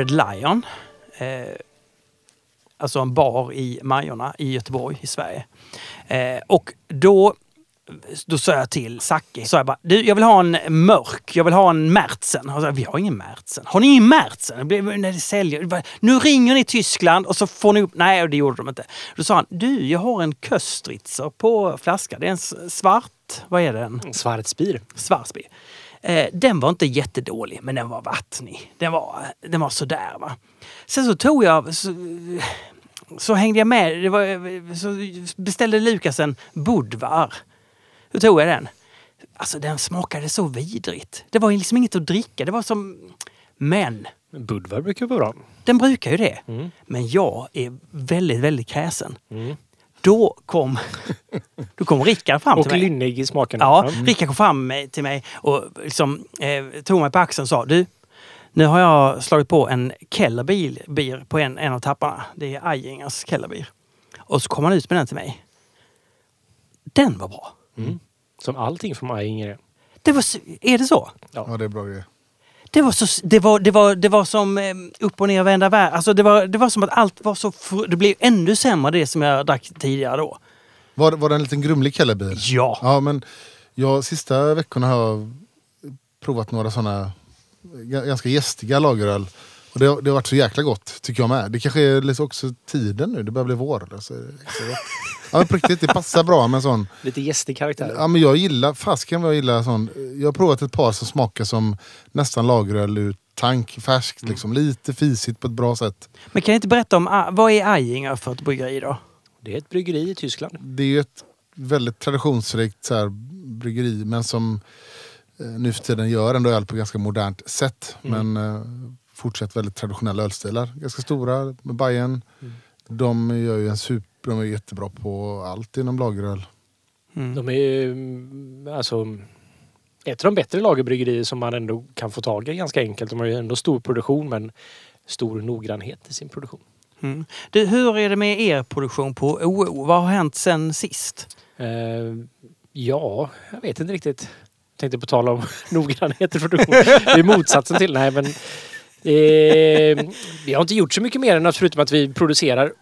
Red Lion. Eh, alltså en bar i Majorna i Göteborg i Sverige. Eh, och då, då sa jag till Zacke, sa jag bara, du jag vill ha en mörk, jag vill ha en Märtsen. Han sa, vi har ingen Märtsen. Har ni ingen Märtsen? När det säljer. Bara, Nu ringer ni Tyskland och så får ni upp... Nej, det gjorde de inte. Då sa han, du jag har en Köstritzer på flaska. Det är en svart, vad är den? Schwarzbier. Svarsby. Eh, den var inte jättedålig, men den var vattnig. Den var, den var sådär va. Sen så tog jag, så, så hängde jag med, det var, så beställde Lukas en Budvar. Då tog jag den. Alltså den smakade så vidrigt. Det var liksom inget att dricka, det var som... Men, Budvar brukar vara bra. den brukar ju det. Mm. Men jag är väldigt, väldigt kräsen. Mm. Då kom, då kom Rickard fram Och till mig. lynnig i smaken. Ja, Rickard kom fram till mig och liksom, eh, tog mig på axeln och sa du, nu har jag slagit på en Kellerbier på en, en av tapparna. Det är Ajingers Kellerbier. Och så kom han ut med den till mig. Den var bra. Mm. Som allting från Ajinger är. Det var, är det så? Ja, det är bra grejer. Det var, så, det var, det var, det var som eh, upp och ner vända värld. Alltså det, var, det var som att allt var så... Det blev ännu sämre det som jag drack tidigare då. Var, var det en liten grumlig kellerbil? Ja. Ja, men jag, sista veckorna har jag provat några sådana ganska gästiga lageröl. Och det, det har varit så jäkla gott, tycker jag med. Det kanske är liksom också tiden nu, det börjar bli vår. eller Så är det extra gott. ja, men på riktigt, det passar bra med en sån. Lite gästig karaktär. Ja, men jag gillar, fasken vad jag gillar sån. Jag har provat ett par som smakar som nästan lageröl ur tank, färskt. Liksom. Lite fisigt på ett bra sätt. Men kan jag inte berätta om... A- Vad är Ajinger för ett bryggeri då? Det är ett bryggeri i Tyskland. Det är ju ett väldigt traditionsrikt så här, bryggeri men som eh, nu för tiden gör ändå öl på ganska modernt sätt. Mm. Men eh, fortsatt väldigt traditionella ölstilar. Ganska stora med Bayern. Mm. De gör ju en super, de är jättebra på allt inom lageröl. Mm. De är ju mm, alltså ett av de bättre lagerbryggerier som man ändå kan få tag i ganska enkelt. De har ju ändå stor produktion men stor noggrannhet i sin produktion. Mm. Du, hur är det med er produktion på OO? Vad har hänt sen sist? Eh, ja, jag vet inte riktigt. Tänkte på tal om noggrannhet i produktion. Det är motsatsen till. Nej, men eh, vi har inte gjort så mycket mer än att förutom att vi producerar.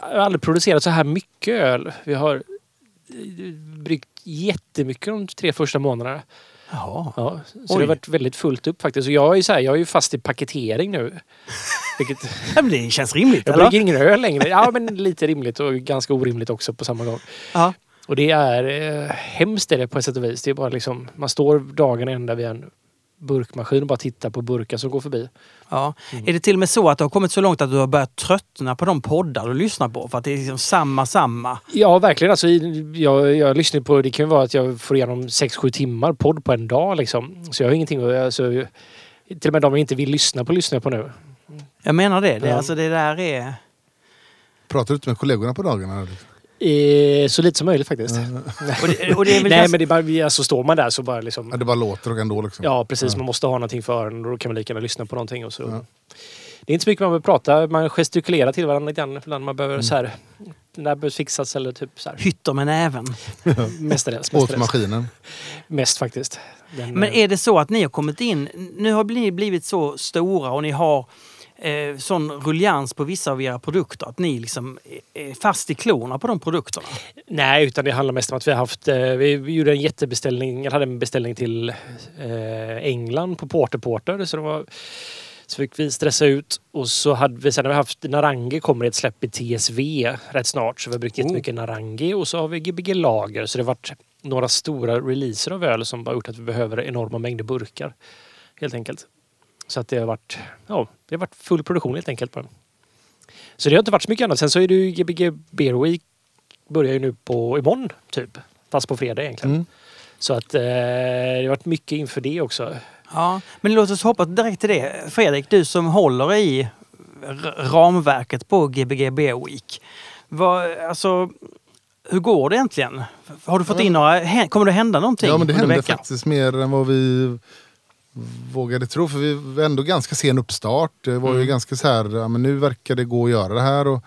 Har aldrig producerat så här mycket öl. Vi har bryggt jättemycket de tre första månaderna. Jaha. Ja, så det Oj. har varit väldigt fullt upp faktiskt. Och jag är, så här, jag är ju fast i paketering nu. Vilket, men det känns rimligt, jag brygger ingen öl längre. Ja, men lite rimligt och ganska orimligt också på samma gång. Ja. Och det är eh, hemskt är det på ett sätt och vis. Det är bara liksom, man står dagen ända vid en burkmaskin och bara tittar på burkar som går förbi. Ja. Är det till och med så att det har kommit så långt att du har börjat tröttna på de poddar du lyssnar på? För att det är liksom samma, samma. Ja, verkligen. Alltså, jag, jag lyssnar på, det kan ju vara att jag får igenom 6-7 timmar podd på en dag. Liksom. Så jag har ingenting att... Alltså, till och med de jag inte vill lyssna på lyssnar jag på nu. Jag menar det. det Ja. Alltså det där är... Pratar du inte med kollegorna på dagarna? Eh, så lite som möjligt faktiskt. Och det, och det är väl Nej, ganska- men det bara, alltså, står man där så bara liksom... Ja, det bara låter och ändå liksom. Ja, precis. Ja. Man måste ha någonting för öronen och då kan man lika gärna lyssna på någonting. Och så. Ja. Det är inte så mycket man behöver prata. Man gestikulerar till varandra lite grann. Ibland man behöver Mm. så här... Den där behöver fixas eller typ så här. Hytter med näven. Mestadels. Åt mestadels. maskinen. Mest faktiskt. Den, Men är det så att ni har kommit in... Nu har ni blivit så stora och ni har eh, sån ruljans på vissa av era produkter att ni liksom är- fast i klorna på de produkterna. Nej, utan det handlar mest om att vi har haft... Eh, vi, gjorde en jättebeställning. Jag hade en beställning till eh, England på Porter Porter. Så, det var, så fick vi stressa ut. Och så hade vi sen har vi haft Narangi kommer ett släpp i TSV rätt snart. Så vi har bryggt jättemycket Narangi. Och så har vi Gbg Lager. Så det har varit några stora releaser av öl som har gjort att vi behöver enorma mängder burkar. Helt enkelt. Så att det har varit, ja, det har varit full produktion helt enkelt. På den. Så det har inte varit så mycket annat. Sen så är det ju Gbg Beer Week börjar ju nu på imorgon typ. Fast på fredag egentligen. Mm. Så att eh, det har varit mycket inför det också. Ja, men låt oss hoppa direkt till det. Fredrik, du som håller i ramverket på Gbg Beer Week. Vad, alltså, hur går det egentligen? Har du fått in några... Kommer det hända någonting Ja men det under hände veckan? faktiskt mer än vad vi vågade tro. För vi var ändå ganska sen uppstart. Det var ju Mm. ganska så här, ja, men nu verkar det gå att göra det här. Och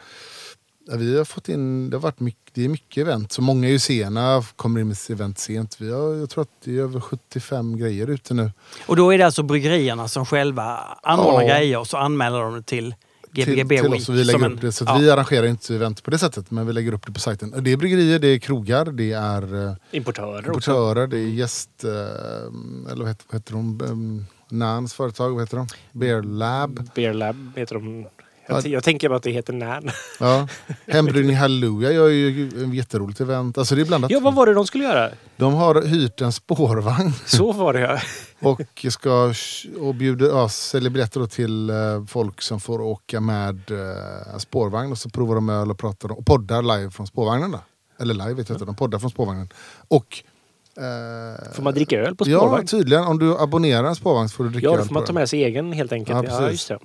Ja, vi har fått in, det har varit mycket, det är mycket event. Så många är ju sena, kommer in med event sent. Vi har, jag tror att det är över 75 grejer ute nu. Och då är det alltså bryggerierna som själva anordnar Ja. grejer och så anmäler de det till GBGB till, till Week. oss. Vi lägger upp det. Så att ja. vi arrangerar inte event på det sättet, men vi lägger upp det på sajten. Och Det är bryggerier, det är krogar, det är eh, Importörer också. importörer, det är gäst... Eh, eller vad heter, vad heter de? Um, Nans företag, vad heter de? Beer Lab. Beer Lab heter de. Ja. Jag, jag tänker bara att det heter Nan. Ja. Hembryggning Halleluja gör ju en jätteroligt event. Alltså det är blandat. Ja, vad var det de skulle göra? De har hyrt en spårvagn Så var det ja. och ska och bjuder, ja, säljer biljetter till eh, folk som får åka med eh, spårvagn och så provar de öl och pratar och poddar live från spårvagnen. Då. Eller live vet jag inte, de poddar från spårvagnen. Och, eh, Får man dricka öl på Ja, spårvagn? tydligen. Om du abonnerar en spårvagn får du dricka Ja, öl då får man ta med sig egen helt enkelt. Ja, Ja, precis. Eh,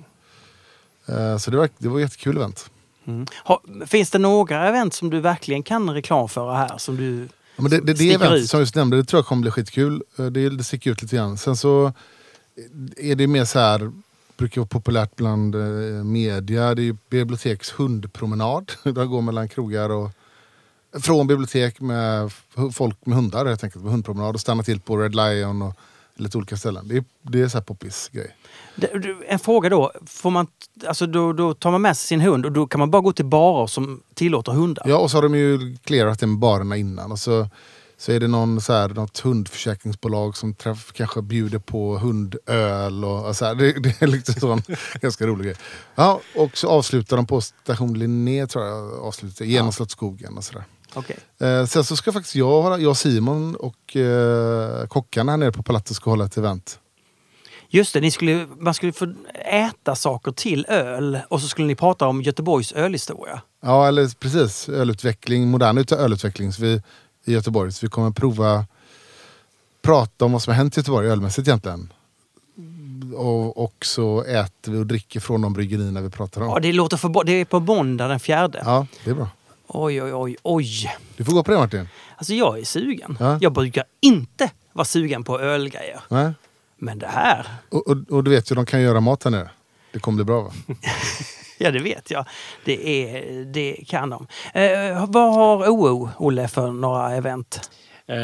Så det var, det var ett jättekul event. Mm. Ha, finns det några event som du verkligen kan reklam för här? Som du... Ja, men det, det, det eventet ut. som jag just nämnde, det tror jag kommer bli skitkul. Eh, Det, det sticker ut lite grann. Sen så är det mer så här, brukar vara populärt bland eh, media. Det är biblioteks hundpromenad. Där går mellan krogar och från bibliotek med folk med hundar helt enkelt. Med hundpromenad och stanna till på Red Lion och lite olika ställen. Det är, det är så här poppis grej. En fråga då. Får man, alltså då, då tar man med sig sin hund och då kan man bara gå till barer som tillåter hundar? Ja, och så har de ju clearat med barerna innan. Och så, så är det någon, så här, något hundförsäkringsbolag som träff, kanske bjuder på hundöl. Och, och så här. Det, det är liksom sån ganska rolig grej. Ja, och så avslutar de på station Linné, tror jag, avslutar, genom Ja. Slottsskogen och sådär. Okej. Eh, sen så ska faktiskt jag, jag Simon och eh, kockarna här nere på Palattet ska hålla ett event. Just det, ni skulle, man skulle få äta saker till öl och så skulle ni prata om Göteborgs ölhistoria. Ja, eller precis. Ölutveckling, modern ut- ölutveckling så vi, i Göteborg. Så vi kommer prova prata om vad som har hänt i Göteborg ölmässigt egentligen. Och, och så äter vi och dricker från de bryggerierna vi pratar om. Ja, det låter för Det är på måndag den fjärde. Ja, det är bra. Oj, oj, oj, oj. Du får gå på det Martin. Alltså jag är sugen. Ja. Jag brukar inte vara sugen på ölgrejer. Nej? Men det här, Och, och, och du vet ju, de kan göra mat här nere. Det kommer bli bra va? ja det vet jag. Det, är, det kan de. Eh, vad har OO, Olle, för några event? Eh,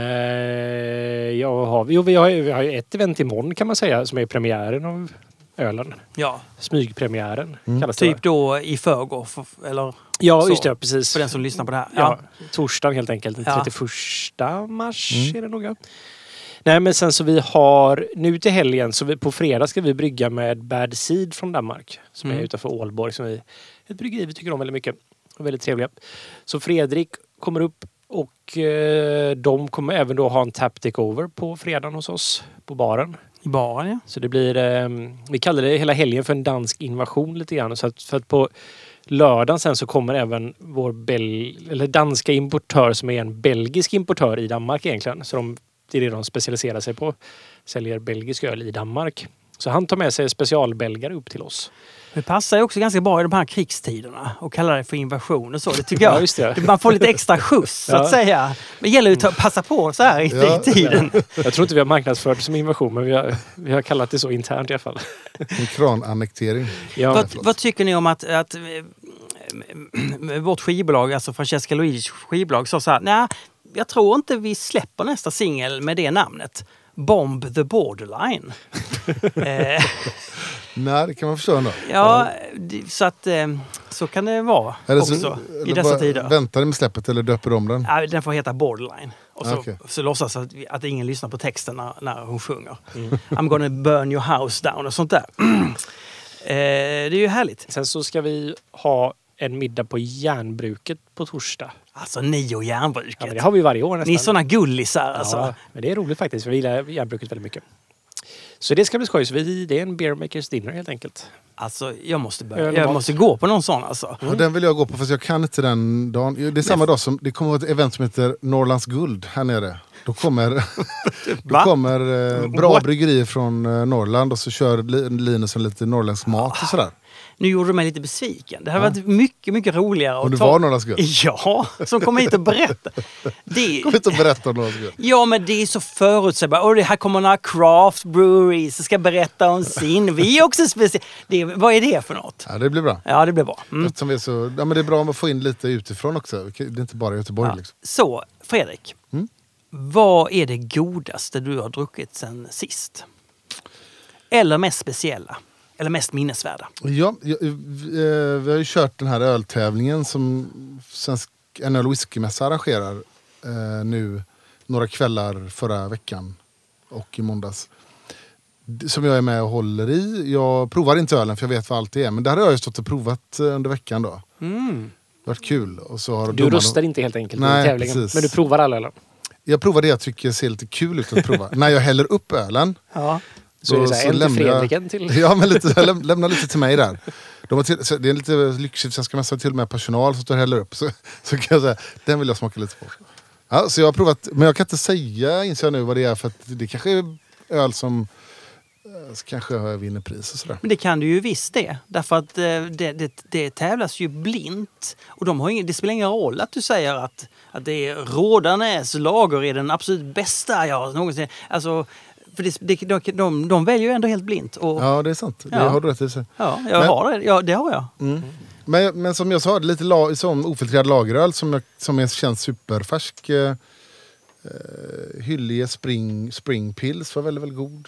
ja, har vi, jo, vi, har, vi har ju ett event imorgon kan man säga som är premiären av ölen. Ja, Smygpremiären Mm. kallas det. typ då i förrgår. för- Eller Ja, så. just det. Precis. för den som lyssnar på det här. Ja, Ja. torsdagen helt enkelt. Den Ja. 31 mars Mm. är det nog. Nej men sen så vi har nu till helgen så vi, på fredag ska vi brygga med Bad Seed från Danmark. Som Mm. är utanför Ålborg. Som vi, ett bryggeri vi tycker om väldigt mycket. Väldigt trevliga. Så Fredrik kommer upp och eh, de kommer även då ha en tap takeover på fredagen hos oss på baren. I baren ja. Så det blir, eh, vi kallar det hela helgen för en dansk invasion lite grann. Så att, för att på lördagen sen så kommer även vår bel, eller danska importör som är en belgisk importör i Danmark egentligen. Så de, det är det de specialiserar sig på. Säljer belgisk öl i Danmark. Så han tar med sig specialbelgare upp till oss. Det passar ju också ganska bra i de här krigstiderna och kalla det för invasion och så. Det tycker jag. Ja, just det. Man får lite extra skjuts så att Ja. säga. Det gäller ju att passa på så här i, Ja. tiden. Jag tror inte vi har marknadsfört det som invasion men vi har, vi har kallat det så internt i alla fall. En kranannektering. Ja, vad, vad tycker ni om att, att eh, vårt skivbolag, alltså Francesca Luigis skivbolag, sa så här. Nej, jag tror inte vi släpper nästa singel med det namnet. Bomb the borderline. eh, Nej, det kan man förstå ändå. ja, så att eh, så kan det vara Eller också så, i eller dessa tider. Väntar ni med släppet eller döper de den? Ja, den får heta Borderline. Och så, Okej. så låtsas att, att ingen lyssnar på texten när, när hon sjunger. I'm gonna burn your house down och sånt där. eh, det är ju härligt. Sen så ska vi ha en middag på järnbruket på torsdag. Alltså ni och järnbruket. Ja, men det har vi varje år nästan. ni är såna gullisar alltså. Ja, men det är roligt faktiskt. för Vi gillar järnbruket väldigt mycket. Så det ska bli skoj. Så vi, det är en beer makers dinner helt enkelt. Alltså jag måste, börja, jag måste gå på någon sån alltså. Ja, den vill jag gå på fast jag kan inte den dagen. Det är samma dag som det kommer att vara ett event som heter Norrlands guld här nere. Då kommer, då kommer eh, bra What? bryggerier från eh, Norrland och så kör Li- Linus en lite norrländsk mat och sådär. Nu gjorde du mig lite besviken. Det hade varit mycket, mycket roligare Om att du ta... var Norrlands Guld. Ja, som kommer hit och berättar. Det... Kom hit och berätta om Norrlands Guld. Ja, men det är så förutsägbart. Och det här kommer några craft breweries som ska berätta om sin. Vi är också speciella. Det, vad är det för något? Ja, det blir bra. Ja, det blir bra. Mm. Eftersom vi är så, ja, men det är bra att få in lite utifrån också. Det är inte bara Göteborg. Ja. Liksom. Så, Fredrik. Mm. Vad är det godaste du har druckit sen sist? Eller mest speciella? Eller mest minnesvärda? Ja, ja, vi, eh, vi har ju kört den här öltävlingen som Svensk en öl och whiskymässa arrangerar eh, nu några kvällar förra veckan och i måndags. Som jag är med och håller i. Jag provar inte ölen för jag vet vad allt det är. Men det här har jag ju stått och provat eh, under veckan då. Mm. Det har varit kul. Och så har Du domarna- röstar inte helt enkelt Nej, i tävlingen. precis. Men du provar alla eller? Jag provar det jag tycker ser lite kul ut att prova. När jag häller upp ölen Ja. Så är det så här, så en lämnar jag- till... Ja, men lite, jag läm, lämna lite till mig där. De har till, så det är lite lyxigt, Svenska Mässan har till och med personal som står och häller upp. Så, så kan jag säga, den vill jag smaka lite på. Ja, så jag har provat, men jag kan inte säga, inser jag nu, vad det är. För att det kanske är öl som eh, kanske jag vinner pris och sådär. Men det kan du ju visst det. Därför att eh, det, det, det tävlas ju blint. Och de har ingen, det spelar ingen roll att du säger att, att det är Rådanäs lager är den absolut bästa jag någonsin... Alltså, för det, det, de, de, de väljer ju ändå helt blint. Och, ja, Ja, det är sant. Det Ja. har du rätt i. sig. jag Men- har det. Ja, det har jag. Men, men som jag sa, lite la, som ofiltrerad lageröl som, jag, som är, känns superfärsk. Eh, eh, Hyllie Spring, Spring Pills var väldigt, väldigt god.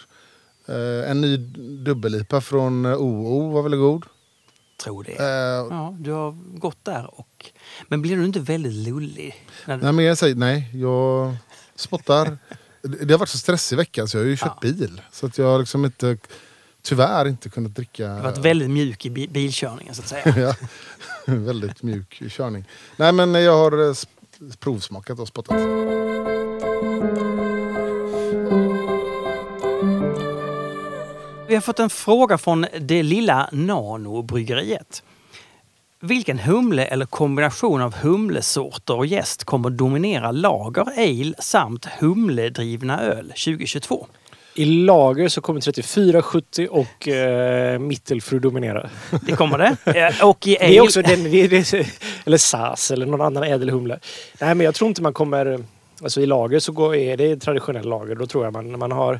Eh, en ny dubbellipa från eh, OO var väldigt god. Tror det. Eh, Ja, du har gått där och... Men blir du inte väldigt lullig? Du, Nej, men jag säger nej. Jag spottar. Det har varit så stressig vecka så jag har ju kört bil. Så att jag har liksom inte, tyvärr inte kunnat dricka. du har varit väldigt mjuk i bi- bilkörningen så att säga. ja, väldigt mjuk körning. Nej men jag har eh, provsmakat och spottat. Vi har fått en fråga från det lilla Nano-bryggeriet. Vilken humle eller kombination av humlesorter och jäst kommer dominera lager, ale samt humledrivna öl 2022? I lager så kommer 3470 och eh, Mittelfru dominera. Det kommer det. Eh, Och i ale... Det är också den, det det eller SAS eller någon annan ädelhumle. Nej men jag tror inte man kommer... Alltså i lager så går, är det traditionell lager. Då tror jag man, man har...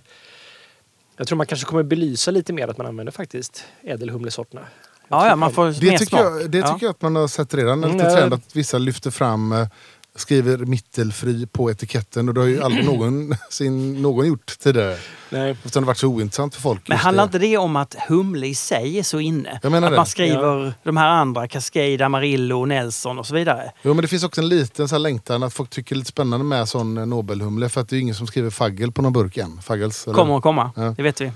Jag tror man kanske kommer belysa lite mer att man använder faktiskt ädelhumlesorterna. Ja, ja, man får Det mer tycker, jag, det Ja. tycker jag att man har sett redan. En Mm, ja. trend att vissa lyfter fram, eh, skriver mittelfri på etiketten. Och det har ju aldrig någon, sin, någon gjort tidigare. Nej. Eftersom det varit så ointressant för folk. Men handlar det. inte det om att humle i sig är så inne? Jag menar att det. man skriver de här andra, Cascade, Amarillo, Nelson och så vidare. Jo men det finns också en liten så här längtan att folk tycker det är lite spännande med sån eh, Nobelhumle. För att det är ingen som skriver faggel på någon burk än. Faggels, eller? Kommer att komma, Ja. det vet vi.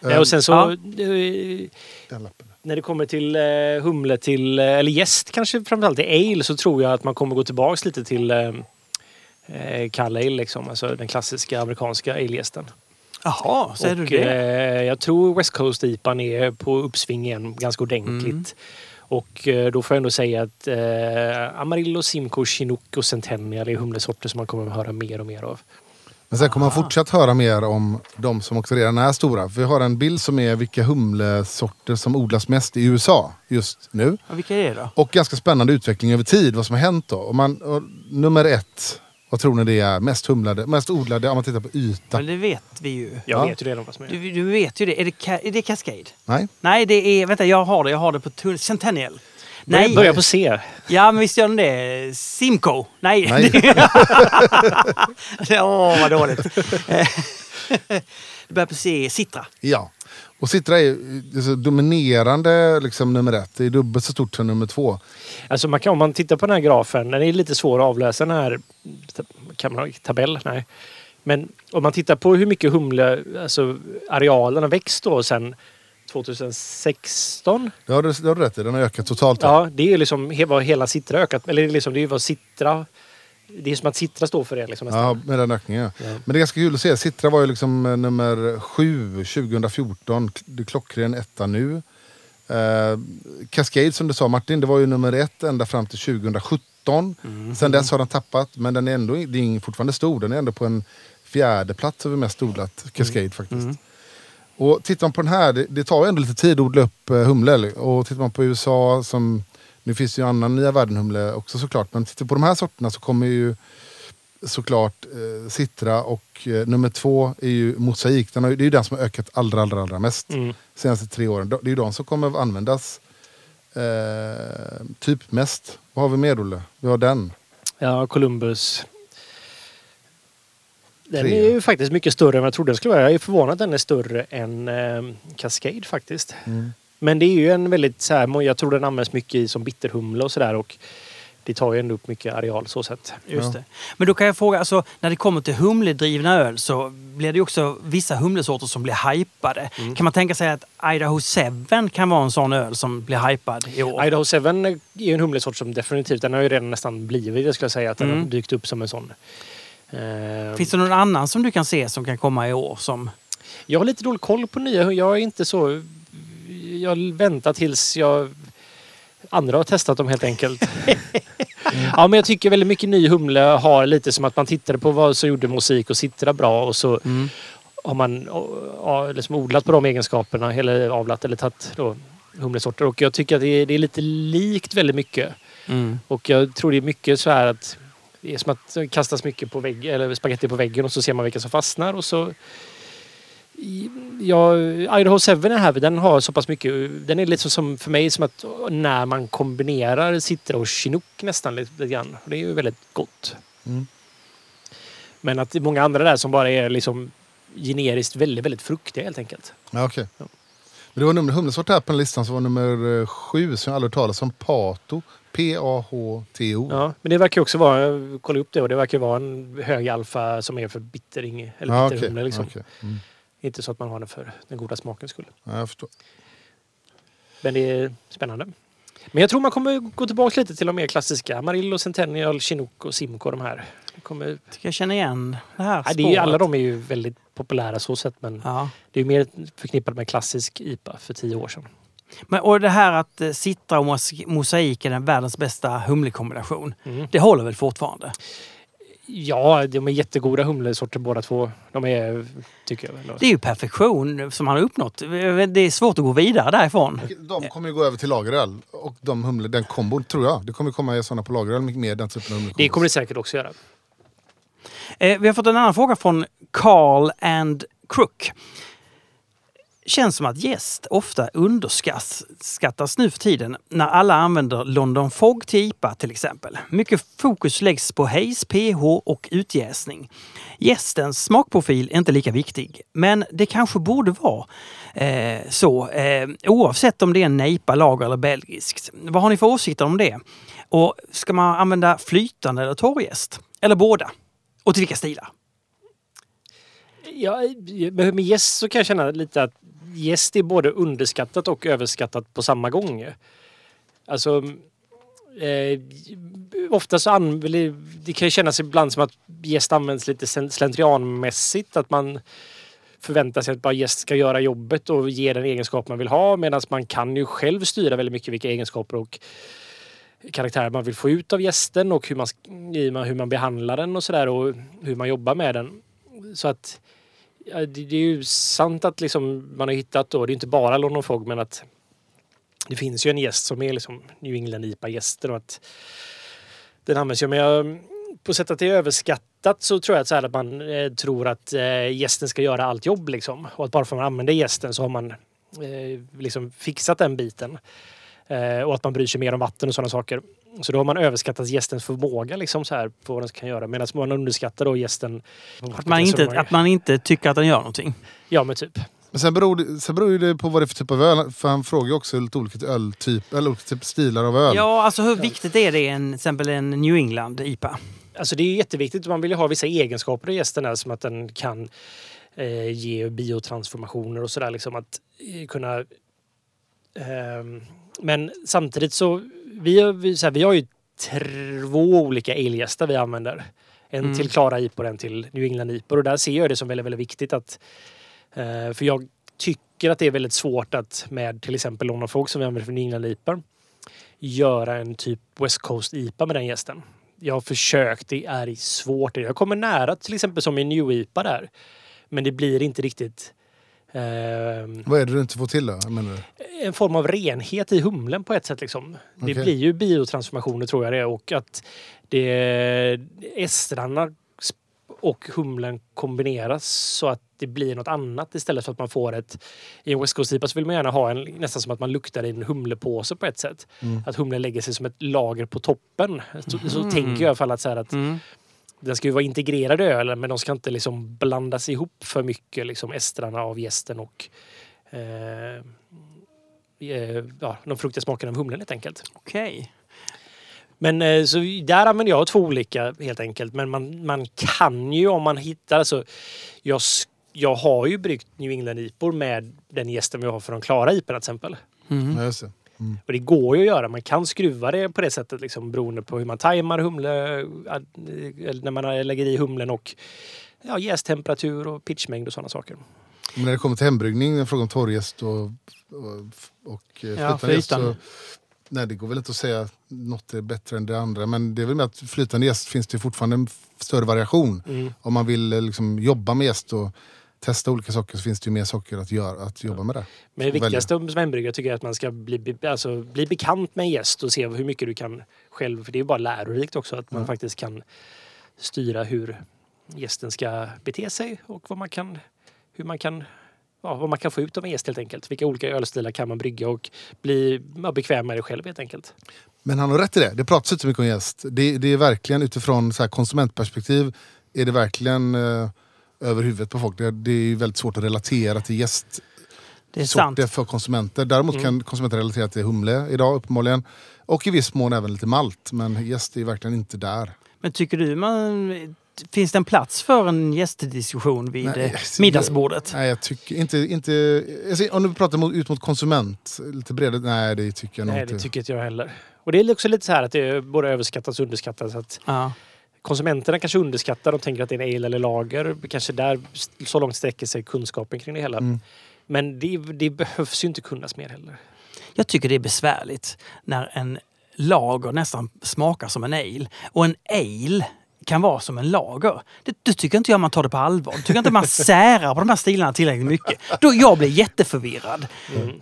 Ja, och sen så... Ja. eh, Den lappen. När det kommer till eh, humle till, eh, eller jäst kanske framförallt i ale så tror jag att man kommer gå tillbaks lite till eh, eh, kall ale liksom. Alltså den klassiska amerikanska ale-jästen. Jaha, säger Och du det? eh, jag tror West Coast IPAn är på uppsving igen ganska ordentligt. Mm. Och eh, då får jag ändå säga att eh, Amarillo, Simcoe, Chinook och Centennial är humlesorter som man kommer att höra mer och mer av. Men sen kommer man fortsatt höra mer om de som också redan är stora. För vi har en bild som är vilka humlesorter som odlas mest i USA just nu. Ja, vilka är det då? Och ganska spännande utveckling över tid, vad som har hänt då. Och man, och nummer ett, vad tror ni det är? Mest humlade, mest odlade om man tittar på yta. Men det vet vi ju. Jag Ja. vet ju redan vad som är. Du, du vet ju det. Är det, är det Cascade? Nej? Nej, det är... Vänta, jag har det. Jag har det på. Centennial. Nej. Börja på C. Ja, men visst gör den det. Simcoe. Nej. Nej. Åh, vad dåligt. det börjar på C. Citra. Ja. Och Citra är ju så dominerande liksom, nummer ett. Det är dubbelt så stort som nummer två. Alltså man kan, om man tittar på den här grafen, den är lite svår att avläsa den här kan man ha tabell? Nej. Men om man tittar på hur mycket humle, alltså arealen har växt då sen 2016. Det har du, det har du rätt i, den har ökat totalt. Ja, det är liksom he- vad hela Citra ökat. Eller det är liksom, det är vad Citra... Det är som att Citra står för det liksom nästan. Ja, med den ökningen. Ja. Ja. Men det är ganska kul att se. Citra var ju liksom eh, nummer sju 2014. Det är klockren etta nu. Eh, Cascade som du sa Martin, det var ju nummer ett ända fram till 2017. Sen dess har den tappat, men den är ändå det är fortfarande stor. Den är ändå på en fjärde plats över mest odlat Cascade faktiskt. Och tittar man på den här, det, det tar ju ändå lite tid att odla upp eh, humle. Och tittar man på USA, som, nu finns det ju annan nya världen-humle också såklart. Men tittar på de här sorterna så kommer ju såklart eh, Citra och eh, nummer två är ju Mosaik. Den har, det är ju den som har ökat allra, allra, allra mest Mm. senaste tre åren. Det är ju de som kommer att användas eh, typ mest. Vad har vi mer Olle? Vi har den. Ja, Columbus. Den är ju faktiskt mycket större än vad jag trodde den skulle vara. Jag är förvånad att den är större än eh, Cascade faktiskt. Mm. Men det är ju en väldigt så här, jag tror den används mycket i som bitterhumle och sådär och det tar ju ändå upp mycket areal så sett. Just Ja. det. Men då kan jag fråga, alltså, när det kommer till humledrivna öl så blir det ju också vissa humlesorter som blir hypade. Mm. Kan man tänka sig att Idaho 7 kan vara en sån öl som blir hypad i år? Idaho 7 är ju en humlesort som definitivt, den har ju redan nästan blivit det skulle jag säga, att den Mm. har dykt upp som en sån. Eh, Finns det någon annan som du kan se som kan komma i år? Som... Jag har lite dålig koll på nya. Jag är inte så... Jag väntar tills jag... Andra har testat dem helt enkelt. ja, men jag tycker väldigt mycket ny humle har lite som att man tittade på vad som gjorde musik och Citra bra och så Mm. har man ja, liksom odlat på de egenskaperna eller avlat eller tagit då humlesorter. Och jag tycker att det är, det är lite likt väldigt mycket. Mm. Och jag tror det är mycket så här att det är som att det kastas mycket på väggen, eller spaghetti på väggen och så ser man vilka som fastnar och så Ja, Idaho 7 är här, den har så pass mycket. Den är lite som för mig som att när man kombinerar Citra och Chinook nästan lite, grann. Det är ju väldigt gott. Mm. Men att det är många andra där som bara är liksom generiskt väldigt, väldigt fruktiga helt enkelt. Ja, okej. Ja. Men det var nummer humlesort här på listan som var nummer eh, sju som jag aldrig hört talas om. Pato. P-A-H-T-O. Ja, men det verkar också vara, jag kollade upp det och det verkar vara en hög alfa som är för bittering. Eller Ja, bitterhumle okej. liksom. Okej. Mm. Inte så att man har den för den goda smakens skull. Ja, jag förstår. Men det är spännande. Men jag tror man kommer gå tillbaka lite till de mer klassiska. Amarillo, Centennial, Chinook och Simco de här. Det Kommer... Tycker jag känner igen det här Nej, det är, ju- alla de är ju väldigt populära så sett men Ja. det är ju mer förknippat med klassisk IPA för tio år sedan. Men, och det här att eh, Citra och mos- mosaik är den världens bästa humlekombination. Mm. Det håller väl fortfarande? Ja, de är jättegoda humlesorter båda två. De är, tycker jag. väl. Det är ju perfektion som han har uppnått. Det är svårt att gå vidare därifrån. De kommer ju gå över till lageröl. Och de humle, den kombon tror jag. Det kommer komma sådana på lageröl mycket mer. Den typen av humlekombos. Det kommer det säkert också göra. Eh, vi har fått en annan fråga från Carl and Crook. Känns som att gäst ofta underskattas nu för tiden när alla använder London Fog till IPA till exempel. Mycket fokus läggs på hejs, pH och utjäsning. Gästens smakprofil är inte lika viktig, men det kanske borde vara eh, så eh, oavsett om det är en nejpa, lager eller belgiskt. Vad har ni för åsikter om det? Och ska man använda flytande eller torrjäst? Eller båda? Och till vilka stilar? Ja, med med gäst så kan jag känna lite att gäst är både underskattat och överskattat på samma gång. Alltså, eh, ofta så använder det kan ju kännas ibland som att gäst används lite slentrianmässigt. Att man förväntar sig att bara gäst ska göra jobbet och ge den egenskap man vill ha. Medan man kan ju själv styra väldigt mycket vilka egenskaper och karaktärer man vill få ut av gästen och hur man, hur man behandlar den och sådär och hur man jobbar med den. Så att det, det är ju sant att liksom man har hittat då, det är inte bara London Fog men att det finns ju en gäst som är liksom New England IPA-gästen och att den används ju. Men jag, på sätt att det är överskattat så tror jag att, så här att man eh, tror att eh, gästen ska göra allt jobb liksom. Och att bara för att man använder gästen så har man eh, liksom fixat den biten. Eh, och att man bryr sig mer om vatten och sådana saker. Så då har man överskattat gästens förmåga liksom så här på vad den kan göra. Medan man underskattar då gästen. Att man, inte, att man inte tycker att den gör någonting. Ja men typ. Men sen beror, det, sen beror ju det på vad det är för typ av öl. För han frågar ju också lite olika öltyp, eller olika typ stilar av öl. Ja, alltså hur viktigt är det i en, till exempel en New England IPA? Alltså det är jätteviktigt. Man vill ju ha vissa egenskaper i gästen som att den kan eh, ge biotransformationer och sådär. Liksom att eh, kunna... ehm, men samtidigt så vi, har- vi, så här, vi har ju två olika elgäster vi använder. En Mm. till Klara IPA och en till New England IPA. Och där ser jag det som väldigt, väldigt viktigt att... Eh, för jag tycker att det är väldigt svårt att med till exempel Lone Folk som vi använder för New England göra en typ West Coast IPA med den gästen. Jag har försökt, det är svårt. Jag kommer nära till exempel som i New IPA där. Men det blir inte riktigt... Eh, Vad är det du inte får till då? Menar du? En form av renhet i humlen på ett sätt. Liksom. Det Okej. blir ju biotransformationer tror jag det är och att det estrarna och humlen kombineras så att det blir något annat istället för att man får ett... I en West Coast IPA så vill man gärna ha en nästan som att man luktar i en humlepåse på ett sätt. Mm. Att humlen lägger sig som ett lager på toppen. Så, så Mhm. tänker jag i alla fall att, så här att Mm. den ska ju vara integrerad i ölen men de ska inte liksom blandas ihop för mycket, liksom estrarna av gästen och eh, eh, ja, de fruktiga smakerna av humlen helt enkelt. Okej. Men eh, så där använder jag två olika helt enkelt. Men man, man kan ju om man hittar, alltså jag, jag har ju bryggt New England-IPor med den gästen vi har för de klara IPorna till exempel. Mm. Ja, det. Och det går ju att göra. Man kan skruva det på det sättet liksom, beroende på hur man tajmar humle, ad- eller när man lägger i humlen och ja, jästemperatur och pitchmängd och sådana saker. Men när det kommer till hembryggning, en fråga om torrjäst och, och, och eh, Ja, flytande jäst. Så, nej, det går väl inte att säga något är bättre än det andra. Men det är väl med att flytande jäst finns det fortfarande en större variation. Mm. Om man vill eh, liksom, jobba med jäst och testa olika saker så finns det ju mer saker att, göra, att jobba med det. Men det viktigaste som hembryggare tycker jag är att man ska bli, alltså, bli bekant med en gäst och se hur mycket du kan själv, för det är ju bara lärorikt också att man Ja. faktiskt kan styra hur gästen ska bete sig och vad man kan, hur man kan Ja, vad man kan få ut av en gäst helt enkelt. Vilka olika ölstilar kan man brygga och bli ja, bekväm med det själv helt enkelt. Men han har rätt i det. Det pratas inte så mycket om jäst. Det, det är verkligen utifrån så här konsumentperspektiv är det verkligen eh, över huvudet på folk. Det, det är väldigt svårt att relatera till jäst Det är sant. för konsumenter. Däremot Mm. kan konsumenter relatera till humle idag uppenbarligen. Och i viss mån även lite malt. Men jäst är verkligen inte där. Men tycker du man... Finns det en plats för en gästdiskussion vid Nej, eh, alltså, middagsbordet? Nej, jag tycker inte... inte alltså, om du pratar mot, ut mot konsument, lite bredare. Nej, det tycker jag nog Nej, inte. det tycker inte jag heller. Och det är också lite så här att det är både överskattas och underskattas. Att Ja. konsumenterna kanske underskattar, de tänker att det är en ale eller lager. Kanske där så långt sträcker sig kunskapen kring det hela. Mm. Men det, det behövs ju inte kunnas mer heller. Jag tycker det är besvärligt när en lager nästan smakar som en ale. Och en ale kan vara som en lager. Det, det tycker inte jag man tar det på allvar. Det tycker inte man särar på de här stilarna tillräckligt mycket. Då jag blir jätteförvirrad. Mm.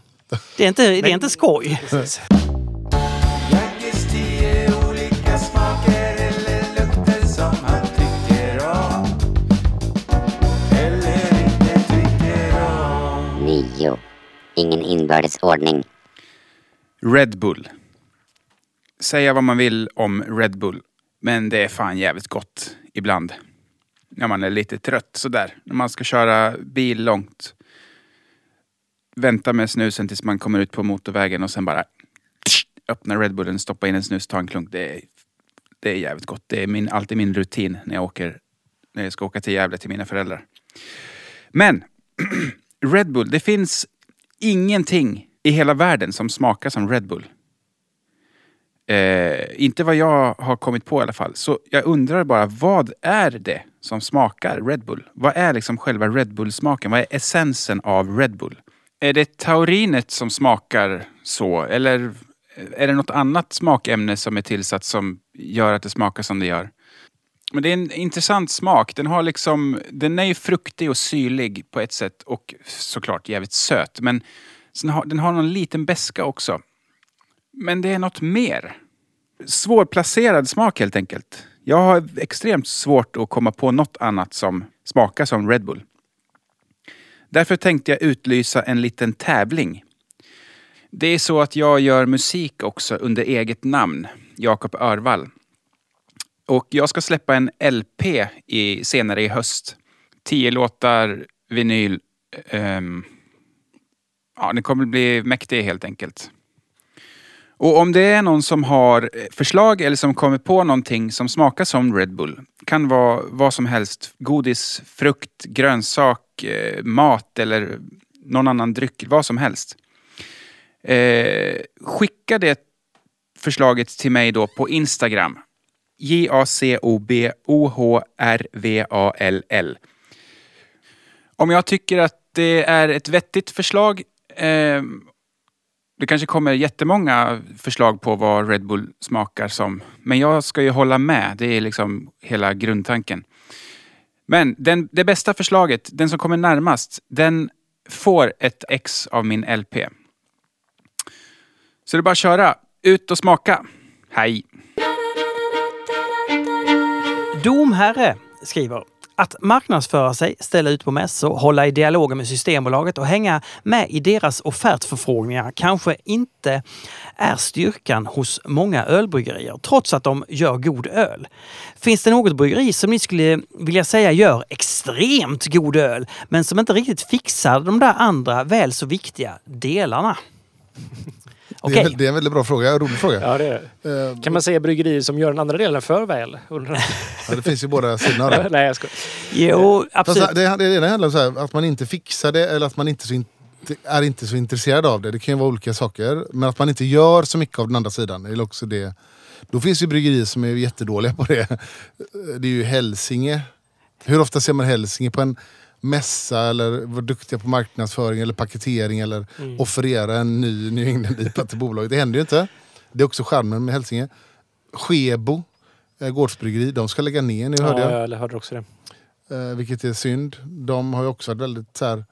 Det är inte, det är inte skoj. Precis. Jackis tio olika smaker eller lukter som han tycker om eller inte tycker om. 9. Ingen inbördes ordning. Red Bull. Säga vad man vill om Red Bull, men det är fan jävligt gott ibland. När man är lite trött sådär. När man ska köra bil långt. Vänta med snusen tills man kommer ut på motorvägen och sen bara öppna Red Bullen, stoppa in en snus, ta en klunk. Det är, det är jävligt gott. Det är min, alltid min rutin när jag åker när jag ska åka till Gävle till mina föräldrar. Men Red Bull, det finns ingenting i hela världen som smakar som Red Bull. Eh, inte vad jag har kommit på i alla fall. Så jag undrar bara, vad är det som smakar Red Bull? Vad är liksom själva Red Bull-smaken? Vad är essensen av Red Bull? Är det taurinet som smakar så? Eller är det något annat smakämne som är tillsatt som gör att det smakar som det gör? Men det är en intressant smak. Den har liksom, den är ju fruktig och syrlig på ett sätt och såklart jävligt söt. Men sen har, den har någon liten beska också. Men det är något mer. Svårplacerad smak helt enkelt. Jag har extremt svårt att komma på något annat som smakar som Red Bull. Därför tänkte jag utlysa en liten tävling. Det är så att jag gör musik också under eget namn, Jakob Örvall. Och jag ska släppa en LP i, senare i höst. Tio låtar, vinyl. Um, ja, den kommer bli mäktig helt enkelt. Och om det är någon som har eh, förslag eller som kommer på någonting som smakar som Red Bull. Kan vara vad som helst. Godis, frukt, grönsak, eh, mat eller någon annan dryck. Vad som helst. Eh, skicka det förslaget till mig då på Instagram. J-A-C-O-B-O-H-R-V-A-L-L. Om jag tycker att det är ett vettigt förslag. Eh, det kanske kommer jättemånga förslag på vad Red Bull smakar som. Men jag ska ju hålla med. Det är liksom hela grundtanken. Men den, det bästa förslaget, den som kommer närmast, den får ett X av min LP. Så det är bara att köra. Ut och smaka. Hej! Domherre skriver att marknadsföra sig, ställa ut på mässor, hålla i dialoger med Systembolaget och hänga med i deras offertförfrågningar kanske inte är styrkan hos många ölbryggerier, trots att de gör god öl. Finns det något bryggeri som ni skulle vilja säga gör extremt god öl, men som inte riktigt fixar de där andra väl så viktiga delarna? Det, är, det är en väldigt bra fråga, en rolig fråga. Ja, det är. det. Eh, Kan man säga bryggerier som gör den andra delen för väl? Ja, det finns ju båda sidorna det. Nej, jag skojar. Jo, Fast absolut. det, det ena handlar om så här, att man inte fixar det eller att man inte så in, är inte så intresserad av det. Det kan ju vara olika saker. Men att man inte gör så mycket av den andra sidan. Eller också det. Då finns ju bryggerier som är jättedåliga på det. Det är ju Hälsinge. Hur ofta ser man Hälsinge på en mässa eller vara duktiga på marknadsföring eller paketering eller offerera en ny New England-IPA till bolaget. Det händer ju inte. Det är också charmen med Hälsinge. Skebo, eh, gårdsbryggeri, de ska lägga ner nu hörde jag. Ja, jag hörde också det. Eh, vilket är synd. De har ju också varit väldigt så här,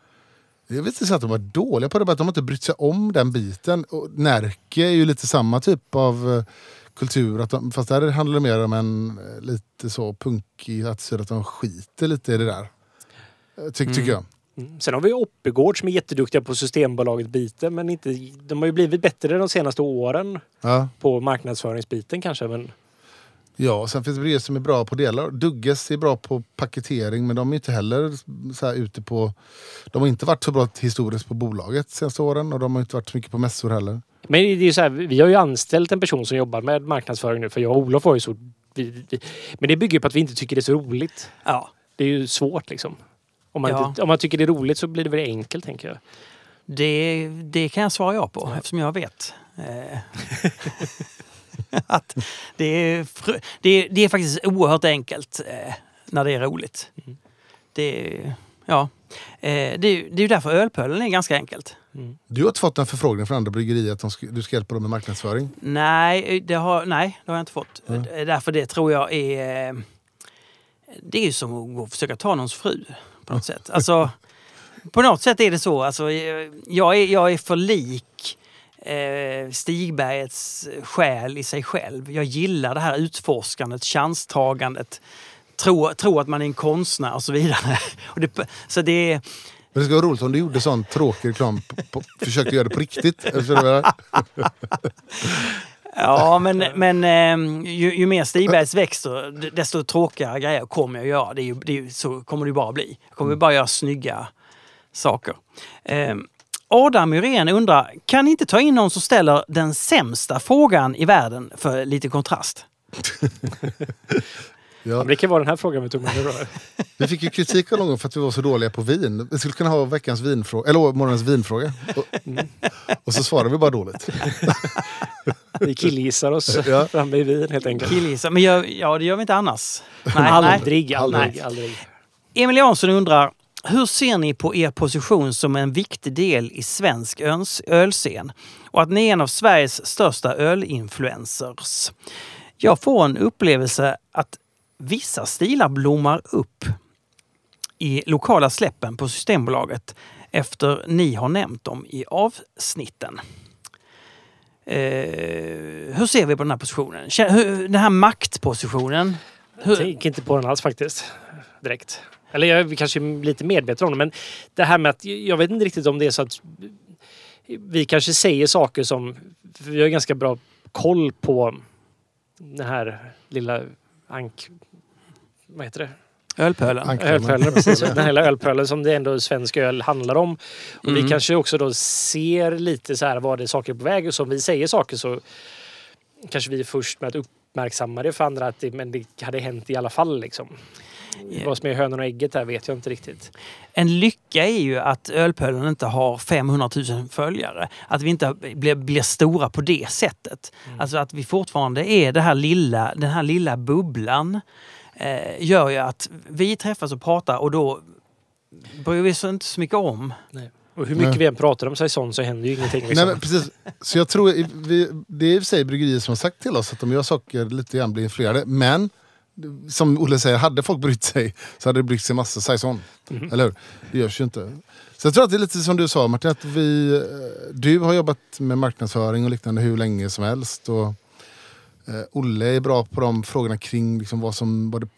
Jag vill inte att de var dåliga på det, att de har inte brytt sig om den biten. Och Närke är ju lite samma typ av eh, kultur. Att de, fast där handlar det mer om en eh, lite så punkig attityd, att de skiter lite i det där. Eh, Ty, Tycker jag. Mm. Sen har vi Oppegård som är jätteduktiga på Systembolaget-biten men inte, de har ju blivit bättre de senaste åren Ja. på marknadsföringsbiten kanske. Men Ja, sen finns det bryggerier som är bra på delar. Dugges är bra på paketering men de är inte heller så här ute på... De har inte varit så bra historiskt på bolaget de senaste åren och de har inte varit så mycket på mässor heller. Men det är ju så här, vi har ju anställt en person som jobbar med marknadsföring nu för jag och Olof var ju så... Vi, vi, men det bygger ju på att vi inte tycker det är så roligt. Ja. Det är ju svårt liksom. Om man, Ja. inte, om man tycker det är roligt så blir det väl enkelt tänker jag. Det, det kan jag svara ja på eftersom jag vet. Eh, att det, är, fr- det, är, det är faktiskt oerhört enkelt eh, när det är roligt. Det, är- ja. eh, det, är- det är ju därför ölpölen är ganska enkelt. Du har inte fått en förfrågning från andra bryggerier att de ska, du ska hjälpa dem med marknadsföring? Nej, det har, nej, det har jag inte fått. Mm. Därför det tror jag är... Det är ju som att försöka ta någons fru på något sätt. Alltså, på något sätt är det så. Alltså, jag, är, jag är för lik eh, Stigbergets själ i sig själv. Jag gillar det här utforskandet, chanstagandet. Tro, tro att man är en konstnär och så vidare. Och det, så det är... Men det skulle vara roligt om du gjorde sån tråkig reklam, på, på, försökte göra det på riktigt. Ja, men, men eh, ju, ju mer Stigbergs växer, desto tråkigare grejer kommer jag göra. Det är ju, det är så kommer det bara bli. Jag kommer ju bara göra snygga saker. Eh, Adam Myrén undrar, kan ni inte ta in någon som ställer den sämsta frågan i världen för lite kontrast? Ja, det kan vara den här frågan vi tog med då. vi fick ju kritik någon gång för att vi var så dåliga på vin. Vi skulle kunna ha veckans vinfråga, eller morgonens vinfråga. Och, och så svarar vi bara dåligt. Vi killgissar oss Ja. framme i vin helt enkelt. Killgissa. Men gör, ja, det gör vi inte annars. Nej, nej. aldrig, aldrig, Nej. aldrig. Emil Jansson undrar, hur ser ni på er position som en viktig del i svensk öns- ölscen? Och att ni är en av Sveriges största ölinfluencers. Jag får en upplevelse att vissa stilar blommar upp i lokala släppen på Systembolaget efter ni har nämnt dem i avsnitten. Eh, hur ser vi på den här positionen? Den här maktpositionen? Jag tänker inte på den alls faktiskt. Direkt. Eller jag är kanske lite medveten om det men det här med att jag vet inte riktigt om det är så att vi kanske säger saker som vi har ganska bra koll på den här lilla ank... Vad heter det? ölpölen? Ölpölen, precis. Den hela ölpölen som det ändå svensk öl handlar om. Och Mm. vi kanske också då ser lite så här vad det är saker på väg och som vi säger saker så kanske vi är först med att uppmärksamma det för andra att det, men det hade hänt i alla fall liksom. Ja. Vad som är hönan och ägget där vet jag inte riktigt. En lycka är ju att Ölpölen inte har 500 000 följare. Att vi inte blir, blir stora på det sättet. Alltså att vi fortfarande är det här lilla, den här lilla bubblan. Eh, gör ju att vi träffas och pratar och då bryr vi oss inte så mycket om. Och hur mycket Nej. vi än pratar om saison så händer ju ingenting. Nej, Liksom. men precis. Så jag tror, vi, det är i och för sig bryggerier som har sagt till oss att de gör saker lite grann blir influerade. Men som Olle säger, hade folk brytt sig så hade det brytt sig massa saison. Eller hur? Det görs ju inte. Så jag tror att det är lite som du sa Martin, att vi, eh, du har jobbat med marknadsföring och liknande hur länge som helst. Och, Olle är bra på de frågorna kring liksom vad som vad, det,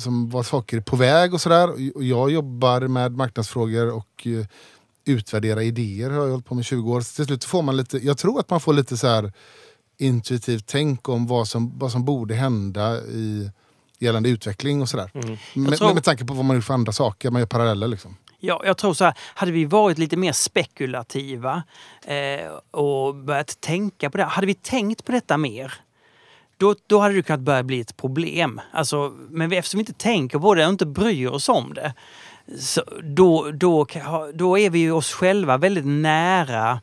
som vad saker är på väg och sådär. Jag jobbar med marknadsfrågor och eh, utvärdera idéer har jag hållit på med i 20 år. Så till slut får man lite, jag tror att man får lite så här intuitivt tänk om vad som, vad som borde hända i gällande utveckling och sådär. Mm. Med, tror- med tanke på vad man gör för andra saker, man gör paralleller liksom. Ja, jag tror så här, hade vi varit lite mer spekulativa eh, och börjat tänka på det. Hade vi tänkt på detta mer, då, då hade det kunnat börja bli ett problem. Alltså, men eftersom vi inte tänker på det och inte bryr oss om det, så då, då, då är vi ju oss själva väldigt nära.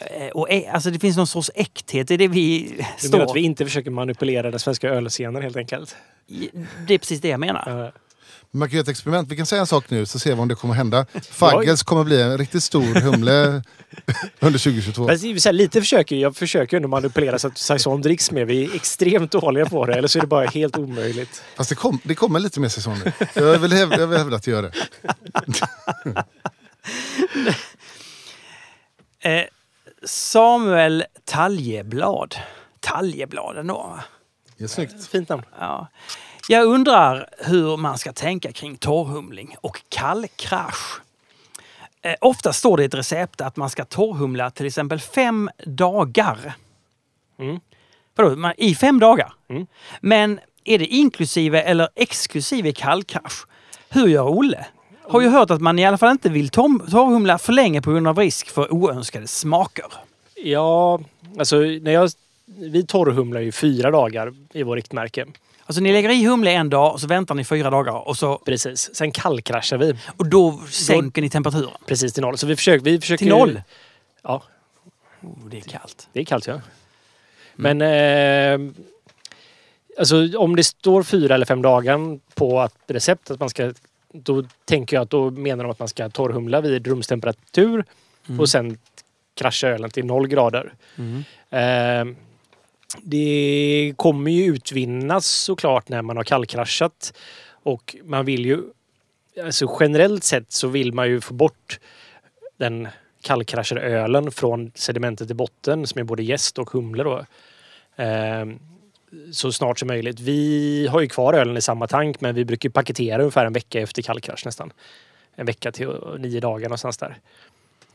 Eh, och, ä- alltså det finns någon sorts äkthet i det vi Du står... menar att vi inte försöker manipulera den svenska ölscenen helt enkelt? Det är precis det jag menar. Man kan göra ett experiment. Vi kan säga en sak nu så ser vi om det kommer hända. Faggels kommer bli en riktigt stor humle under 2022. Men det är ju så här, lite försöker jag försöker ändå manipulera så att saison dricks mer. Vi är extremt dåliga på det. Eller så är det bara helt omöjligt. Fast det, kom, det kommer lite mer säsong nu. Jag vill hävda, jag vill hävda att det gör det. Eh, Samuel Taljeblad. Taljeblad ändå. Det är snyggt. Fint namn. Ja. Jag undrar hur man ska tänka kring torrhumling och kallkrasch. Eh, ofta står det i ett recept att man ska torrhumla till exempel fem dagar. Mm. Vadå, man- I fem dagar? Mm. Men är det inklusive eller exklusive kallkrasch? Hur gör Olle? Har ju hört att man i alla fall inte vill torr- torrhumla för länge på grund av risk för oönskade smaker. Ja, alltså när jag... Vi torrhumlar ju fyra dagar i vår riktmärke. Alltså ni lägger i humle en dag och så väntar ni fyra dagar och, så, Precis. Sen kallkraschar vi och då sänker ni temperaturen. precis till noll. Så vi försöker... Vi försöker Till noll? Ja, Oh, det är kallt. det är kallt ja. Men... Eh, alltså om det står fyra eller fem dagar på att recept att man ska... Då tänker jag att då menar de att man ska torrhumla vid rumstemperatur och sen krascha ölen till noll grader. Mm. Eh, det kommer ju utvinnas såklart när man har kallkraschat. Och man vill ju... Alltså generellt sett så vill man ju få bort den kallkraschade ölen från sedimentet i botten som är både jäst och humle då. Eh, så snart som möjligt. Vi har ju kvar ölen i samma tank men vi brukar paketera ungefär en vecka efter kallkrasch nästan. En vecka till nio dagar någonstans där.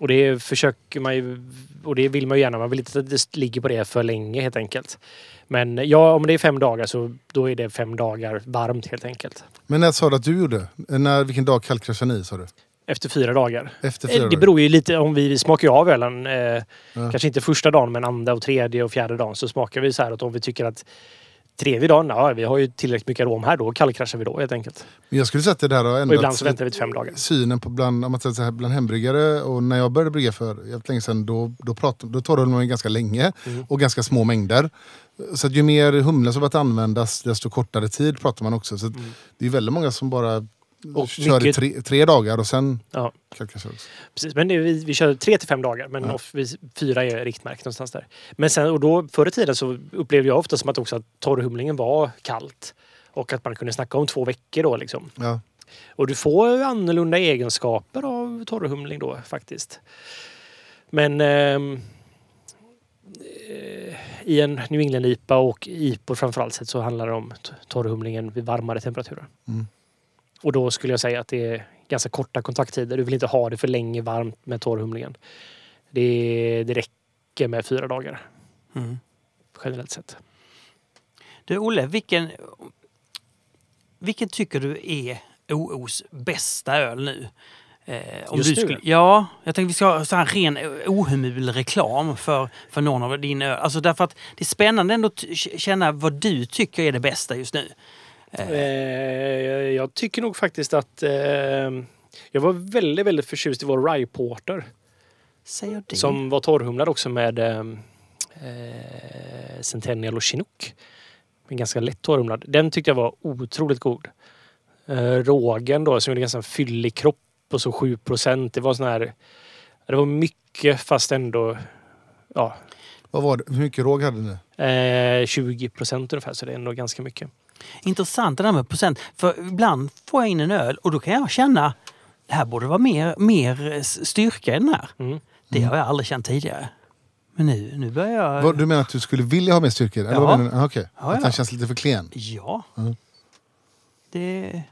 Och det försöker man ju, och det vill man ju gärna. Man vill inte att det ligger på det för länge helt enkelt. Men ja, om det är fem dagar så då är det fem dagar varmt helt enkelt. Men när sa du att du gjorde? När, vilken dag kallkraschade ni sa du? Efter fyra dagar. Efter Eh, fyra Det dagar? beror ju lite om vi, vi smakar ju av ölen. Eh, Ja. Kanske inte första dagen men andra och tredje och fjärde dagen så smakar vi så här att om vi tycker att tredje dagen, ja vi har ju tillräckligt mycket arom här då kallkraschar vi då helt enkelt. Men jag skulle säga att det där har Och ändrat ibland så väntar vi till fem dagar. synen på bland, om man säger så här, bland hembryggare. Och när jag började brygga för jävligt länge sedan då, då, prat, då torrade man ganska länge Mm. och ganska små mängder. Så ju mer humle som börjat användas desto kortare tid pratar man också. Så att det är väldigt många som bara Mm. Och kör mycket- tre, tre dagar och sen Ja. också. Precis, men vi, vi kör tre till fem dagar men Ja. off, vi, fyra är riktmärket någonstans där. Men sen, och då, förr i tiden så upplevde jag ofta som att också att torrhumlingen var kallt. Och att man kunde snacka om två veckor då liksom. Ja. Och du får annorlunda egenskaper av torrhumling då faktiskt. Men ehm, eh, i en New England-IPA och IPO framförallt sett så handlar det om torrhumlingen vid varmare temperaturer. Mm. Och då skulle jag säga att det är ganska korta kontakttider. Du vill inte ha det för länge varmt med torrhumlingen. Det, det räcker med fyra dagar Mm. generellt sett. Du Olle, vilken, vilken tycker du är OOs bästa öl nu? Eh, om Just du nu? skulle, ja, jag tänkte vi ska ha så här ren ohemul reklam för, för någon av din öl. Alltså därför att det är spännande ändå att känna vad du tycker är det bästa just nu. Eh, jag tycker nog faktiskt att eh, jag var väldigt, väldigt förtjust i vår Rye Porter. Säger det? Som var torrhumlad också med eh, eh, Centennial och Chinook. Men ganska lätt torrhumlad. Den tyckte jag var otroligt god. Eh, rågen då, som är ganska fyllig kropp och så 7 procent. Det var sån här... Det var mycket fast ändå... Ja, Vad var det? Hur mycket råg hade ni? eh, 20 procent ungefär. Så det är ändå ganska mycket. Intressant det där med procent. För ibland får jag in en öl och då kan jag känna det här borde vara mer, mer styrka i den här. Mm. Det har jag aldrig känt tidigare. Men nu, nu börjar jag... Vad, du menar att du skulle vilja ha mer styrka? i den? Eller vad menar du? Ah, Okej. Ja, Att ja. den känns lite för klen? Ja. Mm. Det...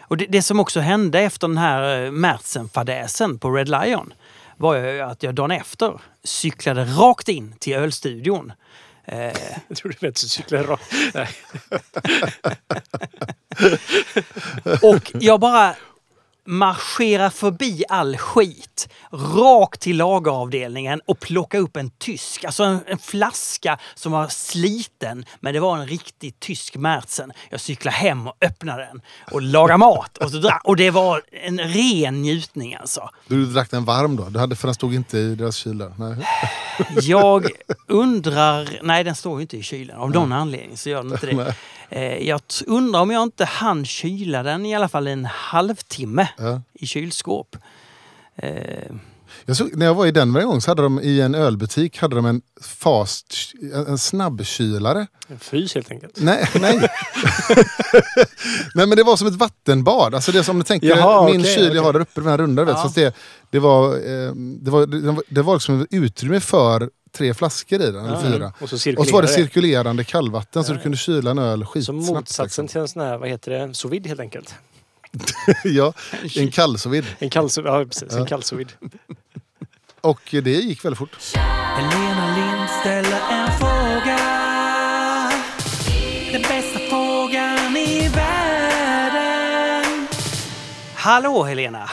Och det, det som också hände efter den här eh, Märtsen-fadäsen på Red Lion var ju att jag dagen efter cyklade rakt in till ölstudion. Eh, Jag tror du menade cykla rakt. Nej. och jag bara marscherar förbi all skit, rakt till lageravdelningen och plocka upp en tysk, alltså en, en flaska som var sliten, men det var en riktig tysk Märzen. Jag cyklade hem och öppnade den och lagade mat och, drack, och det var en ren njutning alltså. Du drack den varm då? Du hade, för den stod inte i deras kyl där? Nej. Jag undrar, nej den står ju inte i kylen av någon anledning så gör den inte det. Nej. Eh, Jag undrar om jag inte hann kyla den i alla fall en halvtimme Ja. i kylskåp. Eh, Jag såg, när jag var i Denver en gång så hade de i en ölbutik hade de en fast, en, snabbkylare. En frys helt enkelt. Nej, nej. nej men det var som ett vattenbad. Alltså det är som om du tänker Jaha, min okej, kyl jag har där uppe, den här runda. Vet, Ja. det, det, var, eh, det, var, det, var, det var liksom ett utrymme för tre flaskor i den, eller Ja, fyra. Och så Och så var det cirkulerande kallvatten så du kunde kyla en öl Så skitsnabbt. motsatsen liksom. till en sån här, vad heter det, sous vide helt enkelt. ja, en kallsovid. En kall sous- ja, precis, Ja. en kall sous vide. Och det gick väldigt fort. Helena Lind ställer en fråga. Den bästa frågan i världen. Hallå Helena!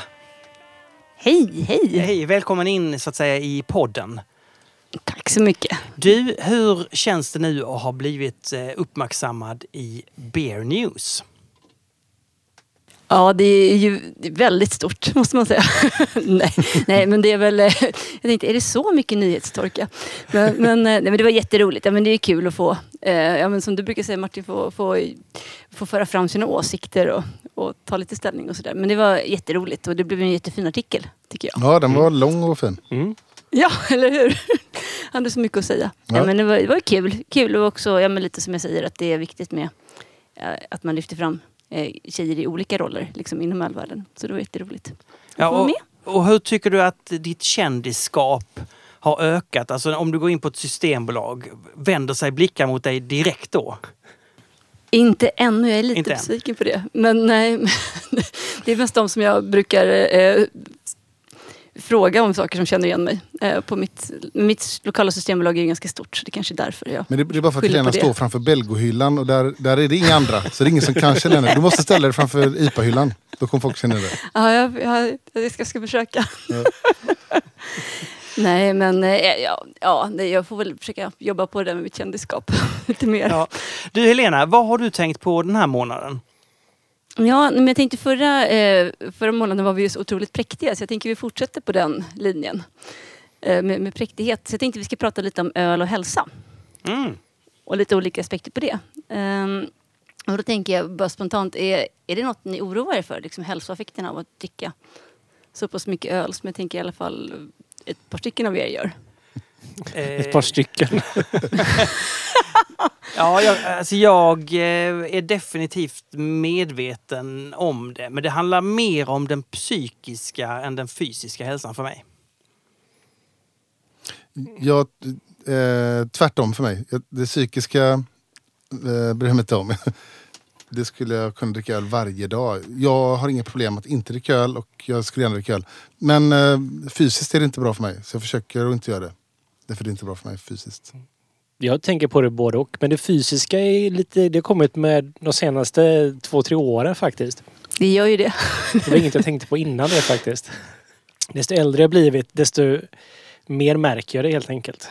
Hej, hej! Hej, välkommen in så att säga i podden. Tack så mycket. Du, hur känns det nu att ha blivit eh, uppmärksammad i Beer News? Ja, det är ju väldigt stort måste man säga. nej, nej, men det är väl... eh, Jag tänkte, är det så mycket nyhetstorka? Men, men, eh, nej, men det var jätteroligt. Ja, men det är kul att få, eh, ja, men som du brukar säga Martin, få, få, få föra fram sina åsikter och, och ta lite ställning och sådär. Men det var jätteroligt och det blev en jättefin artikel, tycker jag. Ja, den var lång och fin. Mm. Ja, eller hur? Han hade så mycket att säga. Ja. Ja. men det, var, det var kul. Kul och också, ja, men lite som jag säger, att det är viktigt med eh, att man lyfter fram eh, tjejer i olika roller liksom, inom ölvärlden. Så det var jätteroligt. Ja, Få vara och, med. och hur tycker du att ditt kändisskap har ökat? Alltså om du går in på ett systembolag, vänder sig blickar mot dig direkt då? Inte ännu, jag är lite Inte än. besviken på det. Men nej, det är mest de som jag brukar eh, fråga om saker som känner igen mig. Eh, på mitt, mitt lokala systembolag är ju ganska stort, så det kanske är därför jag... Men det, det är bara för att Helena står framför Belgohyllan och där, där är det inga andra. Så det är ingen som kan känna henne. Du måste ställa dig framför IPA-hyllan. Då kommer folk känna dig. Ja, jag, jag, jag ska, ska försöka. Ja. Nej, men eh, ja, ja, jag får väl försöka jobba på det där med mitt kändisskap lite mer. Ja. Du Helena, vad har du tänkt på den här månaden? Ja, men jag tänkte förra, eh, förra månaden var vi ju så otroligt präktiga så jag tänker vi fortsätter på den linjen. Eh, med, med präktighet. Så jag tänkte vi ska prata lite om öl och hälsa. Mm. Och lite olika aspekter på det. Ehm, och då tänker jag bara spontant, är, är det något ni oroar er för? Liksom hälsoeffekterna av att dricka så pass mycket öl som jag tänker i alla fall ett par stycken av er gör. Ett par stycken. Ja, jag, alltså jag eh, är definitivt medveten om det. Men det handlar mer om den psykiska än den fysiska hälsan för mig. Jag, eh, tvärtom för mig. Det psykiska eh, bryr jag mig inte om. Det skulle jag kunna dricka öl varje dag. Jag har inga problem att inte dricka öl och jag skulle gärna dricka öl. Men eh, fysiskt är det inte bra för mig. Så jag försöker att inte göra det. Därför det är inte bra för mig fysiskt. Jag tänker på det både och. Men det fysiska är lite, det har kommit med de senaste två, tre åren faktiskt. Det gör ju det. Det var inget jag tänkte på innan det faktiskt. Desto äldre jag blivit, desto mer märker jag det helt enkelt.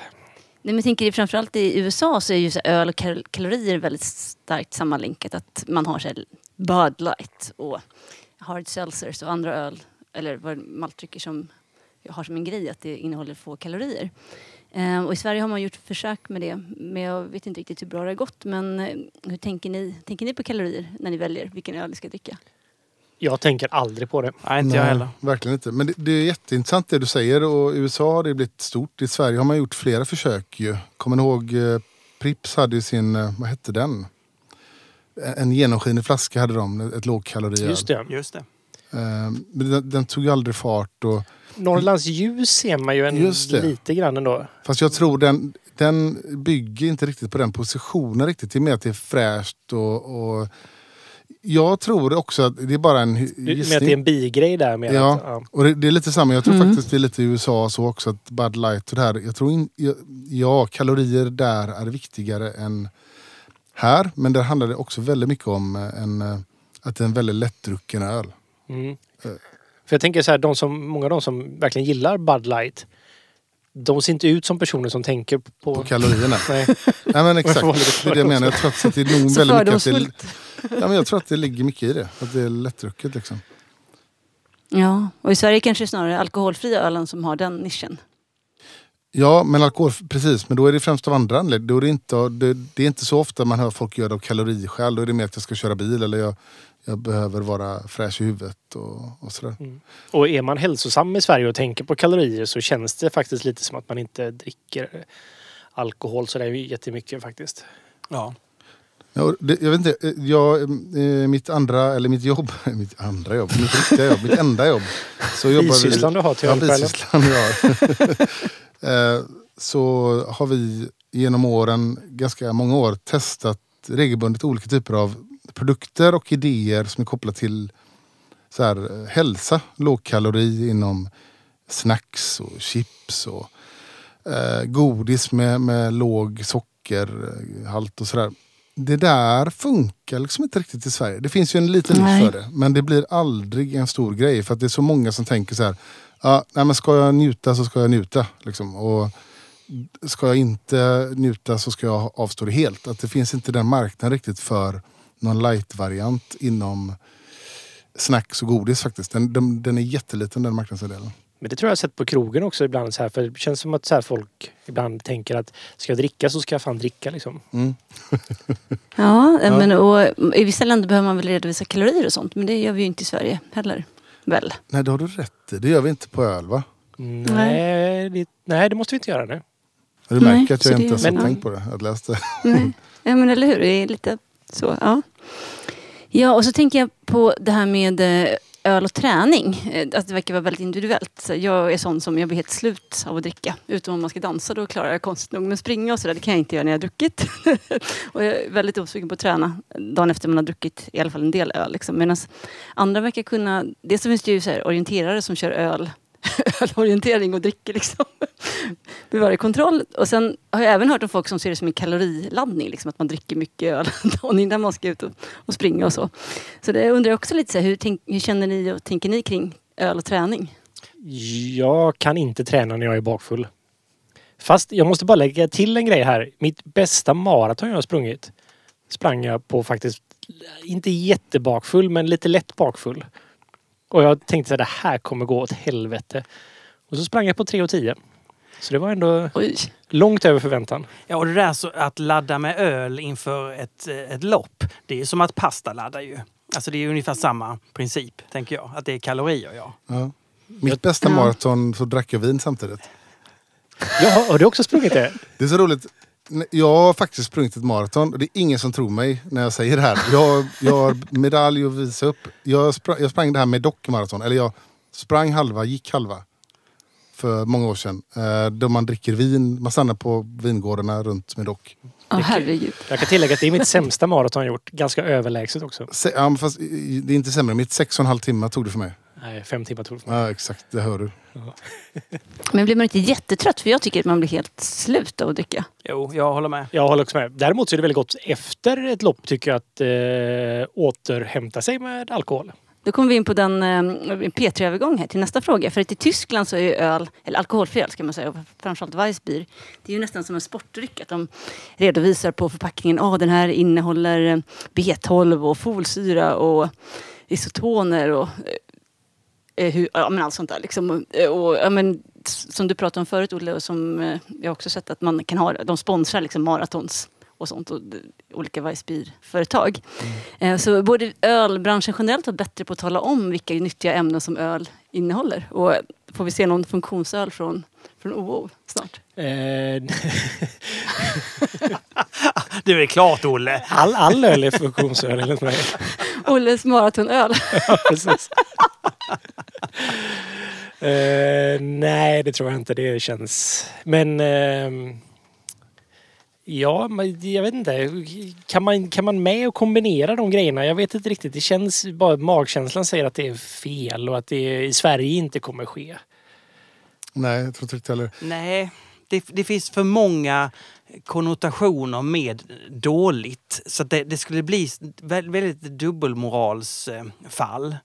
Nej, men tänker framförallt i USA så är ju så öl och kal- kalorier väldigt starkt sammanlänkat. Att man har så Bud Light och Hard Seltzers och andra öl eller vad maltdrycker som har som en grej att det innehåller få kalorier. Eh, och i Sverige har man gjort försök med det men jag vet inte riktigt hur bra det har gått. Men eh, hur tänker ni, tänker ni på kalorier när ni väljer vilken öl ni ska dricka? Jag tänker aldrig på det. Nej, inte jag Nej, heller. Verkligen inte. Men det, det är jätteintressant det du säger. Och I USA har det blivit stort. I Sverige har man gjort flera försök. Ju. Kommer ni ihåg eh, Prips hade ju sin, eh, vad hette den? En genomskinlig flaska hade de, ett lågkaloriöl. Just det. Just det. Eh, men den, den tog ju aldrig fart. Och, Norrlands ljus ser man ju en, Just det. lite grann ändå. fast jag tror den, den bygger inte riktigt på den positionen riktigt. Det är mer att det är fräscht och, och jag tror också att det är bara en hy- Du- Med att gissning. det är en bigrej där med Ja. att, ja. Och det, det är lite samma. Jag tror Mm. faktiskt det är lite i USA så också att Bud Light och det här. Jag tror in, ja, ja, kalorier där är viktigare än här. Men där handlar det också väldigt mycket om eh, en, eh, att det är en väldigt lättdrucken öl. Mm. För jag tänker så här, de som, många av de som verkligen gillar Bud Light. De ser inte ut som personer som tänker på... På kalorierna. Nej. Nej men exakt. Det är det jag menar. Jag tror att det är nog Så väldigt mycket att det, ja, men Jag tror att det ligger mycket i det. Att det är lättdrucket liksom. Ja, och i Sverige kanske det är snarare alkoholfria ölen som har den nischen. Ja, men alkohol, precis. Men då är det främst av andra anledningar. Då är det, inte, det, det är inte så ofta man hör folk göra det av kaloriskäl. Då är det mer att jag ska köra bil eller jag, jag behöver vara fräsch i huvudet och, och sådär. Och är man hälsosam i Sverige och tänker på kalorier så känns det faktiskt lite som att man inte dricker alkohol så där jättemycket faktiskt. Ja. Ja, det, jag vet inte, jag, eh, mitt andra, eller mitt jobb, mitt andra jobb, mitt riktiga jobb, mitt enda jobb. Så jobbar vi- Bisysslan du har till Ja, ölkvällen. bisysslan. Eh, Så har vi genom åren, ganska många år, testat regelbundet olika typer av produkter och idéer som är kopplat till så här, eh, hälsa, lågkalori inom snacks och chips och eh, godis med, med låg sockerhalt och sådär. Det där funkar liksom inte riktigt i Sverige. Det finns ju en liten nisch för det. Men det blir aldrig en stor grej. För att det är så många som tänker så här. Ja, nej, men ska jag njuta så ska jag njuta. Liksom. Och ska jag inte njuta så ska jag avstå det helt. Att det finns inte den marknaden riktigt för någon light-variant inom snacks och godis faktiskt. Den, den, den är jätteliten den marknadsandelen. Men det tror jag har sett på krogen också ibland. Så här, för det känns som att så här, folk ibland tänker att ska jag dricka så ska jag fan dricka liksom. Mm. Ja, Ja. Men, och i vissa länder behöver man väl redovisa kalorier och sånt. Men det gör vi ju inte i Sverige heller. Väl? Nej, det har du rätt i. Det gör vi inte på öl va? Nej, det, nej, det måste vi inte göra nu. Du Nej, märker att så jag inte ens har tänkt på det. Jag läste. Nej. Ja men eller hur, det är lite så. Ja, ja och så tänker jag på det här med eh, öl och träning. Alltså det verkar vara väldigt individuellt. Jag är sån som jag blir helt slut av att dricka. Utom om man ska dansa, då klarar jag konstigt nog. Men springa och sådär, det kan jag inte göra när jag har druckit. och jag är väldigt osugen på att träna dagen efter man har druckit i alla fall en del öl. Liksom. Medan andra verkar kunna... Dels så finns det ju så här orienterare som kör öl ölorientering och dricker liksom. Bevarar varje kontroll. Och sen har jag även hört om folk som ser det som en kaloriladdning. Liksom, att man dricker mycket öl dagen innan man ska ut och, och springa och så. Så det undrar jag också lite så här, hur, tänk, hur känner ni och tänker ni kring öl och träning? Jag kan inte träna när jag är bakfull. Fast jag måste bara lägga till en grej här. Mitt bästa maraton jag har sprungit sprang jag på faktiskt, inte jättebakfull, men lite lätt bakfull. Och jag tänkte att det här kommer gå åt helvete. Och så sprang jag på 3.10. Så det var ändå Oj. långt över förväntan. Ja, och det där så att ladda med öl inför ett, eh, ett lopp, det är ju som att pasta laddar ju. Alltså det är ungefär samma princip, tänker jag. Att det är kalorier, ja. Ja. Mitt bästa Ja. maraton så drack jag vin samtidigt. Ja, har du också sprungit det? Det är så roligt. Jag har faktiskt sprungit ett maraton och det är ingen som tror mig när jag säger det här. Jag, jag har medalj att visa upp. Jag sprang, jag sprang det här med dockmaraton. Eller jag sprang halva, gick halva. För många år sedan. Eh, då man dricker vin. Man stannar på vingårdarna runt med dock. Ja, herregud. Jag kan tillägga att det är mitt sämsta maraton jag gjort. Ganska överlägset också. Se, ja, fast i- det är inte sämre. Mitt sex och en halv timme tog det för mig. Nej, fem timmar för mig. Ja, exakt, det hör du. Men blir man inte jättetrött? För jag tycker att man blir helt slut av att dricka. Jo, jag håller med. Jag håller också med. Däremot så är det väldigt gott efter ett lopp tycker jag att eh, återhämta sig med alkohol. Då kommer vi in på den eh, P3-övergång här till nästa fråga. För att i Tyskland så är ju öl, eller alkoholfri öl ska man säga, och framförallt Weissbier, det är ju nästan som en sportdryck. Att de redovisar på förpackningen, att den här innehåller eh, B12 och folsyra och isotoner och eh, hur, ja, men allt sånt där. Liksom. Eh, Och, ja, men, som du pratade om förut Olle, och som eh, jag också sett att man kan ha, de sponsrar liksom maratons. och sånt. Och olika Weissbierföretag. Eh, så både ölbranschen generellt var bättre på att tala om vilka nyttiga ämnen som öl innehåller. Och får vi se någon funktionsöl från, från OO snart? Eh, Det är väl klart, Olle. all, all öl är funktionsöl enligt mig. Olles maratonöl. Ja, precis. Eh, nej, det tror jag inte. Det känns... Men... ehm, ja, jag vet inte. Kan man, kan man med och kombinera de grejerna? Jag vet inte riktigt. Det känns bara... Magkänslan säger att det är fel och att det i Sverige inte kommer ske. Nej, jag tror inte heller. Nej, det, det finns för många konnotationer med dåligt. Så det, det skulle bli väldigt, dubbelmoralsfall,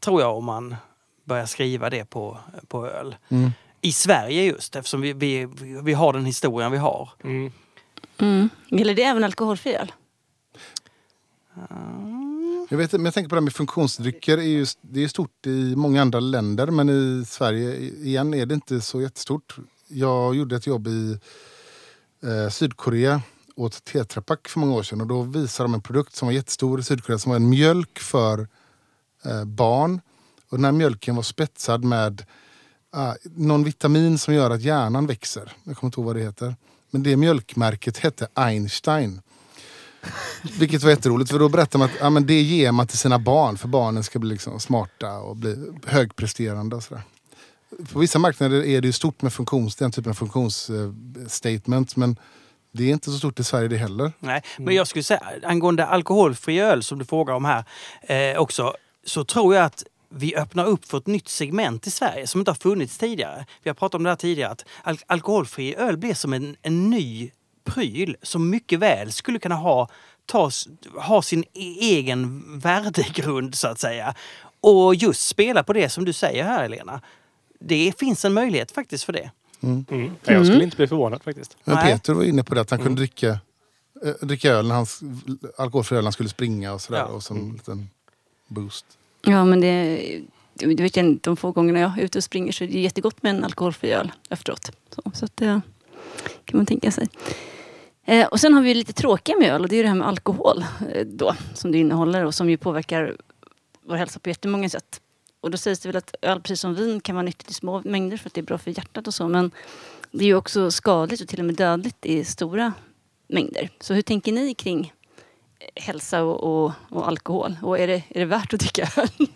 tror jag, om man börjar skriva det på, på öl. Mm. I Sverige just, eftersom vi, vi, vi har den historien vi har. Mm. Mm. Gäller det även alkoholfri öl? Jag, vet, men jag tänker på det här med funktionsdrycker. Är just, det är stort i många andra länder men i Sverige igen är det inte så jättestort. Jag gjorde ett jobb i eh, Sydkorea åt Tetra Pak för många år sedan och då visade de en produkt som var jättestor i Sydkorea som var en mjölk för eh, barn. Och den här mjölken var spetsad med eh, någon vitamin som gör att hjärnan växer. Jag kommer inte ihåg vad det heter. Men det mjölkmärket hette Einstein. Vilket var jätteroligt för då berättar man att ja, men det ger man till sina barn för barnen ska bli liksom smarta och bli högpresterande. Och sådär. På vissa marknader är det ju stort med funktions, den typen av funktionsstatement men det är inte så stort i Sverige det heller. Nej, men jag skulle säga angående alkoholfri öl som du frågar om här eh, också, så tror jag att vi öppnar upp för ett nytt segment i Sverige som inte har funnits tidigare. Vi har pratat om det här tidigare, att al alkoholfri öl blir som en, en ny pryl som mycket väl skulle kunna ha, ta, ha sin e egen värdegrund så att säga. Och just spela på det som du säger här Helena. Det finns en möjlighet faktiskt för det. Mm. Ja, Jag skulle inte bli förvånad faktiskt. Men. Peter var inne på det att han kunde dricka, eh, dricka öl när han, s- alkoholfri öl han skulle springa och sådär. Ja. Och så en liten boost. Ja, men det, det vet de få gångerna jag är ute och springer så är det jättegott med en alkoholfri öl efteråt. Så, så att det kan man tänka sig. Eh, och sen har vi lite tråkiga med öl och det är det här med alkohol eh, då, som det innehåller och som ju påverkar vår hälsa på jättemånga sätt. Och då sägs det väl att öl, precis som vin, kan vara nyttigt i små mängder för att det är bra för hjärtat och så. Men det är ju också skadligt och till och med dödligt i stora mängder. Så hur tänker ni kring hälsa och, och, och alkohol? Och är det, är det värt att dricka öl?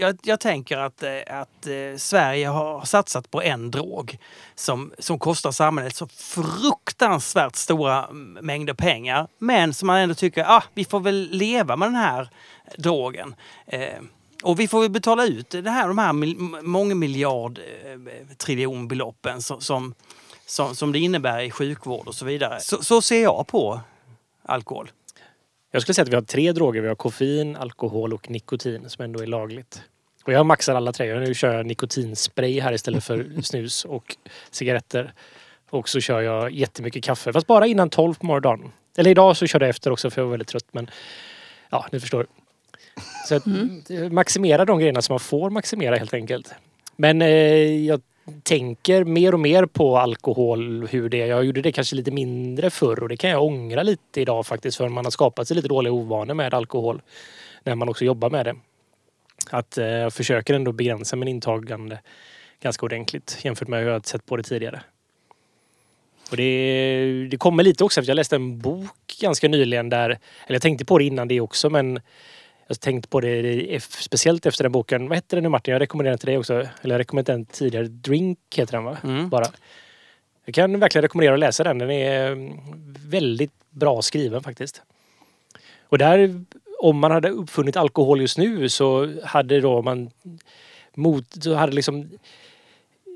jag, jag tänker att, eh, att eh, Sverige har satsat på en drog som, som kostar samhället så fruktansvärt stora mängder pengar. Men som man ändå tycker, ah, vi får väl leva med den här drogen. Eh, och vi får väl betala ut det här, de här mil, många miljard eh, triljonbeloppen som, som, som, som det innebär i sjukvård och så vidare. Så, så ser jag på alkohol. Jag skulle säga att vi har tre droger. Vi har koffein, alkohol och nikotin som ändå är lagligt. Och jag maxar alla tre. Nu kör jag nikotinspray här istället för snus och cigaretter. Och så kör jag jättemycket kaffe. Fast bara innan 12 på morgonen. Eller idag så körde jag efter också för jag var väldigt trött. Men ja, ni förstår. Så att maximera de grejerna som man får maximera helt enkelt. Men eh, jag tänker mer och mer på alkohol, hur det är. Jag gjorde det kanske lite mindre förr och det kan jag ångra lite idag faktiskt för man har skapat sig lite dåliga ovanor med alkohol när man också jobbar med det. Att eh, jag försöker ändå begränsa min intagande ganska ordentligt jämfört med hur jag har sett på det tidigare. Och det, det kommer lite också efter jag läste en bok ganska nyligen där, eller jag tänkte på det innan det också men jag har tänkt på det speciellt efter den boken. Vad hette den nu Martin? Jag rekommenderar den till dig också. Eller jag rekommenderade den tidigare. Drink heter den va? Mm. Bara. Jag kan verkligen rekommendera att läsa den. Den är mm, väldigt bra skriven faktiskt. Och där, om man hade uppfunnit alkohol just nu så hade då man mot, så hade liksom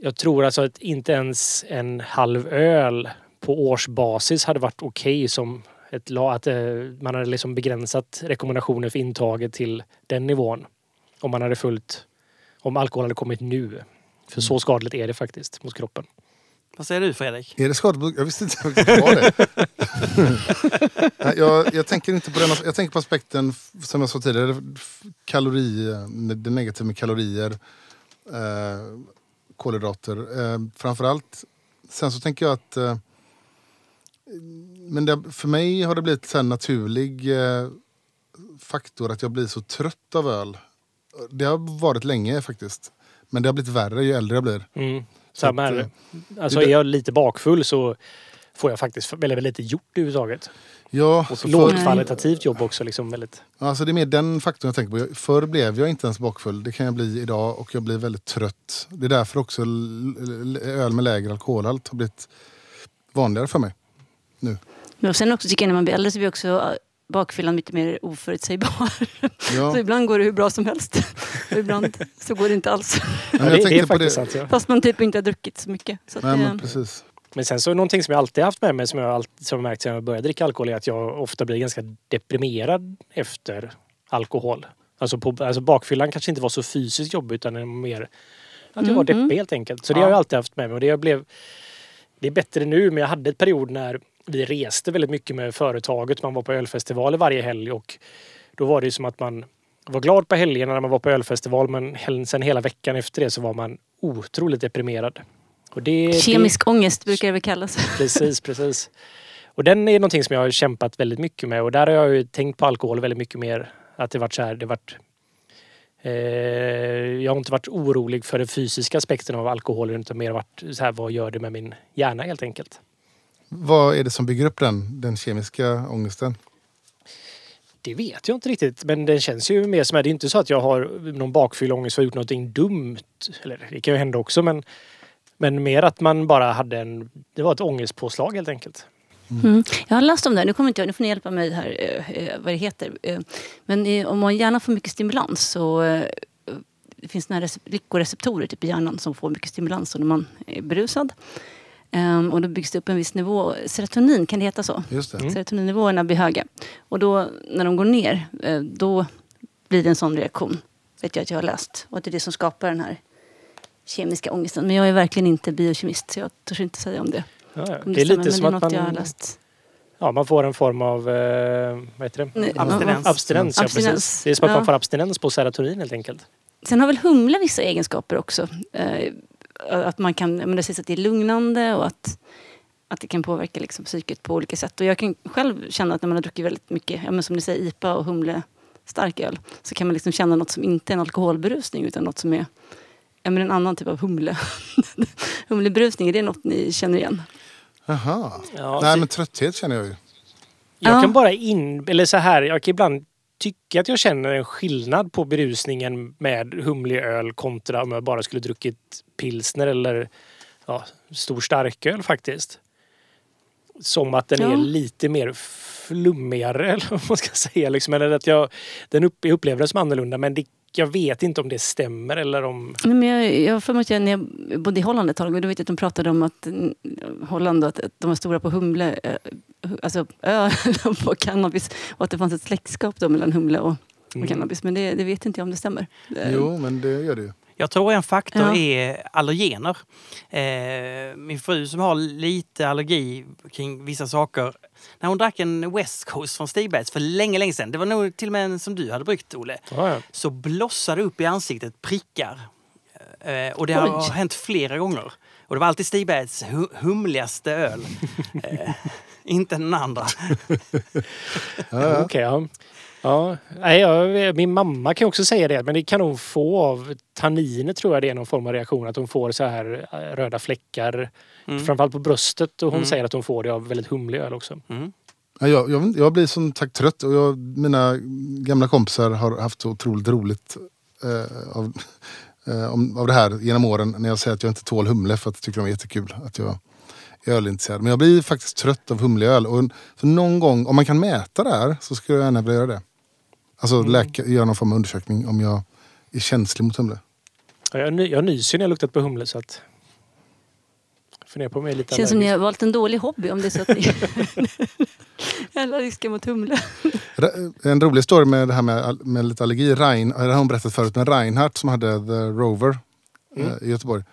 jag tror alltså att inte ens en halv öl på årsbasis hade varit okej som ett att eh, man hade liksom begränsat rekommendationer för intaget till den nivån. Om man hade följt, om alkohol hade kommit nu. För så skadligt är det faktiskt mot kroppen. Vad säger du Fredrik? Är det skadligt? Jag visste inte att det var det. Nej, jag, jag tänker inte på den. Jag tänker på aspekten, som jag sa tidigare, kalori, eh, det negativa med kalorier, eh, kolhydrater. Eh, framförallt. Sen så tänker jag att eh, men det, för mig har det blivit här naturlig eh, faktor att jag blir så trött av öl. Det har varit länge faktiskt. Men det har blivit värre ju äldre jag blir. Mm. Så Samma att, här. eh, Alltså det- är jag lite bakfull så får jag faktiskt väldigt, väldigt lite gjort överhuvudtaget. Ja, Och lågkvalitativt jobb också. Liksom väldigt. Alltså det är mer den faktorn jag tänker på. Förr blev jag inte ens bakfull. Det kan jag bli idag och jag blir väldigt trött. Det är därför också öl med lägre alkoholhalt har blivit vanligare för mig. Men och sen också tycker jag när man blir äldre så blir också bakfyllan lite mer oförutsägbar. Så Ja, ibland går det hur bra som helst. Och ibland så går det inte alls. men Ja, jag det, det är tänkte på det. sant. Ja. Fast man typ inte har druckit så mycket. Så Nej, men precis. Men sen så någonting som jag alltid haft med mig som jag alltid som jag märkt sedan jag började dricka alkohol är att jag ofta blir ganska deprimerad efter alkohol. Alltså, på, alltså bakfyllan kanske inte var så fysiskt jobbig utan en mer att jag var Mm, deppig helt enkelt. Så det har jag alltid haft med mig. Och det, jag blev, det är bättre nu men jag hade ett period när vi reste väldigt mycket med företaget. Man var på ölfestivaler varje helg och då var det som att man var glad på helgerna när man var på ölfestival men sen hela veckan efter det så var man otroligt deprimerad. Och det, det, Kemisk ångest brukar det väl kallas. Precis, precis. Och den är någonting som jag har kämpat väldigt mycket med och där har jag ju tänkt på alkohol väldigt mycket mer. Att det varit så här, det varit eh, jag har inte varit orolig för den fysiska aspekten av alkoholen utan mer varit så här, vad gör det med min hjärna helt enkelt. Vad är det som bygger upp den, den kemiska ångesten? Det vet jag inte riktigt men den känns ju mer som att det är inte så att jag har någon bakfylleångest för att ha gjort någonting dumt. Eller det kan ju hända också men men mer att man bara hade en... Det var ett ångestpåslag helt enkelt. Mm. Jag har läst om det, här. nu kommer inte jag, nu får ni hjälpa mig här eh, eh, vad det heter. Eh, men eh, om man gärna får mycket stimulans så eh, det finns några rece- lyckoreceptorer typ i hjärnan som får mycket stimulans när man är berusad. Ehm, och då byggs det upp en viss nivå. Serotonin, kan det heta så? Just det. Mm. Serotoninnivåerna blir höga. Och då när de går ner, eh, då blir det en sån reaktion. Vet jag att jag har läst. Och att det är det som skapar den här kemiska ångesten. Men jag är verkligen inte biokemist så jag törs inte säga om det. Ja, ja. Om Det är stämmer, lite som det är att något jag har man, läst. ja, man får en form av eh, vad heter det? Abstinens. Abstinens, ja, Abstinens. precis. Det är som att Ja. man får abstinens på serotonin helt enkelt. Sen har väl humle vissa egenskaper också. Eh, att man kan, men det sägs att det är lugnande och att, att det kan påverka liksom psyket på olika sätt. Och jag kan själv känna att när man har druckit väldigt mycket, ja, men som ni säger, IPA och humle stark öl, så kan man liksom känna något som inte är en alkoholberusning utan något som är ja, men en annan typ av humle. Humleberusning, är det något ni känner igen? Jaha. Ja, Nej det- men trötthet känner jag ju. Jag Ja. kan bara in... Eller så här, jag kan ibland tycka att jag känner en skillnad på berusningen med humlig öl kontra om jag bara skulle druckit pilsner eller ja, stor starköl faktiskt. Som att den Ja. är lite mer flummigare eller vad man ska säga. Liksom. Eller att jag, den upp, jag upplever den som annorlunda men det, jag vet inte om det stämmer eller om... Nej, men jag, jag för mig att jag, när jag bodde i Holland ett tag, då vet jag att de pratade om att mm, Holland, att, att de var stora på humle, hu- alltså öl på cannabis. Och att det fanns ett släktskap då mellan humle och, och Mm. cannabis. Men det, det vet inte jag om det stämmer. Jo men det gör det ju. Jag tror en faktor Ja. är allergener. Eh, min fru som har lite allergi kring vissa saker. När hon drack en West Coast från Stigbergs för länge, länge sedan. Det var nog till och med en som du hade bryggt, Olle. Ja, ja. Så blossade upp i ansiktet prickar. Eh, och det har Oj. hänt flera gånger. Och det var alltid Stigbergs hu- humligaste öl. eh, inte den andra. Ja, Okej, ja. Ja, nej, jag, min mamma kan också säga det, men det kan hon få av tanniner tror jag det är någon form av reaktion. Att hon får så här eh, röda fläckar, Mm. framförallt på bröstet. Och hon Mm. säger att hon får det av väldigt humlig öl också. Mm. Ja, jag, jag, jag blir som sagt trött och jag, mina gamla kompisar har haft otroligt roligt eh, av, eh, om, av det här genom åren när jag säger att jag inte tål humle för att jag tycker de är jättekul. Att jag är ölintresserad. Men jag blir faktiskt trött av humleöl. Och, så någon gång, om man kan mäta det här så skulle jag gärna vilja göra det. Alltså läka, göra någon form av undersökning om jag är känslig mot humle. Ja, Jag, jag nyser när jag luktat på humle så att... Jag funderar på är lite känns som ni har valt en dålig hobby om det är så att ni är allergiska mot humle. En rolig story med det här med, med lite allergi. Rein, det har hon berättat förut, men Reinhardt som hade The Rover eh, i Göteborg.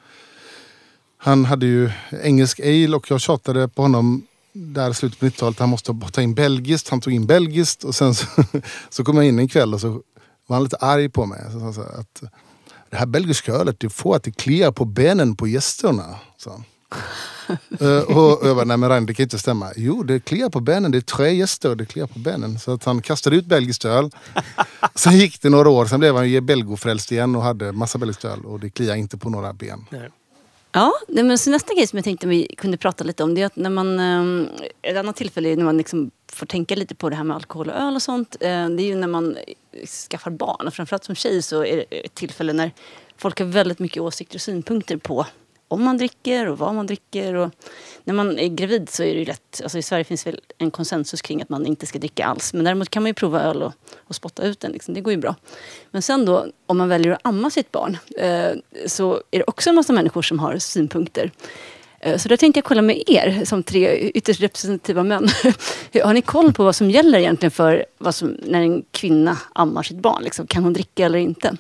Han hade ju engelsk ale och jag tjatade på honom där slutet på 90-talet. Han måste ta in belgiskt. Han tog in belgiskt och sen så, så kom jag in en kväll och så var han lite arg på mig. Så så här att det här belgiska ölet det får att det kliar på benen på gästerna. sa han. Eh, och jag bara, nej men Ragnar det kan inte stämma. Jo, det kliar på benen. Det är tre gäster och det kliar på benen. Så att han kastade ut belgiskt öl. Sen gick det några år, sen blev han ju belgofrälst igen och hade massa belgiskt öl. Och det kliar inte på några ben. Ja, men så nästa grej som jag tänkte vi kunde prata lite om det är att när man, ehm, ett annat tillfälle när man liksom får tänka lite på det här med alkohol och öl och sånt. Eh, det är ju när man eh, skaffar barn och framförallt som tjej så är det ett tillfälle när folk har väldigt mycket åsikter och synpunkter på om man dricker och vad man dricker. Och när man är gravid så är det ju lätt, alltså i Sverige finns väl en konsensus kring att man inte ska dricka alls. Men däremot kan man ju prova öl och, och spotta ut den, liksom. det går ju bra. Men sen då, om man väljer att amma sitt barn eh, så är det också en massa människor som har synpunkter. Eh, Så där tänkte jag kolla med er som tre ytterst representativa män. Har ni koll på vad som gäller egentligen för vad som, när en kvinna ammar sitt barn? Liksom, kan hon dricka eller inte?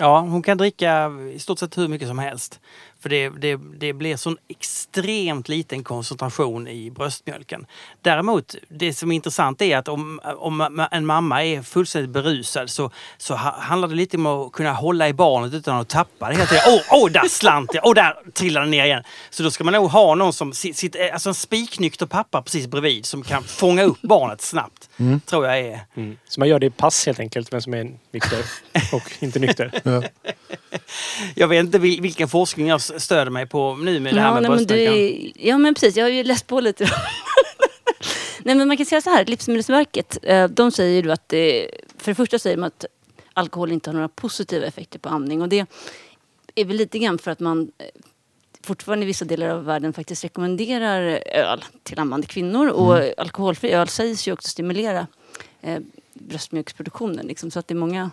Ja, hon kan dricka i stort sett hur mycket som helst. För det, det, det blir sån extremt liten koncentration i bröstmjölken. Däremot, det som är intressant är att om, om en mamma är fullständigt berusad så, så ha- handlar det lite om att kunna hålla i barnet utan att tappa det hela tiden. Åh, oh, där slant det! Åh, där trillade den ner igen. Så då ska man nog ha någon som si- sitter, alltså en spiknykter pappa precis bredvid som kan fånga upp barnet snabbt. Tror jag är... Mm. Så man gör det i pass helt enkelt, vem som är nykter och inte nykter. Ja. Jag vet inte vil- vilken forskning jag s- stöder mig på nu med det här med men du, bröstmjölken. ja men precis, jag har ju läst på lite. nej men man kan säga så här, Livsmedelsverket, eh, de säger ju att det, för det första säger de att alkohol inte har några positiva effekter på amning. Och det är väl lite grann för att man eh, fortfarande i vissa delar av världen faktiskt rekommenderar öl till ammande kvinnor. Och alkoholfri öl sägs ju också stimulera eh, bröstmjölksproduktionen. Liksom, så att det är många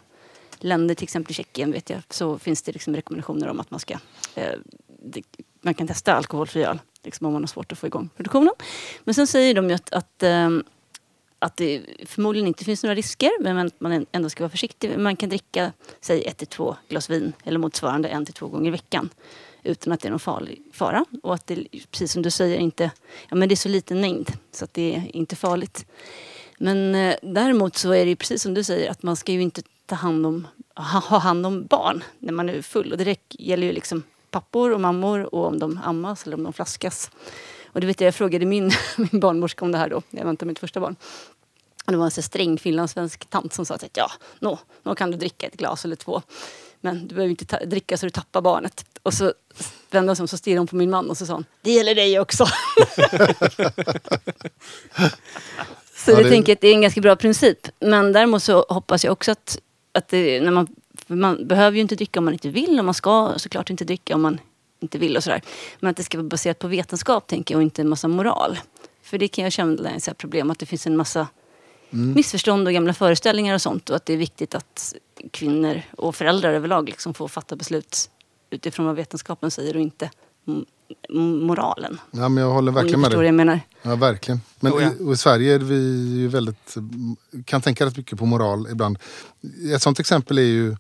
länder, till exempel Tjeckien vet jag, så finns det liksom rekommendationer om att man ska eh, det, man kan testa alkoholfri öl liksom om man har svårt att få igång produktionen. Men sen säger de ju att, att, eh, att det förmodligen inte finns några risker men att man ändå ska vara försiktig. Man kan dricka säg ett till två glas vin eller motsvarande en till två gånger i veckan utan att det är någon farlig fara. Och att det, precis som du säger, inte, ja, men det är så liten mängd så att det är inte farligt. Men eh, däremot så är det ju precis som du säger att man ska ju inte ta hand om, ha, ha hand om barn när man är full. Och det gäller ju liksom pappor och mammor och om de ammas eller om de flaskas. Och det vet jag, jag frågade min, min barnmorska om det här då, när jag väntade mitt första barn. Och det var en så sträng finlandssvensk tant som sa att ja, nå, nå kan du dricka ett glas eller två. Men du behöver inte ta, dricka så du tappar barnet. Och så vände hon sig om så stirrade hon på min man och så sa hon, det gäller dig också. så Ja, jag det- tänker att det är en ganska bra princip. Men däremot så hoppas jag också att, att det, när man, man behöver ju inte dricka om man inte vill och man ska såklart inte dricka om man inte vill och sådär. Men att det ska vara baserat på vetenskap tänker jag och inte en massa moral. För det kan jag känna är ett problem att det finns en massa missförstånd och gamla föreställningar och sånt. Och att det är viktigt att kvinnor och föräldrar överlag liksom får fatta beslut utifrån vad vetenskapen säger och inte m- m- moralen. Ja, men jag håller verkligen med dig. jag menar. Ja, verkligen. Men Jo, ja. i, i Sverige är vi ju väldigt, kan tänka rätt mycket på moral ibland. Ett sånt exempel är ju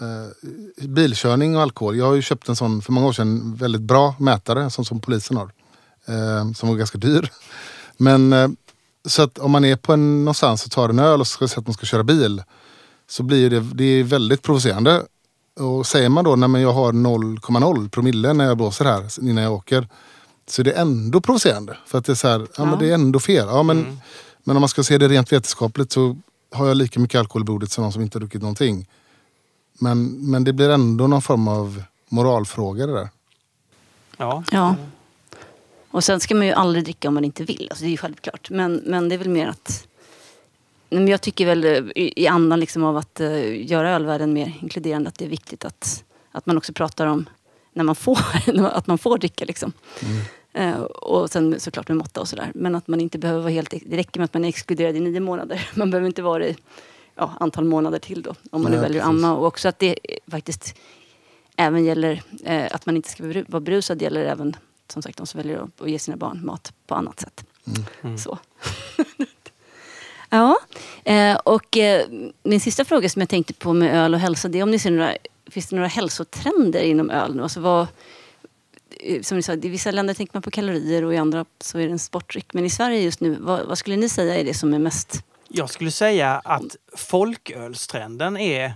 eh, bilkörning och alkohol. Jag har ju köpt en sån för många år sedan väldigt bra mätare, som, som polisen har. Eh, som var ganska dyr. Men eh, så att om man är på en, någonstans och tar en öl och ska säga att man ska köra bil så blir det, det är väldigt provocerande. Och säger man då när jag har 0,0 promille när jag blåser här innan jag åker så är det ändå provocerande. För att det är så här, ja, Ja. men det är ändå fel. Ja, men, men om man ska se det rent vetenskapligt så har jag lika mycket alkohol i blodet som någon som inte har druckit någonting. Men, men det blir ändå någon form av moralfråga det där. Ja. Ja. Och sen ska man ju aldrig dricka om man inte vill. Alltså det är ju självklart. Men, men det är väl mer att... Men jag tycker väl eh, i, andan liksom av att uh, göra ölvärlden mer inkluderande att det är viktigt att, att man också pratar om när man får, att man får dricka. Liksom. Eh, och sen såklart med måtta och sådär. Men att man inte behöver vara helt... Det räcker med att man är exkluderad i nio månader. Man behöver inte vara det i ja, antal månader till då. Om man nu Nej, väljer att precis. amma. Och också att det eh, faktiskt även gäller eh, att man inte ska vara berusad gäller även som sagt de som väljer att, att ge sina barn mat på annat sätt. Så. ja, eh, och eh, min sista fråga som jag tänkte på med öl och hälsa det är om ni ser några, finns det några hälsotrender inom öl nu? Alltså vad, eh, som ni sa, i vissa länder tänker man på kalorier och i andra så är det en sportdryck. Men i Sverige just nu, vad, vad skulle ni säga är det som är mest... Jag skulle säga att folkölstrenden är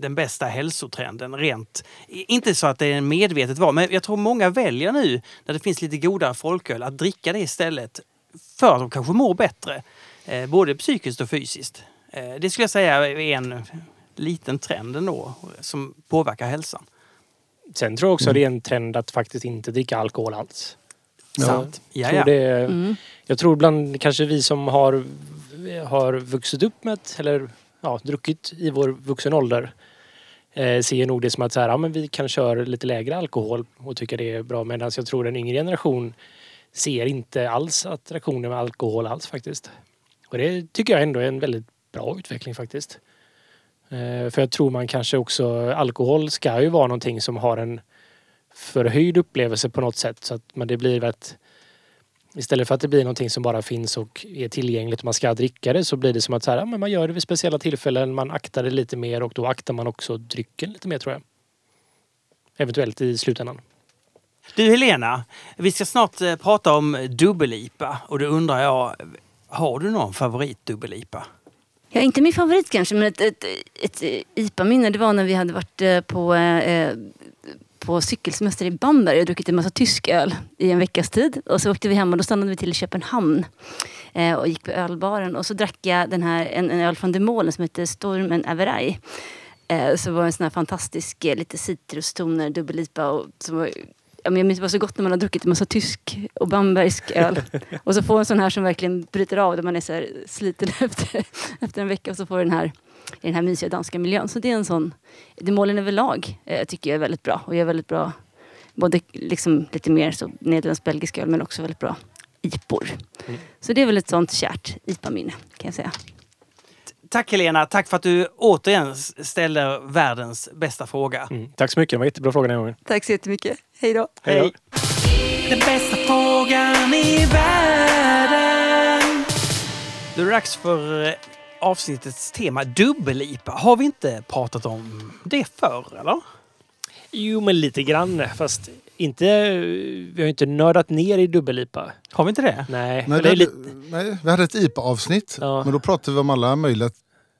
den bästa hälsotrenden rent. Inte så att det är en medvetet val, men jag tror många väljer nu när det finns lite godare folköl att dricka det istället för att de kanske mår bättre. Eh, både psykiskt och fysiskt. Eh, det skulle jag säga är en liten trend ändå som påverkar hälsan. Sen tror jag också det är en trend att faktiskt inte dricka alkohol alls. Sant. Ja, tror det, Mm. Jag tror bland kanske vi som har, har vuxit upp med eller ja, druckit i vår vuxen ålder eh, ser nog det som att så här, ja, men vi kan köra lite lägre alkohol och tycka det är bra. Medan jag tror den yngre generation ser inte alls attraktionen med alkohol alls faktiskt. Och det tycker jag ändå är en väldigt bra utveckling faktiskt. Eh, för jag tror man kanske också, alkohol ska ju vara någonting som har en förhöjd upplevelse på något sätt. Så att men det blir att Istället för att det blir någonting som bara finns och är tillgängligt och man ska dricka det så blir det som att så här, ja, men man gör det vid speciella tillfällen, man aktar det lite mer och då aktar man också drycken lite mer tror jag. Eventuellt i slutändan. Du Helena, vi ska snart eh, prata om dubbel-IPA och då undrar jag, har du någon favorit dubbel-IPA? Ja, inte min favorit kanske, men ett, ett, ett, IPA-minne det var när vi hade varit eh, på, eh, eh, på cykelsemester i Bamberg och druckit en massa tysk öl i en veckas tid. Och så åkte vi hem och då stannade vi till i Köpenhamn eh, och gick på ölbaren. Och så drack jag den här, en, en öl från Demolen som heter Stormen Averaj. Eh, så var det en sån här fantastisk, eh, lite citrustoner, dubbel-IPA. Och, som var, jag minns det var så gott när man har druckit en massa tysk och bambergsk öl. och så får en sån här som verkligen bryter av där man är så sliten efter, efter en vecka och så får den här i den här mysiga danska miljön. Så det är en sån, Demolen överlag eh, tycker jag är väldigt bra. Och jag är väldigt bra, både liksom lite mer så nederländsk-belgisk öl men också väldigt bra IPOR. Så det är väl ett sånt kärt IPA-minne kan jag säga. Tack Helena, tack för att du återigen ställer världens bästa fråga. Mm. Tack så mycket, det var jättebra fråga den här gången. Tack så jättemycket. Hej då. Hej då. Den bästa frågan i världen. Då är det dags för eh, avsnittets tema dubbel-IPA. Har vi inte pratat om det förr eller? Jo, men lite grann. Fast inte... Vi har inte nördat ner i dubbel-IPA. Har vi inte det? Nej, Nej, men vi, det lite nej, vi hade ett IPA-avsnitt. Ja. Men då pratade vi om alla möjliga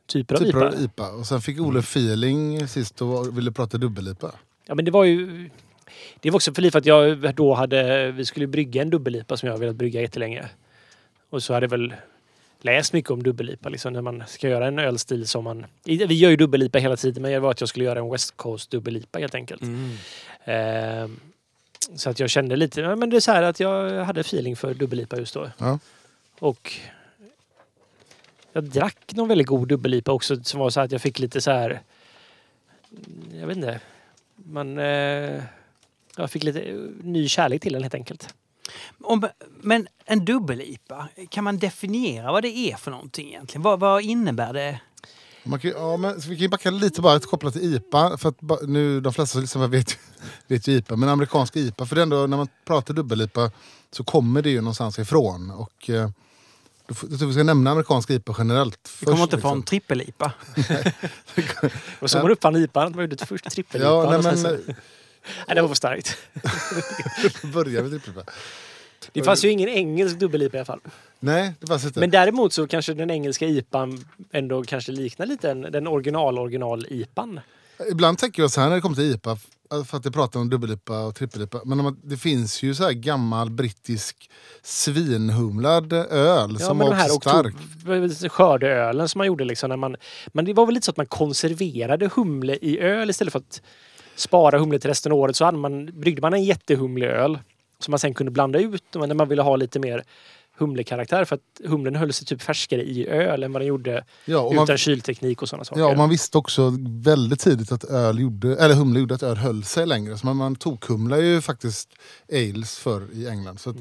typer av typer IPA. av IPA. Och sen fick Ole feeling sist och ville prata dubbel-IPA. Ja, men det var ju... Det var också för att jag då hade... Vi skulle brygga en dubbel-IPA som jag har velat brygga jättelänge. Och så hade jag väl läst mycket om dubbel-IPA. Liksom, när man ska göra en ölstil som man... Vi gör ju dubbel-IPA hela tiden men det var att jag skulle göra en West Coast dubbel-IPA helt enkelt. Ehm, så att jag kände lite... Ja, men det är så här att jag hade feeling för dubbel-IPA just då. Ja. Och jag drack någon väldigt god dubbel-IPA också som var så här att jag fick lite så här... Jag vet inte. Man... Eh, jag fick lite eh, ny kärlek till den helt enkelt. Om, men en dubbel-IPA, kan man definiera vad det är för någonting egentligen? Vad, vad innebär det? Man kan, ja, men, vi kan ju backa lite bara kopplat till IPA. För att nu, de flesta som lyssnar vet, vet ju IPA. Men amerikansk IPA, för det ändå, när man pratar dubbel-IPA så kommer det ju någonstans ifrån. Och, eh, jag tror vi ska nämna amerikansk IPA generellt. Det kommer först, inte från trippel-IPA. Och så man uppfann IPA, man gjorde först trippel-IPA. Ja, nej, men, så, nej, det var för starkt. börjar med trippel-IPA. Det fanns ju ingen engelsk dubbel-IPA i alla fall. Nej, det fanns inte. Men däremot så kanske den engelska IPAn ändå kanske liknar lite den, den original-original-IPAn. Ibland tänker jag så här när det kommer till IPA, för att jag pratar om dubbel-IPA och trippel-IPA. Men det finns ju så här gammal brittisk svinhumlad öl som var de här också stark. oktober- skördeölen som man gjorde liksom när man... Men det var väl lite så att man konserverade humle i öl istället för att spara humle till resten av året. Så hade man, bryggde man en jättehumlig öl som man sen kunde blanda ut när man ville ha lite mer humlekaraktär för att humlen höll sig typ färskare i öl än vad den gjorde Ja, utan man, kylteknik och sådana saker. ja, och man visste också väldigt tidigt att öl gjorde, eller humle gjorde att öl höll sig längre. Så man, man tokhumlar ju faktiskt ales för i England. Så att,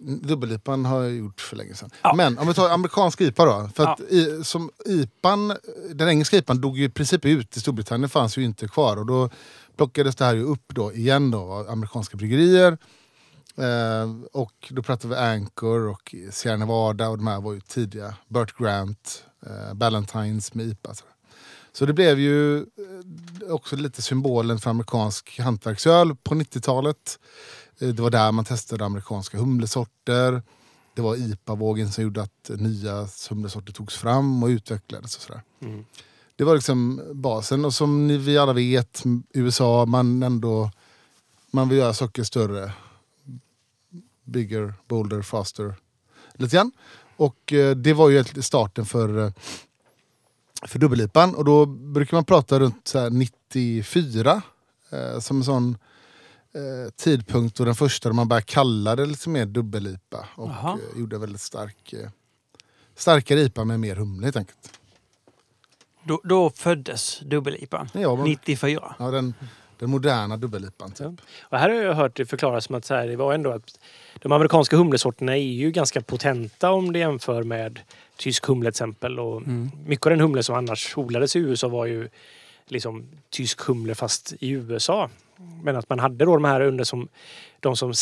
Dubbel-IPan har jag gjort för länge sedan. Ja. Men om vi tar amerikansk IPA då. För att i, som IPAn, den engelska IPAn dog ju i princip ut. I Storbritannien fanns ju inte kvar. Och då plockades det här ju upp då igen då av amerikanska bryggerier. Eh, och då pratar vi Anchor och Sierra Nevada och de här var ju tidiga. Burt Grant, eh, Ballantines med IPA. Så. så det blev ju eh, också lite symbolen för amerikansk hantverksöl på 90-talet. Eh, det var där man testade amerikanska humlesorter. Det var IPA-vågen som gjorde att nya humlesorter togs fram och utvecklades. Och sådär. Mm. Det var liksom basen. Och som ni, vi alla vet, USA, man ändå... Man vill göra saker större. Bigger, bolder, faster. Lite grann. Och eh, det var ju starten för, eh, för dubbellipan. Och då brukar man prata runt så här 94. Eh, som en sån eh, tidpunkt då den första då man började kalla det lite mer dubbellipa. Och Jaha. eh, gjorde väldigt stark, eh, starkare IPA med mer humle helt enkelt. Då, då föddes dubbellipan. Ja, men- 94. Ja, den, den moderna dubbellipan. Typ. Ja. Och här har jag hört det förklaras som att så här, det var ändå att de amerikanska humlesorterna är ju ganska potenta om det jämför med tysk humle till exempel. Och Mycket av den humle som annars odlades i USA var ju liksom tysk humle fast i USA. Men att man hade då de här under som de som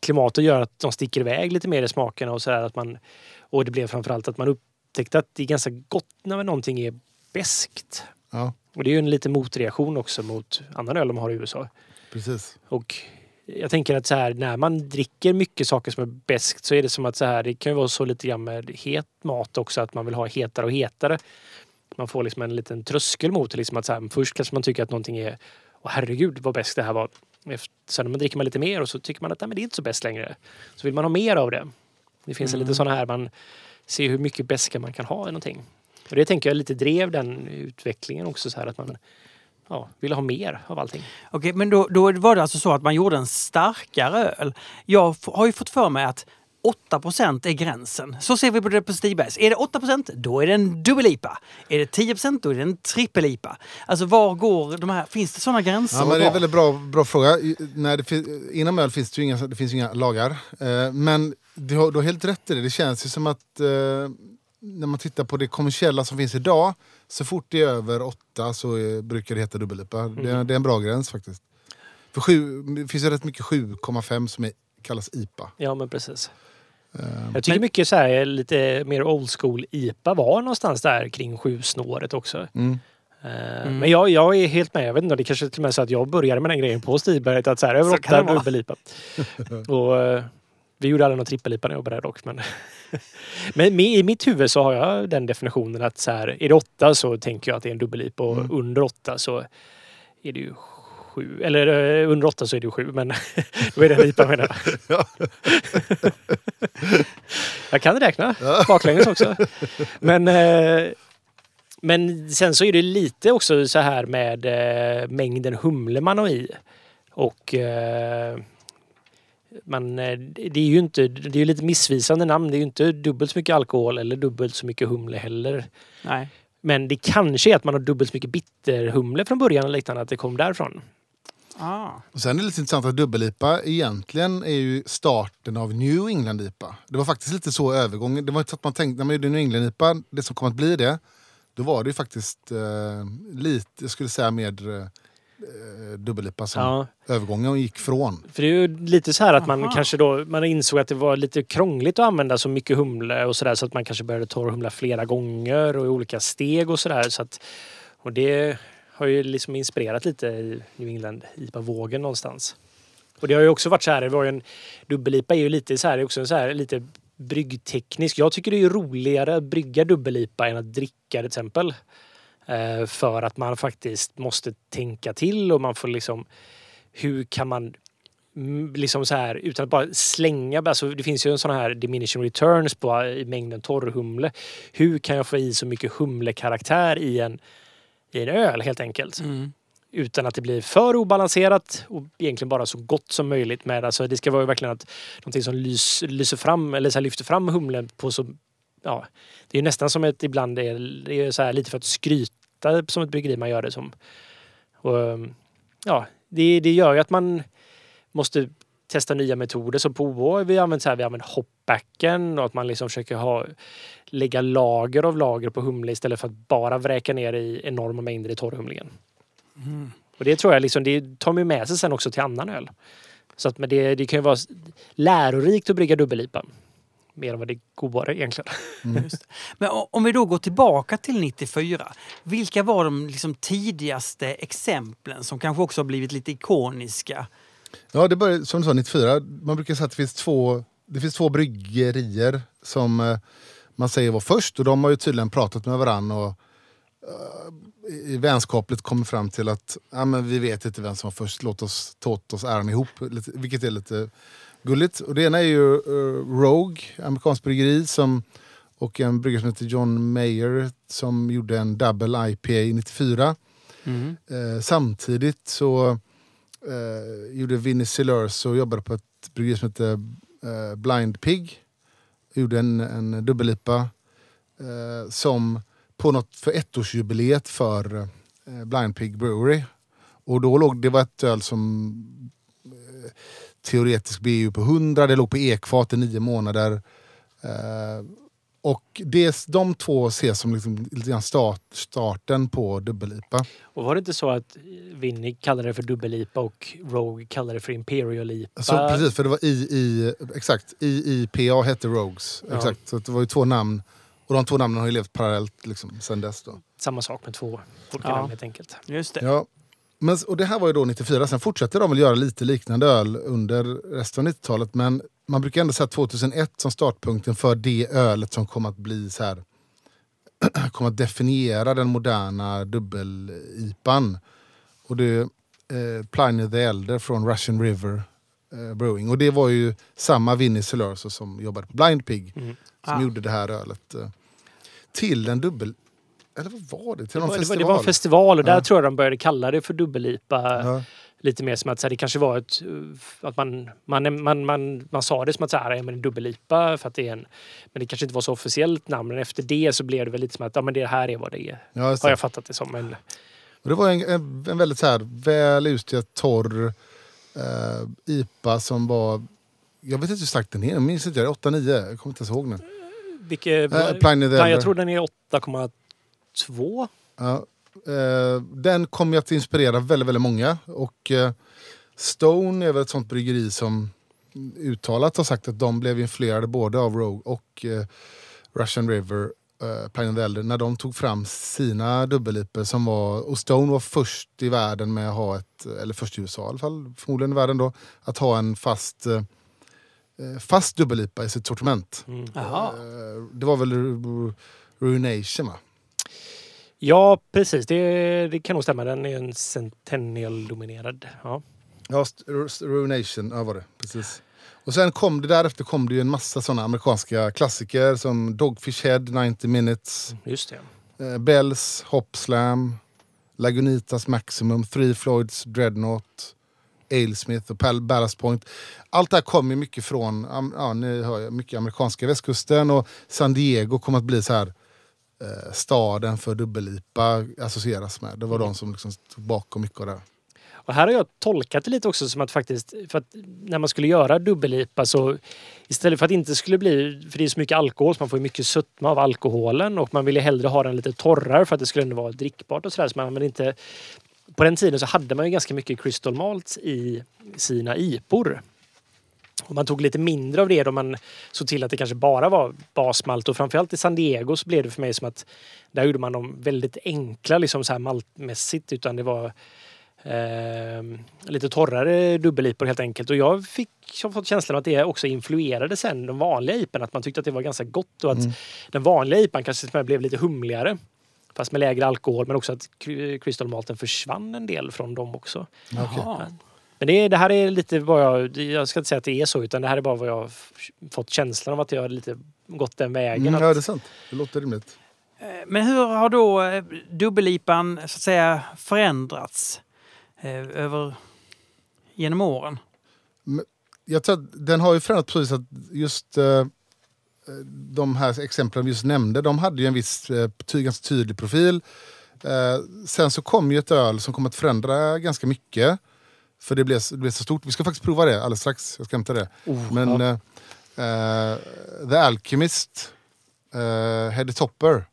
klimatet gör att de sticker iväg lite mer i smakerna och så där att man och det blev framförallt att man upptäckte att det är ganska gott när någonting är beskt. Ja, Och det är ju en liten motreaktion också mot annan öl de har i USA. precis. Och jag tänker att så här, när man dricker mycket saker som är beskt så är det som att så här, det kan ju vara så lite grann med het mat också att man vill ha hetare och hetare. Man får liksom en liten tröskel mot det. Liksom att så här, först kanske man tycker att någonting är Åh herregud vad bäst det här var. Efter, sen man dricker man lite mer och så tycker man att Nej, men det är inte så bäst längre. Så vill man ha mer av det. Det finns en lite sådana här, man ser hur mycket bäska man kan ha i någonting. Och det tänker jag lite drev den utvecklingen också så här att man ja, ville ha mer av allting. Okej, men då, då var det alltså så att man gjorde en starkare öl. Jag har ju fått för mig att 8% är gränsen. Så ser vi på det på Stibergs. Är det 8% då är det en dubbel-IPA. Är det 10% då är det en trippel-IPA. Alltså var går de här... Finns det sådana gränser? Ja, men det är en väldigt bra, bra fråga. När det inom öl finns det ju inga, det finns inga lagar. Eh, men du har, du har helt rätt i det. Det känns ju som att eh, när man tittar på det kommersiella som finns idag, så fort det är över åtta så är, brukar det heta dubbel-IPA. Det, är- det är en bra gräns faktiskt. För sju, det finns ju rätt mycket 7,5 som är, kallas IPA. Ja, men precis. Eh, Jag tycker Men- mycket så här, lite mer old school IPA var någonstans där kring sju snåret också. mm. Eh, Men jag, jag är helt med. Jag vet inte, det kanske till och med så att jag började med den grejen på Stiberget. Att så här, över det åtta vara. dubbel-IPA. och eh, vi gjorde aldrig någon trippel-IPA när jag jobbade där dock. Men, men i mitt huvud så har jag den definitionen att så här, är det åtta så tänker jag att det är en dubbel-IPA och Mm. under åtta så är det ju sju. Eller eh, under åtta så är det ju sju, men då är det en IPA menar jag. jag kan räkna baklänges också. Men, eh, men sen så är det lite också så här med eh, mängden humle man har i. Och eh, man, eh, det är ju inte, det är ju lite missvisande namn. Det är ju inte dubbelt så mycket alkohol eller dubbelt så mycket humle heller. Nej. Men det kanske är att man har dubbelt så mycket bitterhumle från början eller liknande, att det kom därifrån. Ah. Och sen är det lite intressant att dubbel-IPA egentligen är ju starten av New England-IPA. Det var faktiskt lite så övergången. Det var inte så att man tänkte när man gjorde New England-IPA, det som kom att bli det, då var det ju faktiskt eh, lite, jag skulle säga med eh, dubbel-IPA som Ja. övergången gick från. För det är ju lite så här att man Aha. kanske då man insåg att det var lite krångligt att använda så mycket humle och sådär så att man kanske började torrhumla flera gånger och i olika steg och sådär. Så att, och det har ju liksom inspirerat lite i New England IPA-vågen någonstans. Och det har ju också varit så här, det var ju en dubbel-IPA är ju lite så här, det är också en så här lite bryggteknisk. Jag tycker det är roligare att brygga dubbel-IPA än att dricka det till exempel. Eh, för att man faktiskt måste tänka till och man får liksom hur kan man mm, liksom så här utan att bara slänga, alltså det finns ju en sån här diminishing returns på i mängden torrhumle. Hur kan jag få i så mycket humlekaraktär i en, i en öl helt enkelt? Mm. Utan att det blir för obalanserat och egentligen bara så gott som möjligt. Med, alltså det ska vara verkligen att någonting som lys, lyser fram eller så lyfter fram humlen på så Ja, det är ju nästan som ett ibland är, det är så här lite för att skryta som ett bryggeri man gör det som. Och, um, ja, det, det gör ju att man måste testa nya metoder. Så på OH vi använder så här, vi använder hopbacken och att man liksom försöker ha, lägga lager av lager på humle istället för att bara vräka ner i enorma mängder i torrhumlingen. Och det tror jag liksom, det tar man med sig sen också till annan öl. Så att men det, det kan ju vara lärorikt att brygga dubbel-IPA. Mer än vad det godare egentligen. Just det. Men om vi då går tillbaka till 94. Vilka var de liksom tidigaste exemplen som kanske också har blivit lite ikoniska? Ja, det började som du sa 94. Man brukar säga att det finns två, det finns två bryggerier som eh, man säger var först och de har ju tydligen pratat med varandra och, eh, i vänskapligt kommer fram till att ja, men vi vet inte vem som var först, låt oss ta åt oss äran ihop. Lite, vilket är lite gulligt. Och det ena är ju eh, Rogue, amerikanskt bryggeri, som, och en bryggare som heter John Mayer som gjorde en double IPA 94. Mm. Eh, samtidigt så eh, gjorde Vinnie Silurs och jobbade på ett bryggeri som heter Blind Pig. Gjorde en, en dubbellipa som på något för ettårsjubileet för Blind Pig Brewery. Och då låg det var ett öl som teoretisk BU på 100, det låg på ekfat i nio månader. Eh, och det, de två ses som liksom lite grann start, starten på dubbellipa. Och var det inte så att Vinny kallade det för dubbellipa och Rogue kallade det för Imperial-IPA? Så precis, för det var i, i, exakt, IIPA hette Rogues. Ja. Exakt, så det var ju två namn. Och de två namnen har ju levt parallellt liksom, sen dess. Då. Samma sak med två olika Ja. namn helt enkelt. Just det. Ja. Men, och det här var ju då 94, sen fortsatte de väl göra lite liknande öl under resten av 90-talet. Men man brukar ändå säga 2001 som startpunkten för det ölet som kom att bli så här kom att definiera den moderna dubbel-IPan. Och det är eh, Pliny the Elder från Russian River eh, Brewing. Och det var ju samma Vinnie Celerso som jobbade på Blind Pig Mm. som Ah. gjorde det här ölet eh, till en dubbel... Eller vad var det? Till Det var, festival? det var en festival och där Ja. tror jag de började kalla det för dubbellipa. Ja. Lite mer som att här, det kanske var ett... uh, Att man, man, man, man, man sa det som att så här, ja, men en dubbellipa för att det är en... Men det kanske inte var så officiellt namn. Men efter det så blev det väl lite som att ja, men det här är vad det är. Ja, Har jag fattat det som. Men, Och det var en, en, en väldigt så här, väl utstödd, torr eh, IPA som var... Jag vet inte hur stark den är. Jag minns inte. 8-9. Jag kommer inte ens ihåg nu. vilket, Eh, Pliny the Elder. jag tror den är 8,2. Ja, eh, den kom ju att inspirera väldigt, väldigt många. Och eh, Stone är väl ett sånt bryggeri som uttalat har sagt att de blev influerade både av Rogue och eh, Russian River, eh, the Elder, när de tog fram sina dubbelliper som var, och Stone var först i världen med att ha ett, eller först i USA i alla fall, förmodligen i världen då, att ha en fast, eh, eh, fast dubbellipa i sitt sortiment. Mm. Eh, det var väl Ru- Ruination va? Ja, precis. Det, det kan nog stämma. Den är en Centennial-dominerad. Ja. Ja, Ruination, ja var det. Precis. Och sen kom det därefter kom det ju en massa sådana amerikanska klassiker som Dogfish Head, 90 Minutes, Just det. eh, Bells, Hop Slam, Lagunitas Maximum, Three Floyds Dreadnought, Alesmith och Pal- Ballast Point. Allt det här kom ju mycket från ja, ni hör ju, mycket amerikanska västkusten och San Diego kom att bli så här eh, staden för dubbellipa associeras med. Det var de som liksom stod bakom mycket av det. Och här har jag tolkat det lite också som att faktiskt, för att när man skulle göra dubbellipa så istället för att det inte skulle bli, för det är så mycket alkohol så man får mycket sötma av alkoholen och man ville hellre ha den lite torrare för att det skulle ändå vara drickbart och sådär. Så man använde inte, på den tiden så hade man ju ganska mycket crystal malts i sina IPor. Och man tog lite mindre av det då man såg till att det kanske bara var basmalt och framförallt i San Diego så blev det för mig som att där gjorde man dem väldigt enkla liksom så här maltmässigt utan det var eh, lite torrare dubbelipor helt enkelt. Och jag fick jag har fått känslan att det också influerade sen de vanliga iporna. Att man tyckte att det var ganska gott och att den vanliga ipan kanske blev lite humligare. Fast med lägre alkohol men också att Cry- Crystal Malten försvann en del från dem också. Jaha. Men det, det här är lite vad jag, jag ska inte säga att det är så utan det här är bara vad jag fått känslan av att jag har lite gått den vägen. Mm, att, ja, det är sant. Det låter rimligt. Eh, Men hur har då eh, dubbellipan så att säga förändrats eh, över genom åren? jag tror att den har ju förändrats vis att just eh, de här exemplen vi just nämnde, de hade ju en viss eh, ty, ganska tydlig profil. Eh, sen så kom ju ett öl som kom att förändra ganska mycket. För det blev, det blev så stort. Vi ska faktiskt prova det alldeles strax. Jag ska hämta det. Oh, Men ja. eh, The Alchemist, eh, Heady Topper.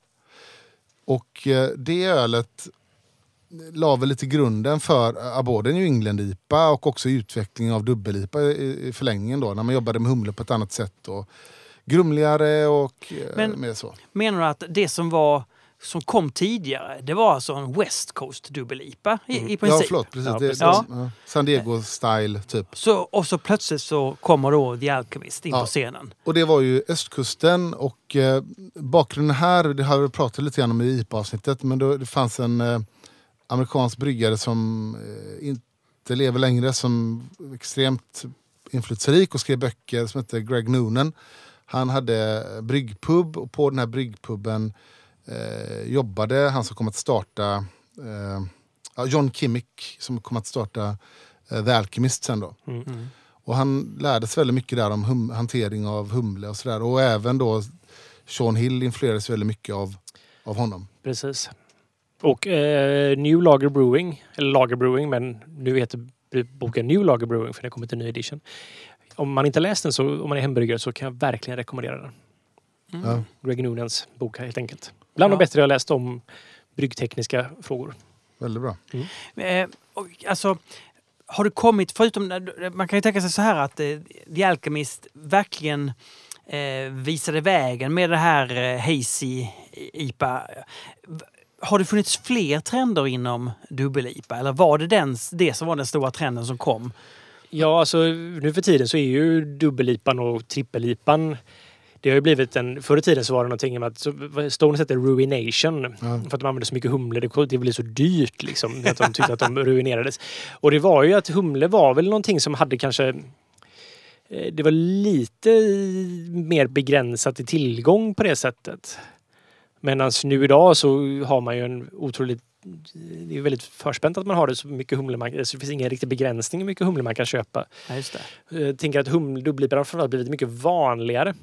Och eh, det ölet la väl lite grunden för uh, både New England-IPA och också utveckling av dubbel-IPA i, i förlängningen då, när man jobbade med humle på ett annat sätt. Och grumligare och Men- mer så. Menar du att det som var som kom tidigare, det var alltså en West Coast dubbel-IPA i, i Ja, princip. förlåt. Precis. Ja, precis. det, Ja. ja. San Diego-style, typ. Så, och så plötsligt så kommer då The Alchemist in Ja. på scenen. Och det var ju östkusten och eh, bakgrunden här, det har vi pratat lite grann om i IPA-avsnittet, men då, det fanns en eh, amerikansk bryggare som eh, inte lever längre, som var extremt inflytelserik och skrev böcker som hette Greg Noonan. Han hade bryggpub och på den här bryggpuben eh, jobbade han som kom att starta eh, John Kimmick som kom att starta eh, The Alchemist sen då. Mm. Och han lärde sig väldigt mycket där om hum- hantering av humle och sådär. Och även då Sean Hill influerades väldigt mycket av, av honom. Precis. Och eh, New Lager Brewing, eller Lager Brewing, men nu heter boken New Lager Brewing för det har kommit en ny edition. Om man inte läst den, så, om man är hembryggare, så kan jag verkligen rekommendera den. Ja. Greg Noonans bok helt enkelt. Bland Ja. de bättre jag har läst om bryggtekniska frågor. Väldigt bra. Eh, och, alltså, har det kommit, förutom, man kan ju tänka sig så här att eh, The Alchemist verkligen eh, visade vägen med det här eh, Hazy IPA. Har det funnits fler trender inom dubbel-IPA eller var det den, det som var den stora trenden som kom? Ja, alltså nu för tiden så är ju dubbel-IPan och trippel-IPan det har ju blivit en... Förr i tiden så var det någonting med att Stones hette Ruination. Ja. För att de använde så mycket humle. Det, det blev så dyrt liksom. Att de tyckte att de ruinerades. Och det var ju att humle var väl någonting som hade kanske... eh, Det var lite mer begränsat i tillgång på det sättet. Medan nu idag så har man ju en otroligt... Det är väldigt förspänt att man har det så mycket humle man, så det finns ingen riktig begränsning hur mycket humle man kan köpa. Ja, just det. Jag tänker att hum- dubbellipan har blivit mycket vanligare.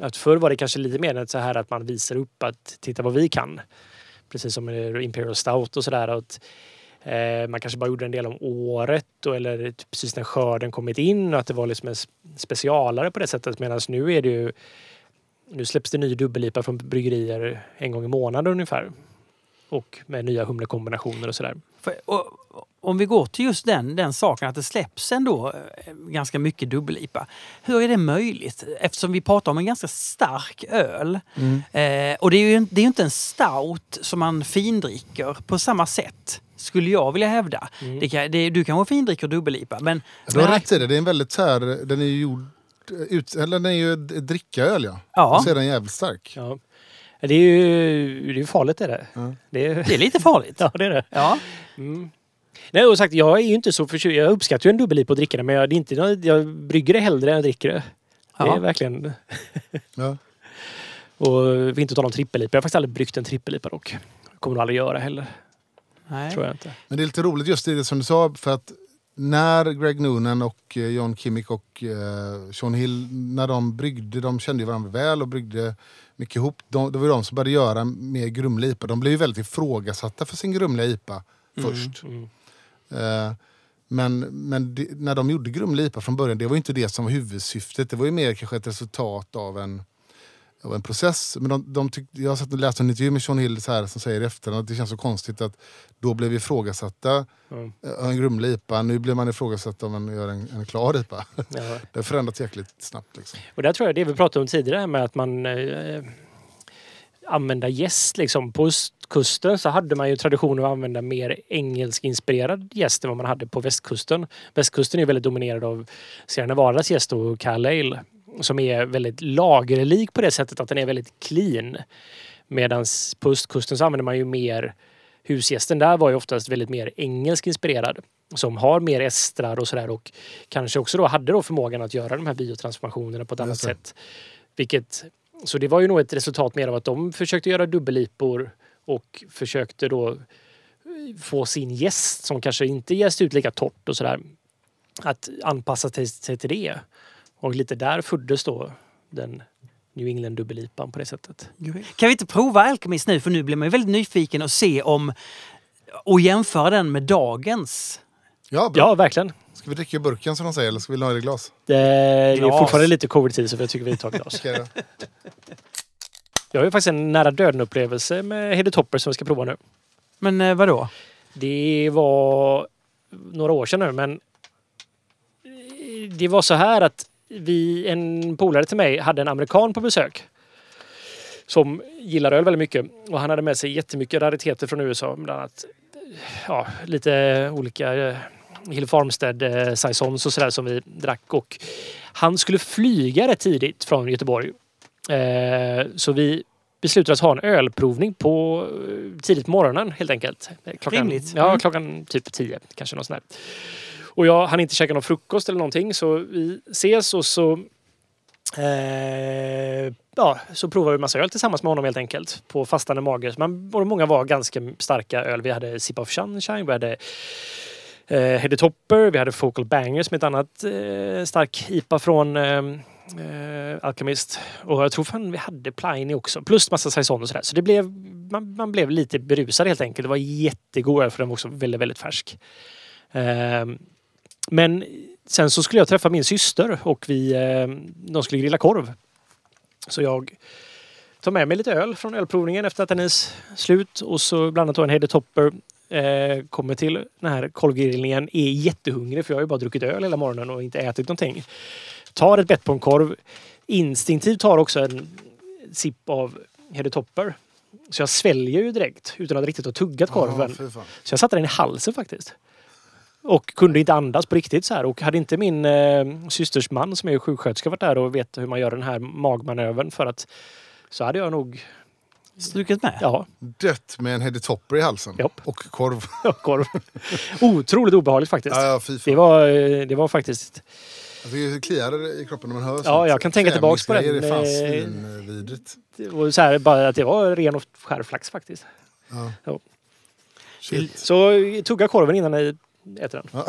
Att förr var det kanske lite mer så här att man visar upp att titta vad vi kan. Precis som Imperial Stout och sådär. Att, eh, man kanske bara gjorde en del om året och, eller typ precis när skörden kommit in och att det var liksom en specialare på det sättet. Medan nu är det ju nu släpps det ny dubbellipa från bryggerier en gång i månaden ungefär. Och med nya humlekombinationer och sådär. Och, om vi går till just den, den saken att det släpps ändå eh, ganska mycket dubbel-IPA. Hur är det möjligt? Eftersom vi pratar om en ganska stark öl. Mm. Eh, och det är ju det är inte en stout som man findricker på samma sätt. Skulle jag vilja hävda. Mm. Det kan, det, du kanske findricker dubbel-IPA men... Du har Nej. rätt i det. Det är en väldigt så här, den är ju gjord, ut, eller den är ju ett drickaöl ja. Ja. Och så är den jävligt stark. Ja. Det är ju det är farligt är det. Ja. Det är, Det är lite farligt. ja, det är det. Ja. Mm. Nej, och sagt, jag är ju inte så förtjust. Jag uppskattar ju en dubbel på att dricka det, men jag, det är inte, jag brygger det hellre än jag dricker det. Det Ja. är verkligen... Ja. Och vi inte tala om trippellipa. Jag har faktiskt aldrig bryggt en trippellipa dock. kommer nog aldrig göra heller. Nej. Tror jag inte. Men det är lite roligt just det som du sa, för att när Greg Noonan och eh, John Kimmick och eh, Sean Hill, när de bryggde, de kände ju varandra väl och bryggde mycket ihop. De, det var ju de som började göra mer grumlig IPA. De blev ju väldigt ifrågasatta för sin grumliga IPA först. Mm. Eh, men men det, när de gjorde grumlig IPA från början, det var inte det som var huvudsyftet. Det var ju mer kanske ett resultat av en, av en process. Men de, de tyck, jag har sett och läst en intervju med Sean Hill så här, som säger i efterhand att det känns så konstigt att då blev vi ifrågasatta Mm. av en grumlig IPA. Nu blir man ifrågasatt om man gör en, en klar IPA. Ja. Det har förändrats jäkligt snabbt. Liksom. Och där tror jag det vi pratade om tidigare med att man eh, använda jäst. Liksom. På östkusten så hade man ju traditionen att använda mer engelskinspirerad jäst än vad man hade på västkusten. Västkusten är väldigt dominerad av Sierra Nevadas jäst och Cal Ale som är väldigt lagerlik på det sättet att den är väldigt clean. Medan på östkusten så använder man ju mer husgästen där var ju oftast väldigt mer engelsk inspirerad som har mer estrar och sådär och kanske också då hade då förmågan att göra de här biotransformationerna på ett annat sätt. Vilket, så det var ju nog ett resultat mer av att de försökte göra dubbellipor och försökte då eh, få sin gäst som kanske inte jäst ut lika torrt och sådär att anpassa till- sig till det. Och lite där föddes då den New England dubbellipan på det sättet. Kan vi inte prova Alchemist nu? För nu blir man ju väldigt nyfiken och se om och jämföra den med dagens. Ja, bra. Ja, verkligen. Ska vi dricka ur burken som de säger eller ska vi ha det i glas? Det är Glas. fortfarande lite covid-tid så jag tycker vi tar glas. Jag har ju faktiskt en nära döden-upplevelse med Heady Topper som vi ska prova nu. Men eh, vadå? Det var några år sedan nu, men det var så här att vi, en polare till mig hade en amerikan på besök som gillar öl väldigt mycket. Och han hade med sig jättemycket rariteter från USA. Bland annat ja, lite olika eh, Hill Farmstead eh, Saisons och sådär som vi drack. Och han skulle flyga rätt tidigt från Göteborg. Eh, så vi beslutade oss ha en ölprovning på eh, tidigt på morgonen helt enkelt. Klockan, Rimligt. Ja, Mm. klockan typ tio kanske något sånt där. Och jag hann inte käka någon frukost eller någonting så vi ses och så Eh, ja, så provade vi massa öl tillsammans med honom helt enkelt. På fastande mage. Man, många var ganska starka öl. Vi hade Sip of Sunshine, vi hade eh, Heady Topper, vi hade Focal Banger som är ett annat eh, stark IPA från eh, eh, Alchemist. Och jag tror fan vi hade Pliny också. Plus massa saison och sådär. Så det blev, man, man blev lite berusad helt enkelt. Det var jättegod för den var också väldigt, väldigt färsk. Eh, men sen så skulle jag träffa min syster och vi, eh, de skulle grilla korv. Så jag tar med mig lite öl från ölprovningen efter att den är slut och så bland annat en Heady Topper. Eh, kommer till den här korvgrillningen, är jättehungrig för jag har ju bara druckit öl hela morgonen och inte ätit någonting. Tar ett bett på en korv. Instinktivt tar också en sipp av Heady Topper. Så jag sväljer ju direkt utan att riktigt ha tuggat korven. Ja. Så jag satte den i halsen faktiskt. Och kunde inte andas på riktigt så här. Och hade inte min eh, systers man som är sjuksköterska varit där och vet hur man gör den här magmanövern för att så hade jag nog, Strukit med? ja, Dött med en Heady Topper i halsen. Japp. Och korv. korv. Otroligt obehagligt faktiskt. Ja, ja. Det var, eh, det var faktiskt, Alltså, det kliar i kroppen när man hör Ja, jag kan tänka tillbaks på Det svinvidrigt. det var så här, bara att det var ren och skär flax faktiskt. Shit. Så tugga korven innan ni äter den.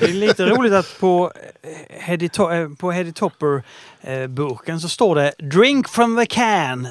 Det är lite roligt att på eh, Heady, to- eh, på Heady Topper-burken så står det “Drink from the can”.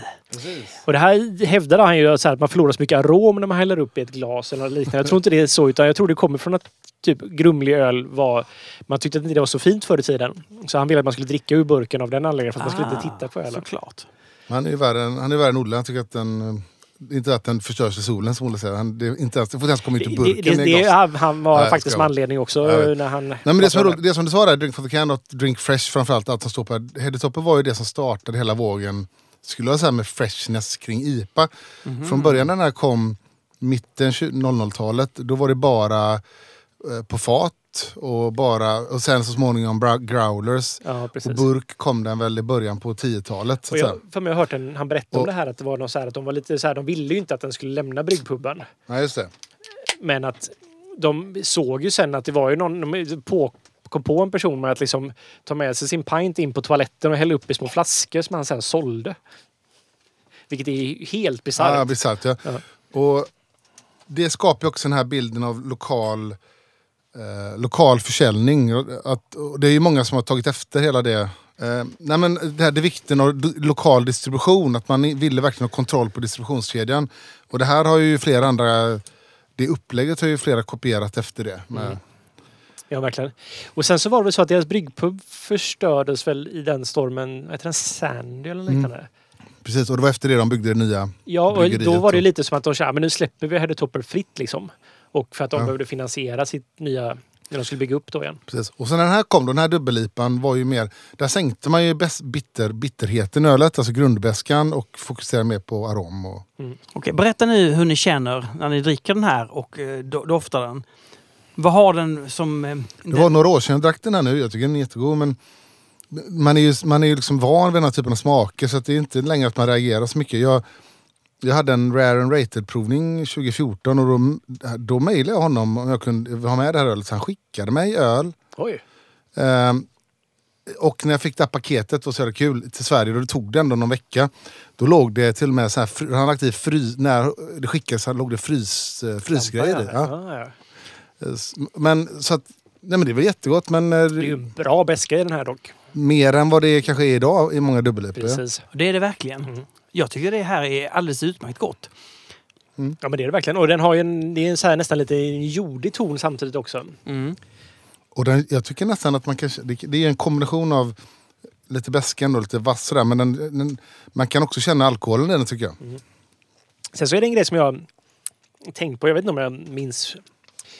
Och det här hävdade han ju så här, att man förlorar så mycket arom när man häller upp i ett glas eller liknande. Jag tror inte det är så utan jag tror det kommer från att typ grumlig öl var... Man tyckte att inte det var så fint förr i tiden. Så han ville att man skulle dricka ur burken av den anledningen för att man skulle inte titta på ölen. Såklart. Han är ju värre än, han är värre än Olle. Han tycker att den... Inte att den förstörs i solen som Olle säger. Han, det, inte ens, det får inte ens komma ut ur Det, burken det, det, glas. han, han var Nej, faktiskt med anledning också när han... Nej, men det, som roligt, det som du sa där, Drink for the can och Drink Fresh framförallt, allt som står på här. Heady Topper var ju det som startade hela vågen, skulle jag säga, med freshness kring IPA. Mhm. Från början när den här kom, mitten 00-talet, då var det bara eh, på fat och bara, och sen så småningom bra- growlers. Ja, Och burk kom den väl i början på 10-talet. så Och att jag, för mig har hört en, han berättade om Och- det här att det var någon så här att de var lite så här, de ville ju inte att den skulle lämna bryggpubben. Nej, just det. Men att de såg ju sen att det var ju någon, de på, kom på en person med att liksom ta med sig sin pint in på toaletten och hälla upp i små flaskor som han sen sålde. Vilket är helt bisarrt. Ja, bisarrt ja. Ja. Och det skapar ju också den här bilden av lokal, eh, lokal försäljning. Att, det är ju många som har tagit efter hela det. Eh, nej men det här det är vikten av lokal distribution. Att man ville verkligen ha kontroll på distributionskedjan. Och det här har ju flera andra... Det upplägget har ju flera kopierat efter det. Mm. Ja, verkligen. Och sen så var det så att deras bryggpub förstördes väl i den stormen, vad heter den, Sandy eller liknande? Precis, och det var efter det de byggde det nya. Ja, och då var det lite som att de sa, "Ja, men nu släpper vi Heady Topper fritt liksom. Och för att de Ja. behövde finansiera sitt nya, när de skulle bygga upp då igen. Precis. Och sen när den här kom, då, den här dubbellipan var ju mer... Där sänkte man ju bäst, bitter, bitterheten i ölet, alltså grundbäskan och fokuserade mer på arom. Och, Okej, berätta nu hur ni känner när ni dricker den här och eh, do- doftar den. Vad har den som... eh, Det var några år sedan jag drack den här nu, jag tycker den är jättegod men man är ju, man är ju liksom van vid den här typen av smaker så att det är inte längre att man reagerar så mycket. Jag, jag hade en Rare and Rated provning 2014 och då, då mejlade jag honom om jag kunde ha med det här ölet så han skickade mig öl. Oj! Ehm, och när jag fick det här paketet var så jävla kul till Sverige och det tog det ändå någon vecka. Då låg det till och med så här, han hade lagt i frys, när det skickades så låg det frys, eh, frysgrejer i. Ja. Ja, Men så att, nej men det var jättegott men eh, Det är ju en bra beska i den här dock. mer än vad det kanske är idag i många dubbel-IPA. Precis. Det är det verkligen. Mm. Jag tycker det här är alldeles utmärkt gott. Ja men det är det verkligen. Och den har ju en, det är en så här nästan lite jordig ton samtidigt också. Mm. Och den, jag tycker nästan att man kan, det, det är en kombination av lite beskan och lite vass sådär, men den, den, man kan också känna alkoholen i den tycker jag. Sen så är det en grej som jag tänkt på, jag vet inte om jag minns.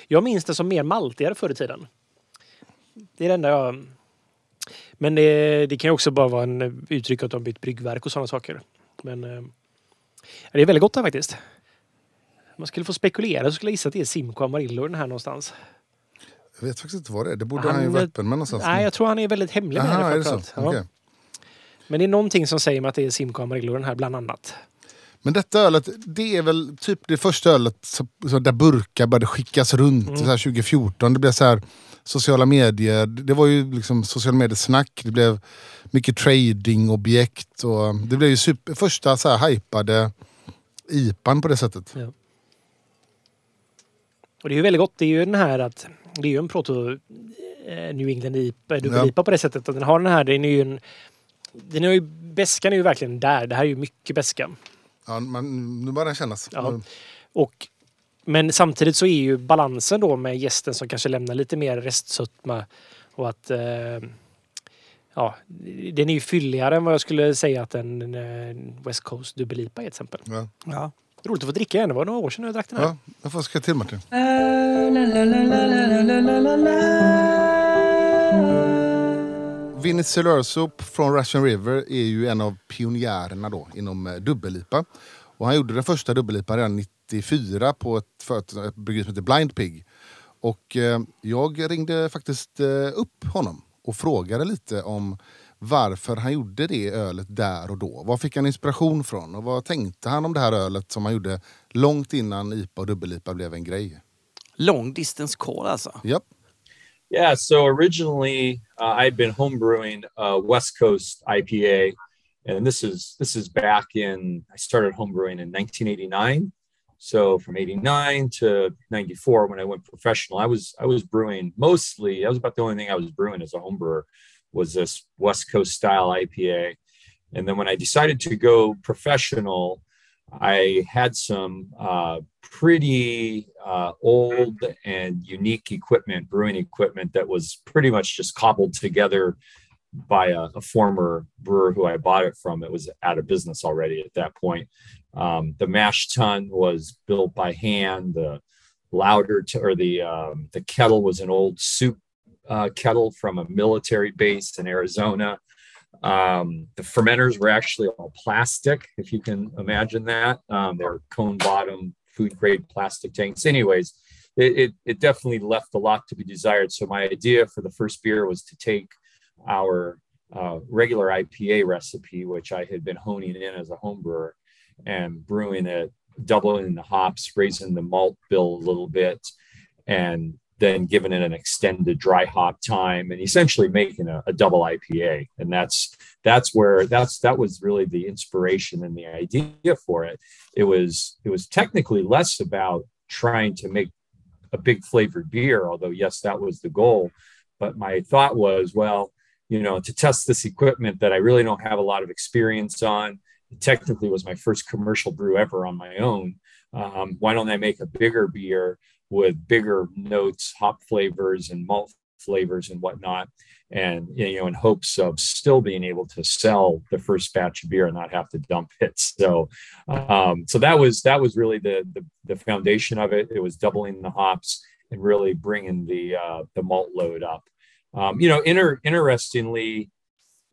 Jag minns den som mer maltigare förr i tiden. Det är det enda jag... Men det, det kan ju också bara vara en uttryck att de bytt bryggverk och sådana saker. Men eh, Det är väldigt gott här faktiskt. Man skulle få spekulera så skulle jag gissa att det är Simco Amarillo den här någonstans. Jag vet faktiskt inte vad det är. Det borde Han han, ju vara öppen med någonstans. Nej, jag tror han är väldigt hemlig med Aha, det är det. Ja. Okej. Men det är någonting som säger mig att det är Simco Amarillo den här bland annat. Men detta ölet, det är väl typ det första ölet så, så där burkar började skickas runt Mm. så här 2014. Det blev så här sociala medier. Det var ju liksom sociala medier-snack. Det blev mycket tradingobjekt. Och det blev ju super, första så här hypade IPan på det sättet. Och det är ju väldigt gott. Det är ju den här att det är ju en proto eh, New England IPA, dubbel Ja. IPA på det sättet att den har den här, den är ju en den är ju, bäskan är ju verkligen där. Det här är ju mycket bäska. Ja, man, nu börjar den kännas. Ja. Och, men samtidigt så är ju balansen då med gästen som kanske lämnar lite mer restsötma och att eh, ja, den är ju fylligare än vad jag skulle säga att en eh, West Coast dubbel IPA till exempel. Ja. Ja. Roligt att få dricka igen. Det var några år sedan jag drack den här. Ja, jag får ska till Martin. Vinny Celerso från Russian River är ju en av pionjärerna då inom eh, dubbel-IPA. Och han gjorde den första dubbel-IPA redan 94 på ett, företag- ett bryggeri som heter Blind Pig. Och eh, jag ringde faktiskt eh, upp honom och frågade lite om varför han gjorde det ölet där och då. Var fick han inspiration från och vad tänkte han om det här ölet som han gjorde långt innan IPA och dubbel-IPA blev en grej? Long distance call alltså. Japp. Yeah, so originally uh, I'd been homebrewing uh, West Coast IPA, and this is this is back in I started homebrewing in 1989. So from 89 to 94, when I went professional, I was I was brewing mostly. That was about the only thing I was brewing as a homebrewer was this West Coast style IPA. And then when I decided to go professional, I had some uh, pretty uh, old and unique equipment, brewing equipment that was pretty much just cobbled together by a, a former brewer who I bought it from. It was out of business already at that point. Um, the mash tun was built by hand. The louder t- or the um, the kettle was an old soup uh, kettle from a military base in Arizona. Um, the fermenters were actually all plastic, if you can imagine that. Um, they're cone bottom, food grade plastic tanks. Anyways, it, it, it definitely left a lot to be desired. So, my idea for the first beer was to take our uh, regular IPA recipe, which I had been honing in as a home brewer, and brewing it, doubling the hops, raising the malt bill a little bit, and then giving it an extended dry hop time and essentially making a, a double IPA. And that's that's where that's that was really the inspiration and the idea for it. It was it was technically less about trying to make a big flavored beer, although yes, that was the goal. But my thought was, well, you know, to test this equipment that I really don't have a lot of experience on. It technically was my first commercial brew ever on my own. Um, why don't I make a bigger beer with bigger notes, hop flavors, and malt flavors and whatnot, and you know, in hopes of still being able to sell the first batch of beer and not have to dump it. So, um, so that was that was really the, the the foundation of it. It was doubling the hops and really bringing the uh, the malt load up. Um, you know, inter- interestingly,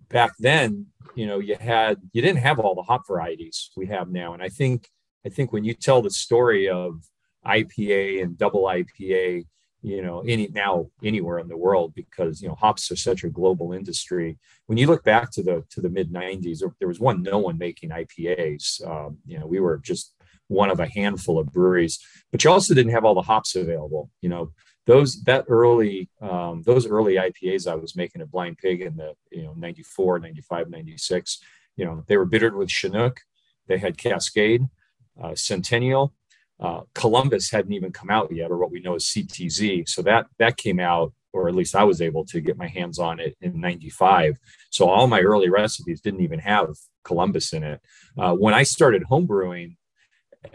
back then, you know, you had you didn't have all the hop varieties we have now, and I think I think when you tell the story of IPA and double IPA, you know, any now anywhere in the world because you know hops are such a global industry. When you look back to the to the mid '90s, there was one no one making IPAs. Um, you know, we were just one of a handful of breweries, but you also didn't have all the hops available. You know, those that early um, those early IPAs I was making at Blind Pig in the you know 94, 95, 96, you know, they were bittered with Chinook, they had Cascade, uh, Centennial, uh, Columbus hadn't even come out yet, or what we know as CTZ. So that that came out, or at least I was able to get my hands on it in '95. So all my early recipes didn't even have Columbus in it. Uh, when I started homebrewing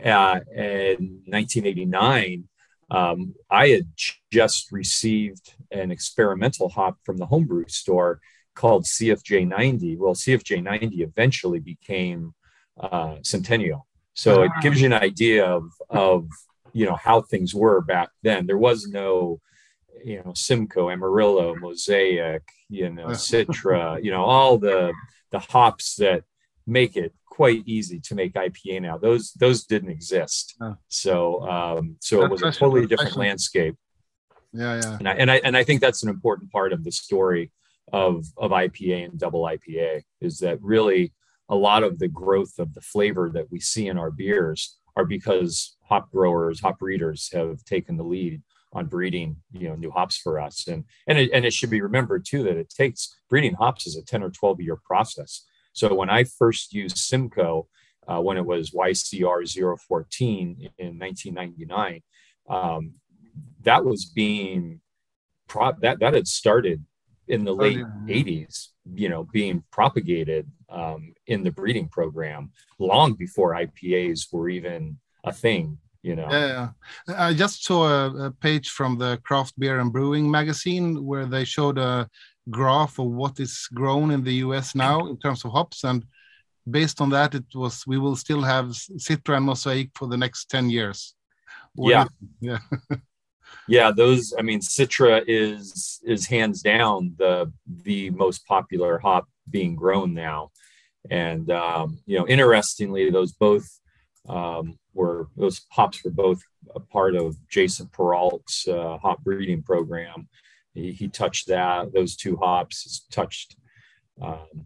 uh, in 1989, um, I had just received an experimental hop from the homebrew store called CFJ90. Well, CFJ90 eventually became uh, Centennial. So it gives you an idea of, of you know how things were back then. There was no you know Simcoe, Amarillo, Mosaic, you know Citra, you know all the the hops that make it quite easy to make IPA now. Those those didn't exist. Oh. So um, so it was a totally different landscape. Yeah, yeah. And I, and I and I think that's an important part of the story of of IPA and double IPA is that really a lot of the growth of the flavor that we see in our beers are because hop growers, hop breeders have taken the lead on breeding, you know, new hops for us. And and it, and it should be remembered too that it takes breeding hops is a 10 or 12 year process. So when I first used Simcoe, uh, when it was YCR 014 in 1999, um, that was being pro- that that had started in the late yeah. 80s you know being propagated um, in the breeding program long before ipas were even a thing you know Yeah. I just saw a, a page from the Craft Beer and Brewing magazine where they showed a graph of what is grown in the US now in terms of hops. And based on that, it was we will still have Citra and Mosaic for the next 10 years. What Yeah. yeah. yeah those i mean citra is is hands down the the most popular hop being grown now and um, you know interestingly those both um, were those hops were both a part of jason peralt's uh, hop breeding program. He, he touched that those two hops touched um,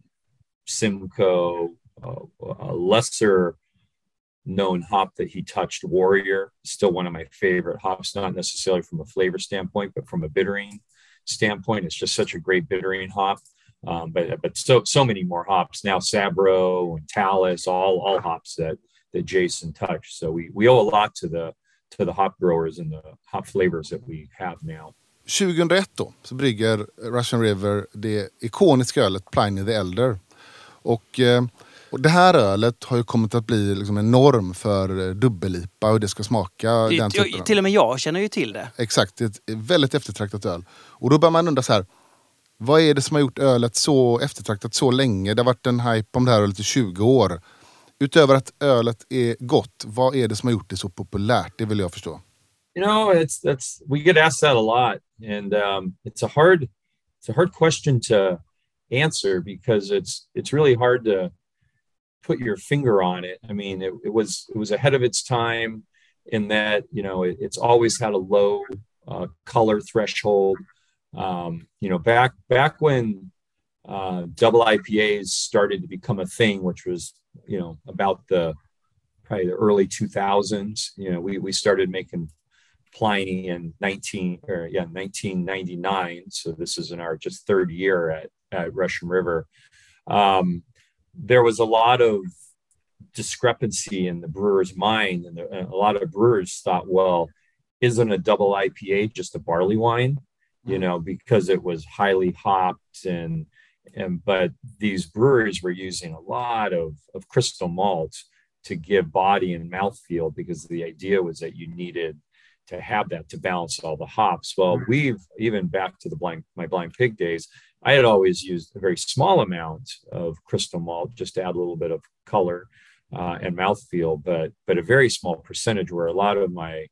simcoe uh, a lesser known hop that he touched warrior still one of my favorite hops not necessarily from a flavor standpoint but from a bittering standpoint. It's just such a great bittering hop. Um, but but so so many more hops now sabro and talus all all hops that that jason touched so we we owe a lot to the to the hop growers and the hop flavors that we have now 2001 då så brygger Russian River det ikoniska ölet Pliny the Elder. Och, eh, och det här ölet har ju kommit att bli liksom en norm för eh, dubbellipa och hur det ska smaka. Det- den typen jag, till och med jag känner ju till det. Exakt, det är ett väldigt eftertraktat öl. Och då börjar man undra så här. Vad är det som har gjort ölet så eftertraktat så länge? Det har varit en hype om det här ölet i 20 år. Utöver att ölet är gott, vad är det som har gjort det så populärt? Det vill jag förstå. you know it's that's we get asked that a lot and um, it's a hard it's a hard question to answer because it's it's really hard to put your finger on it i mean it, it was it was ahead of its time in that you know it, it's always had a low uh, color threshold um, you know back back when uh, double ipas started to become a thing which was you know about the probably the early 2000s you know we, we started making Pliny in 19 or yeah 1999. So this is in our just third year at, at Russian River. Um, there was a lot of discrepancy in the brewer's mind, and, the, and a lot of brewers thought, well, isn't a double IPA just a barley wine? You know, because it was highly hopped and and but these breweries were using a lot of of crystal malt to give body and mouthfeel because the idea was that you needed to have that to balance all the hops. Well, we've even back to the blind my blind pig days, I had always used a very small amount of crystal malt just to add a little bit of color uh, and mouthfeel, but but a very small percentage where a lot of my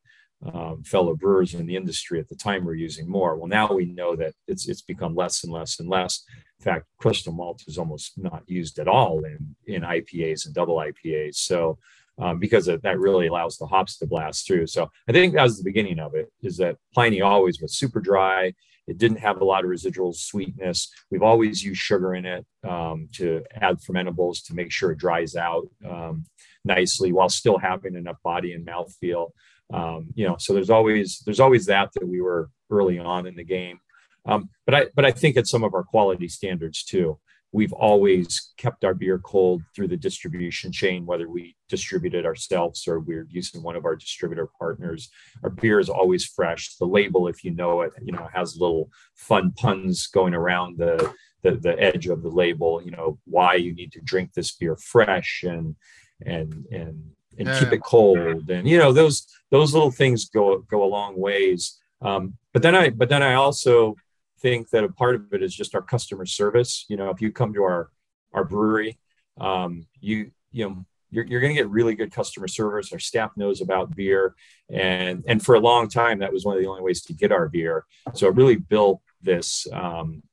um, fellow brewers in the industry at the time were using more. Well, now we know that it's it's become less and less and less. In fact, crystal malt is almost not used at all in in IPAs and double IPAs. So um, because that really allows the hops to blast through. So I think that was the beginning of it. Is that Pliny always was super dry. It didn't have a lot of residual sweetness. We've always used sugar in it um, to add fermentables to make sure it dries out um, nicely while still having enough body and mouthfeel. Um, you know, so there's always there's always that that we were early on in the game. Um, but I but I think it's some of our quality standards too. We've always kept our beer cold through the distribution chain, whether we distribute it ourselves or we're using one of our distributor partners. Our beer is always fresh. The label, if you know it, you know, has little fun puns going around the the, the edge of the label. You know, why you need to drink this beer fresh and and and and Yeah, keep it cold and you know those those little things go go a long ways. Um, but then i but then i also think that a part of it is just our customer service. You know if you come to our our brewery um, you you know you're, you're going to get really good customer service. Our staff knows about beer and and for a long time that was one of the only ways to get our beer. So it really built this um,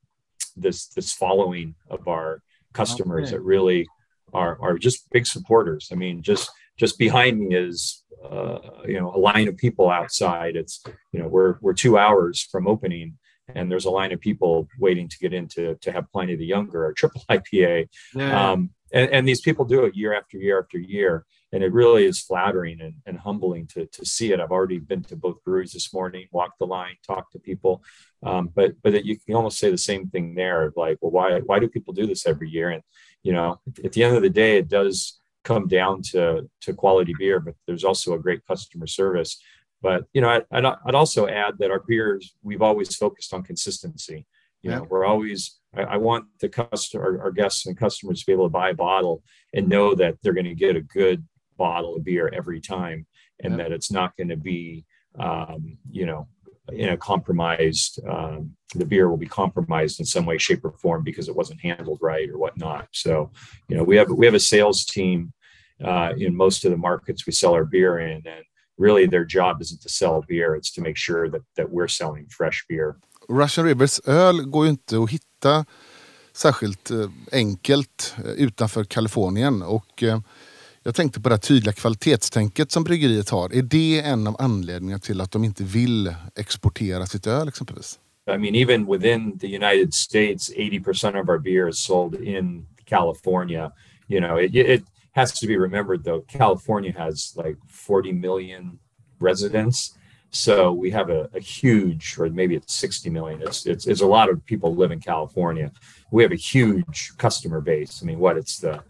this this following of our customers Okay. that really are are just big supporters. I mean, just just behind me is uh, you know a line of people outside. It's you know we're we're two hours from opening, and there's a line of people waiting to get into to have Pliny the Younger or Triple IPA. Yeah. Um, and, and these people do it year after year after year. And it really is flattering and, and humbling to, to see it. I've already been to both breweries this morning, walked the line, talked to people. Um, but but it, you can almost say the same thing there like, well, why why do people do this every year? And you know, at the end of the day, it does come down to to quality beer, but there's also a great customer service. But you know, I, I'd, I'd also add that our beers we've always focused on consistency. You know, we're always I, I want the customer, our, our guests and customers to be able to buy a bottle and know that they're going to get a good bottle of beer every time, and Yeah. that it's not going to be, um, you know, in know compromised. Um, the beer will be compromised in some way, shape, or form because it wasn't handled right or whatnot. So, you know, we have we have a sales team uh, in most of the markets we sell our beer in, and really their job isn't to sell beer; it's to make sure that that we're selling fresh beer. Russian Rivers öl går ju inte att hitta särskilt eh, enkelt eh, utanför Kalifornien. Och eh, jag tänkte på det här tydliga kvalitetstänket som bryggeriet har. Är det en av anledningarna till att de inte vill exportera sitt öl exempelvis? I mean, even within the United States, 80% of our beer is sold in California. You know, it, it has to be remembered though, California has like 40 million residents. So we have a, a huge, or maybe it's 60 million. It's, it's, it's a lot of people live in California. We have a huge customer base. I mean, what it's the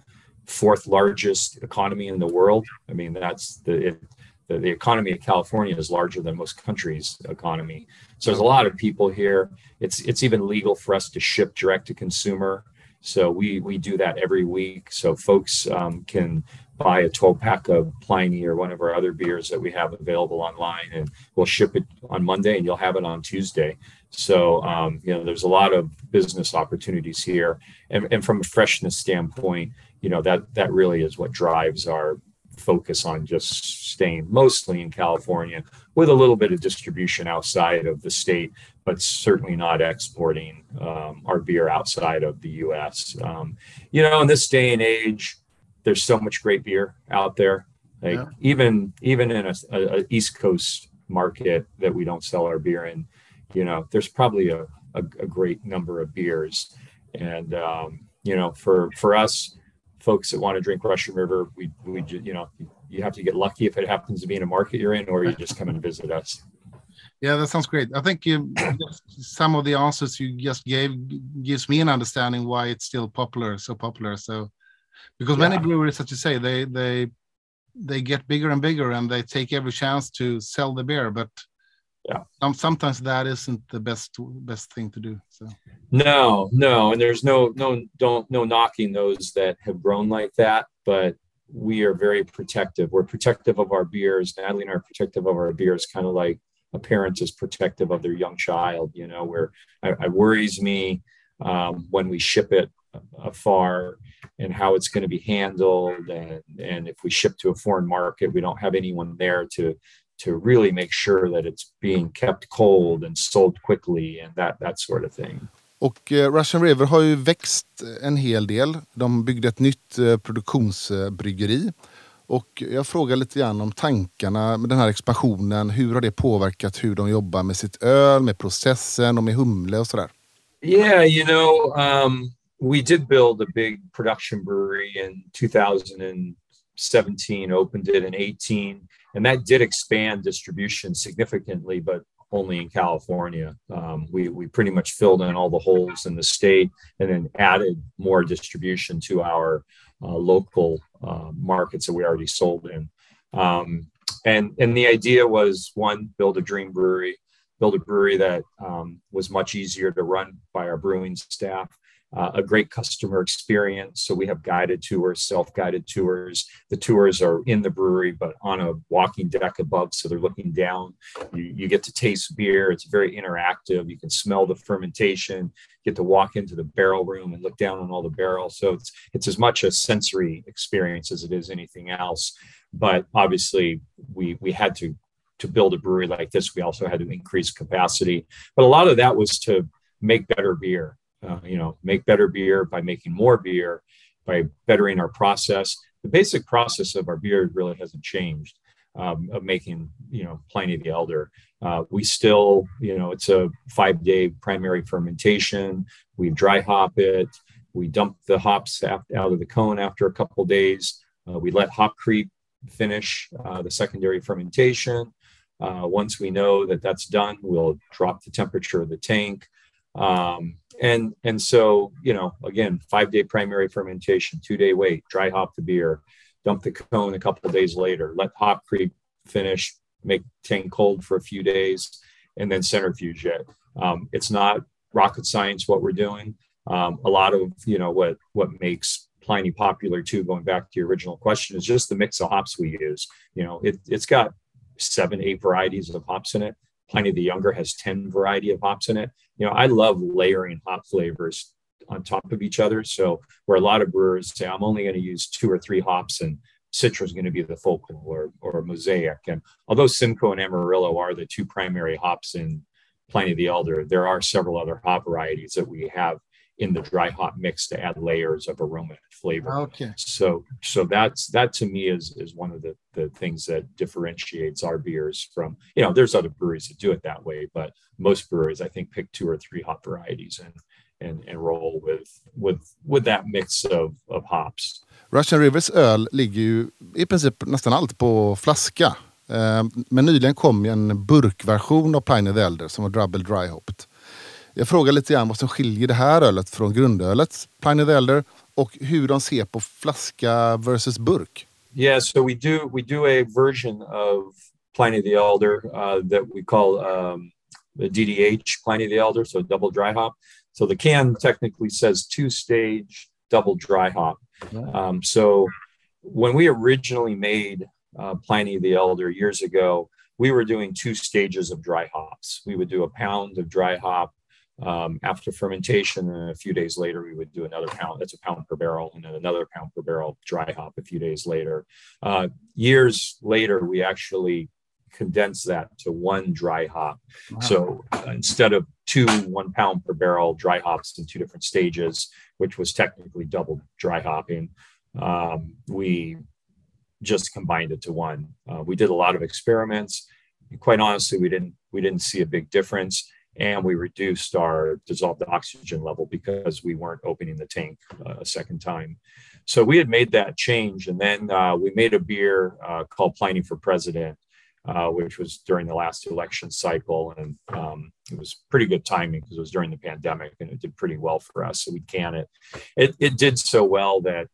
fourth largest economy in the world. I mean, that's the, it, the, the economy of California is larger than most countries' economy. So there's a lot of people here. It's it's even legal for us to ship direct to consumer. So we we do that every week. So folks um, can buy a 12 pack of Pliny or one of our other beers that we have available online, and we'll ship it on Monday, and you'll have it on Tuesday. So um, you know, there's a lot of business opportunities here, and, and from a freshness standpoint, you know that that really is what drives our focus on just staying mostly in California with a little bit of distribution outside of the state, but certainly not exporting um, our beer outside of the U.S. Um, you know, in this day and age, there's so much great beer out there. Like Yeah. even even in a, a, a East Coast market that we don't sell our beer in, you know, there's probably a, a, a great number of beers, and um, you know, for for us folks that want to drink Russian River, we we you know you have to get lucky if it happens to be in a market you're in, or you just come and visit us. Yeah, that sounds great. I think you, some of the answers you just gave gives me an understanding why it's still popular, so popular. So, because many Yeah. breweries, as you say, they they they get bigger and bigger, and they take every chance to sell the beer. But Yeah. some, sometimes that isn't the best best thing to do. So, No, no, and there's no no don't no knocking those that have grown like that, but we are very protective. We're protective of our beers. Natalie and I are protective of our beers, kind of like a parent is protective of their young child. You know, where I, I worries me um, when we ship it afar and how it's going to be handled, and and if we ship to a foreign market, we don't have anyone there to to really make sure that it's being kept cold and sold quickly and that that sort of thing. Och eh, Russian River har ju växt en hel del. De byggde ett nytt eh, produktionsbryggeri. Och jag frågar lite grann om tankarna med den här expansionen. Hur har det påverkat hur de jobbar med sitt öl, med processen och med humle och sådär? Yeah, you know, um, we did build a big production brewery in 2017, opened it in 18, and that did expand distribution significantly, but only in California. Um, we, we pretty much filled in all the holes in the state and then added more distribution to our uh, local uh, markets that we already sold in. Um, and, and the idea was one, build a dream brewery, build a brewery that um, was much easier to run by our brewing staff. Uh, a great customer experience. So we have guided tours, self-guided tours. The tours are in the brewery, but on a walking deck above, so they're looking down. You, you get to taste beer. It's very interactive. You can smell the fermentation. Get to walk into the barrel room and look down on all the barrels. So it's it's as much a sensory experience as it is anything else. But obviously, we we had to to build a brewery like this, we also had to increase capacity. But a lot of that was to make better beer. Uh, you know, make better beer by making more beer, by bettering our process. The basic process of our beer really hasn't changed um, of making, you know, Pliny the Elder. Uh, we still, you know, it's a five day primary fermentation. We dry hop it. We dump the hops out of the cone after a couple days. Uh, we let hop creep finish uh, the secondary fermentation. Uh, once we know that that's done, we'll drop the temperature of the tank. Um, and and so you know again five day primary fermentation two day wait dry hop the beer dump the cone a couple days later let hop creep finish make tank cold for a few days and then centrifuge it. Um, it's not rocket science what we're doing. Um, a lot of you know what what makes pliny popular too going back to your original question is just the mix of hops we use. You know it, it's got seven eight varieties of hops in it Pliny the Younger has 10 variety of hops in it. You know, I love layering hop flavors on top of each other. So where a lot of brewers say, I'm only going to use two or three hops and Citra is going to be the focal or, or mosaic. And although Simcoe and Amarillo are the two primary hops in Pliny the Elder, there are several other hop varieties that we have in the dry hop mix to add layers of aroma and flavor. Okay. So so that's that to me is is one of the the things that differentiates our beers from you know there's other breweries that do it that way, but most breweries I think pick two or three hop varieties and and and roll with with with that mix of of hops. Russian Rivers öl ligger ju i princip nästan allt på flaska. Eh, Men nyligen kom ju en burkversion av Pliny the Elder som var double dry hopped. Jag frågar lite grann vad som skiljer det här ölet från grundölet Pliny the Elder och hur de ser på flaska versus burk. Yeah, so we do we do a version of Pliny the Elder uh, that we call um, the DDH Pliny the Elder, so double dry hop. So the can technically says two stage double dry hop. Um, so when we originally made uh, Pliny the Elder years ago, we were doing two stages of dry hops. We would do a pound of dry hop um, after fermentation, and a few days later, we would do another pound. That's a pound per barrel, and then another pound per barrel dry hop a few days later. Uh, years later, we actually condensed that to one dry hop. So uh, instead of two one pound per barrel dry hops in two different stages, which was technically double dry hopping, um, we just combined it to one. Uh, we did a lot of experiments. Quite honestly, we didn't we didn't see a big difference, and we reduced our dissolved oxygen level because we weren't opening the tank uh, a second time. So we had made that change, and then uh, we made a beer uh, called Pliny for President, uh, which was during the last election cycle, and um, it was pretty good timing because it was during the pandemic, and it did pretty well for us. So we can it. It it did so well that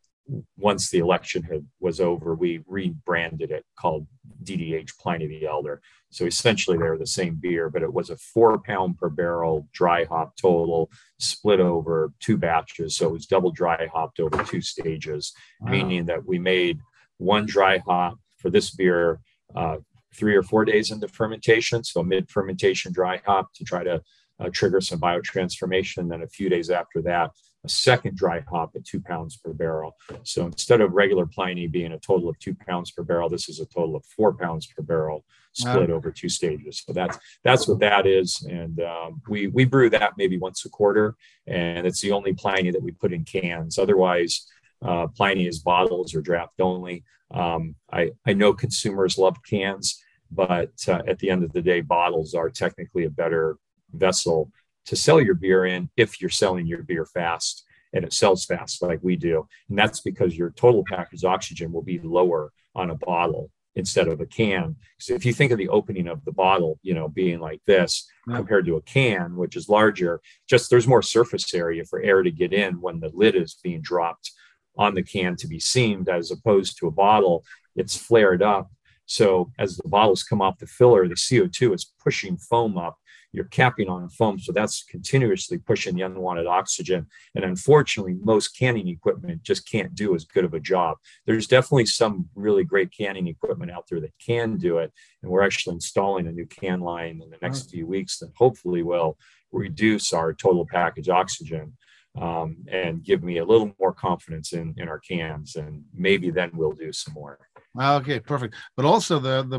once the election had, was over, we rebranded it called DDH Pliny the Elder. So essentially, they were the same beer, but it was a four pound per barrel dry hop total, split over two batches. So it was double dry hopped over two stages, meaning that we made one dry hop for this beer uh, three or four days into fermentation. So mid fermentation dry hop to try to uh, trigger some biotransformation. Then a few days after that, a second dry hop at two pounds per barrel. So instead of regular Pliny being a total of two pounds per barrel, this is a total of four pounds per barrel split over two stages. So that's that's what that is, and um, we we brew that maybe once a quarter, and it's the only Pliny that we put in cans. Otherwise, uh, Pliny is bottles or draft only. Um, I I know consumers love cans, but uh, at the end of the day, bottles are technically a better vessel to sell your beer in if you're selling your beer fast and it sells fast like we do. And that's because your total package oxygen will be lower on a bottle instead of a can. So if you think of the opening of the bottle, you know, being like this Yeah. compared to a can, which is larger, just there's more surface area for air to get in when the lid is being dropped on the can to be seamed as opposed to a bottle, it's flared up. So as the bottles come off the filler, the CO2 is pushing foam up. You're capping on foam, so that's continuously pushing the unwanted oxygen. And unfortunately, most canning equipment just can't do as good of a job. There's definitely some really great canning equipment out there that can do it. And we're actually installing a new can line in the next few weeks that hopefully will reduce our total package oxygen um, and give me a little more confidence in, in our cans. And maybe then we'll do some more. Ah, Okay, perfect. But also the the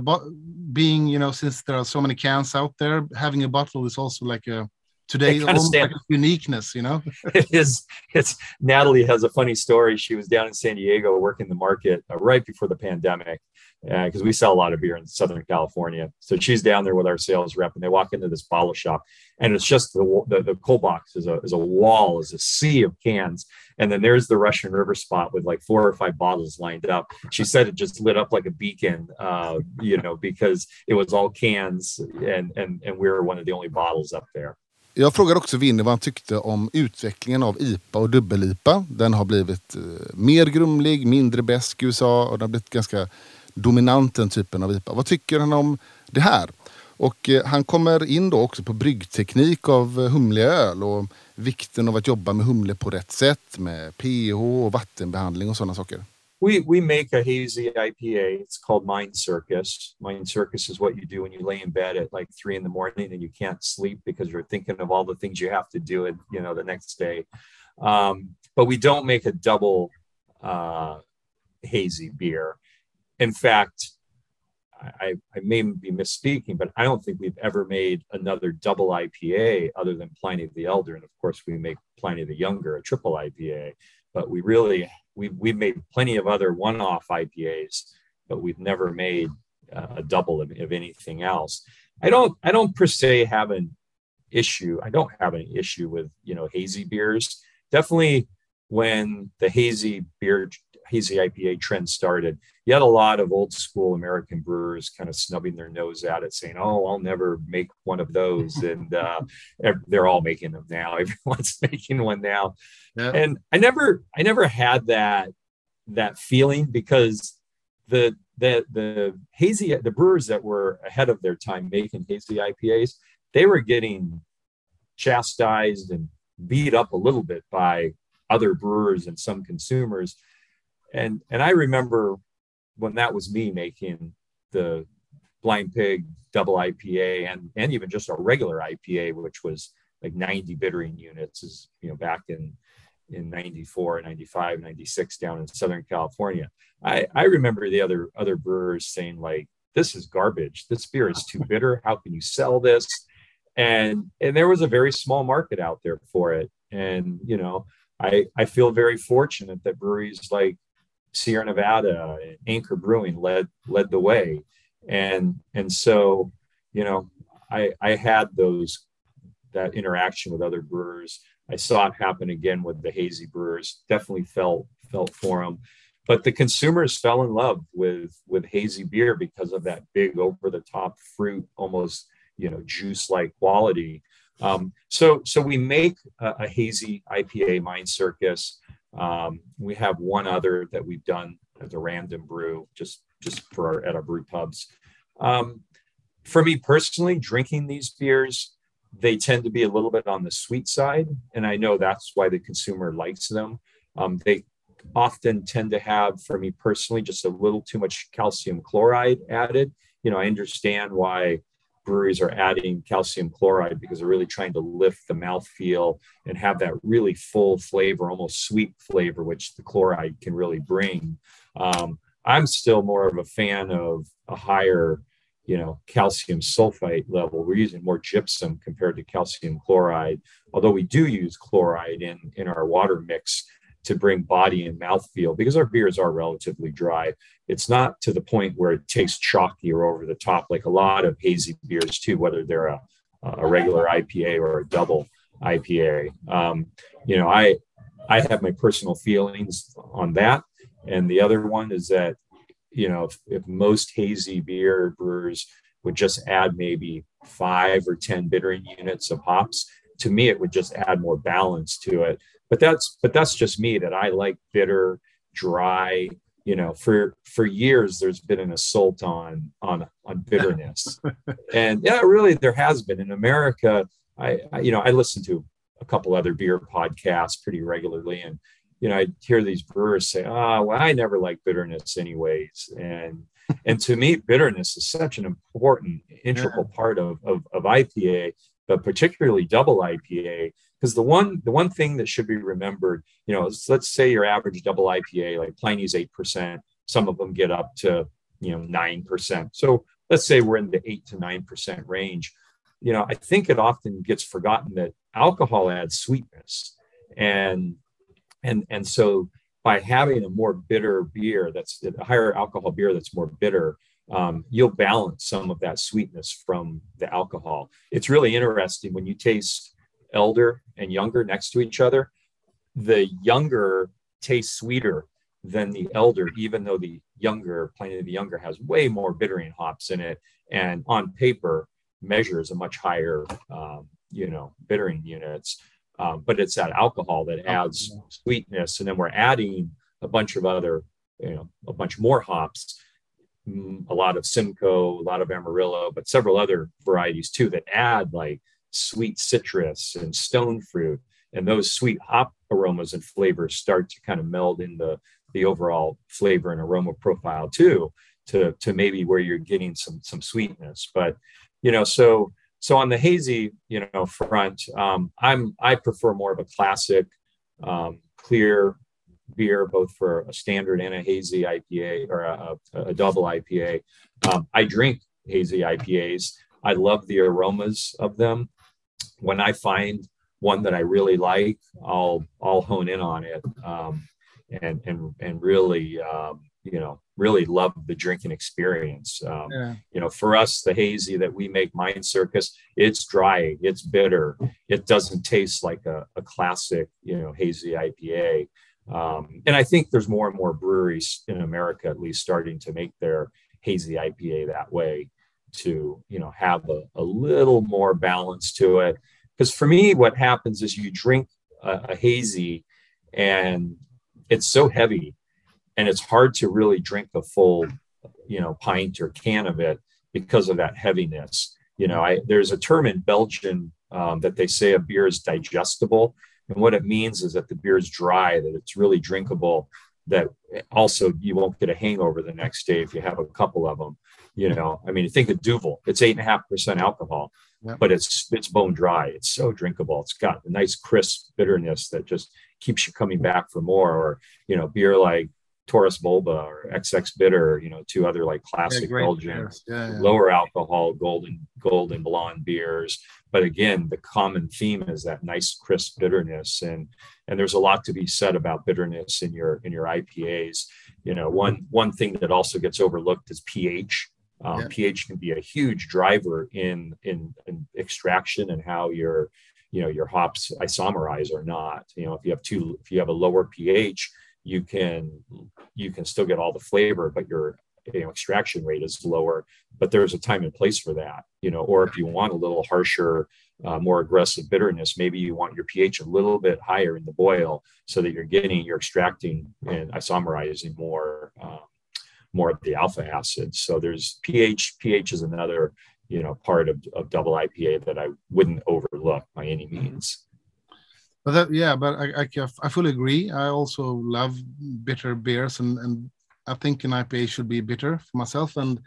being you know since there are so many cans out there, having a bottle is also like a today almost like a uniqueness, you know. it is it's Natalie has a funny story. She was down in San Diego working the market uh, right before the pandemic because we sell a lot of beer in Southern California. So she's down there with our sales rep, and they walk into this bottle shop, and it's just the the, the cold box is a is a wall, is a sea of cans, and then there's the Russian River spot with like four or five bottles lined up. She said it just lit up like a beacon, uh, you know, because it was all cans, and and and we were one of the only bottles up there. Jag frågade också Vinny vad han tyckte om utvecklingen av IPA och dubbel-IPA. Den har blivit eh, mer grumlig, mindre besk i USA och den har blivit ganska dominant den typen av IPA. Vad tycker han om det här? Och eh, han kommer in då också på bryggteknik av eh, humleöl och vikten av att jobba med humle på rätt sätt med pH och vattenbehandling och sådana saker. we we make a hazy IPA. It's called Mind Circus. Mind Circus is what you do when you lay in bed at like three in the morning and you can't sleep because you're thinking of all the things you have to do it, you know, the next day. Um, but we don't make a double uh, hazy beer. In fact, I, I may be misspeaking, but I don't think we've ever made another double IPA other than Pliny the Elder. And of course, we make Pliny the Younger, a triple IPA. But we really we we've made plenty of other one-off IPAs, but we've never made uh, a double of, of anything else. I don't I don't per se have an issue. I don't have an issue with you know hazy beers. Definitely when the hazy beer hazy IPA trend started, you had a lot of old school American brewers kind of snubbing their nose at it, saying, "Oh, I'll never make one of those," and uh, they're all making them now. Everyone's making one now, Yeah. and I never, I never had that that feeling because the the the hazy the brewers that were ahead of their time making hazy IPAs, they were getting chastised and beat up a little bit by other brewers and some consumers and and i remember when that was me making the blind pig double ipa and and even just a regular ipa which was like 90 bittering units is you know back in in 94 95 96 down in southern california. I i remember the other other brewers saying like this is garbage. This beer is too bitter. How can you sell this? And and there was a very small market out there for it. And you know i i feel very fortunate that breweries like sierra nevada anchor brewing led led the way. And and so you know i i had those that interaction with other brewers. I saw it happen again with the hazy brewers. Definitely felt felt for them but the consumers fell in love with with hazy beer because of that big over the top fruit almost you know juice like quality. Um, so so we make a, a hazy ipa mind circus um, we have one other that we've done as a random brew just just for our, at our brew pubs. Um, for me personally drinking these beers they tend to be a little bit on the sweet side and i know that's why the consumer likes them. Um, they often tend to have for me personally just a little too much calcium chloride added. You know i understand why breweries are adding calcium chloride because they're really trying to lift the mouthfeel and have that really full flavor, almost sweet flavor, which the chloride can really bring. Um, I'm still more of a fan of a higher, you know, calcium sulfite level. We're using more gypsum compared to calcium chloride, although we do use chloride in in our water mix to bring body and mouthfeel because our beers are relatively dry. It's not to the point where it tastes chalky or over the top like a lot of hazy beers too, whether they're a, a regular IPA or a double IPA. Um, you know, I I have my personal feelings on that, and the other one is that you know if, if most hazy beer brewers would just add maybe five or ten bittering units of hops, to me it would just add more balance to it but that's but that's just me that i like bitter dry you know for for years there's been an assault on on on bitterness. And yeah really there has been. In america I, I you know i listen to a couple other beer podcasts pretty regularly and you know i hear these brewers say oh well i never like bitterness anyways. And and to me bitterness is such an important integral part of, of of ipa but particularly double ipa because the one the one thing that should be remembered you know let's say your average double ipa like pliny's 8% some of them get up to you know 9% so let's say we're in the 8 to 9% range. You know, I think it often gets forgotten that alcohol adds sweetness, and and and so by having a more bitter beer that's a higher alcohol beer that's more bitter um, you'll balance some of that sweetness from the alcohol. It's really interesting when you taste elder and younger next to each other the younger tastes sweeter than the elder even though the younger pliny the younger has way more bittering hops in it and on paper measures a much higher um, you know bittering units. Um, but it's that alcohol that adds sweetness. And then we're adding a bunch of other you know a bunch more hops a lot of simcoe a lot of amarillo but several other varieties too that add like sweet citrus and stone fruit. And those sweet hop aromas and flavors start to kind of meld in the the overall flavor and aroma profile too to to maybe where you're getting some some sweetness. But you know so so on the hazy you know front um, i'm i prefer more of a classic um, clear beer both for a standard and a hazy ipa or a, a, double ipa um, i drink hazy ipas i love the aromas of them. When i find one that i really like i'll i'll hone in on it um, and and and really um, you know really love the drinking experience. Um, Yeah. you know for us the hazy that we make mind circus it's dry it's bitter it doesn't taste like a, a classic you know hazy ipa um, and i think there's more and more breweries in america at least starting to make their hazy ipa that way to you know have a, a little more balance to it. Because for me what happens is you drink a, a hazy and it's so heavy and it's hard to really drink a full you know pint or can of it because of that heaviness. You know i there's a term in belgian um, that they say a beer is digestible and what it means is that the beer is dry that it's really drinkable that also you won't get a hangover the next day if you have a couple of them you know? I mean think of duvel. It's eight and a half percent alcohol Yeah. but it's it's bone dry. It's so drinkable. It's got a nice crisp bitterness that just keeps you coming back for more. Or you know beer like Taurus Bulba or XX Bitter, you know, two other like Yeah, classic great. Belgian. Yeah, yeah. lower alcohol golden golden blonde beers. But again the common theme is that nice crisp bitterness. And and there's a lot to be said about bitterness in your in your ipas you know one one thing that also gets overlooked is ph um, Yeah. ph can be a huge driver in, in in extraction and how your you know your hops isomerize or not. You know if you have two if you have a lower ph you can you can still get all the flavor but your you know extraction rate is lower but there's a time and place for that you know or if you want a little harsher uh, more aggressive bitterness maybe you want your ph a little bit higher in the boil so that you're getting you're extracting and isomerizing more um, more of the alpha acids so there's ph ph is another you know part of, of double ipa that i wouldn't overlook by any means But that, yeah, but I, I, I fully agree. I also love bitter beers, and, and I think an IPA should be bitter for myself. And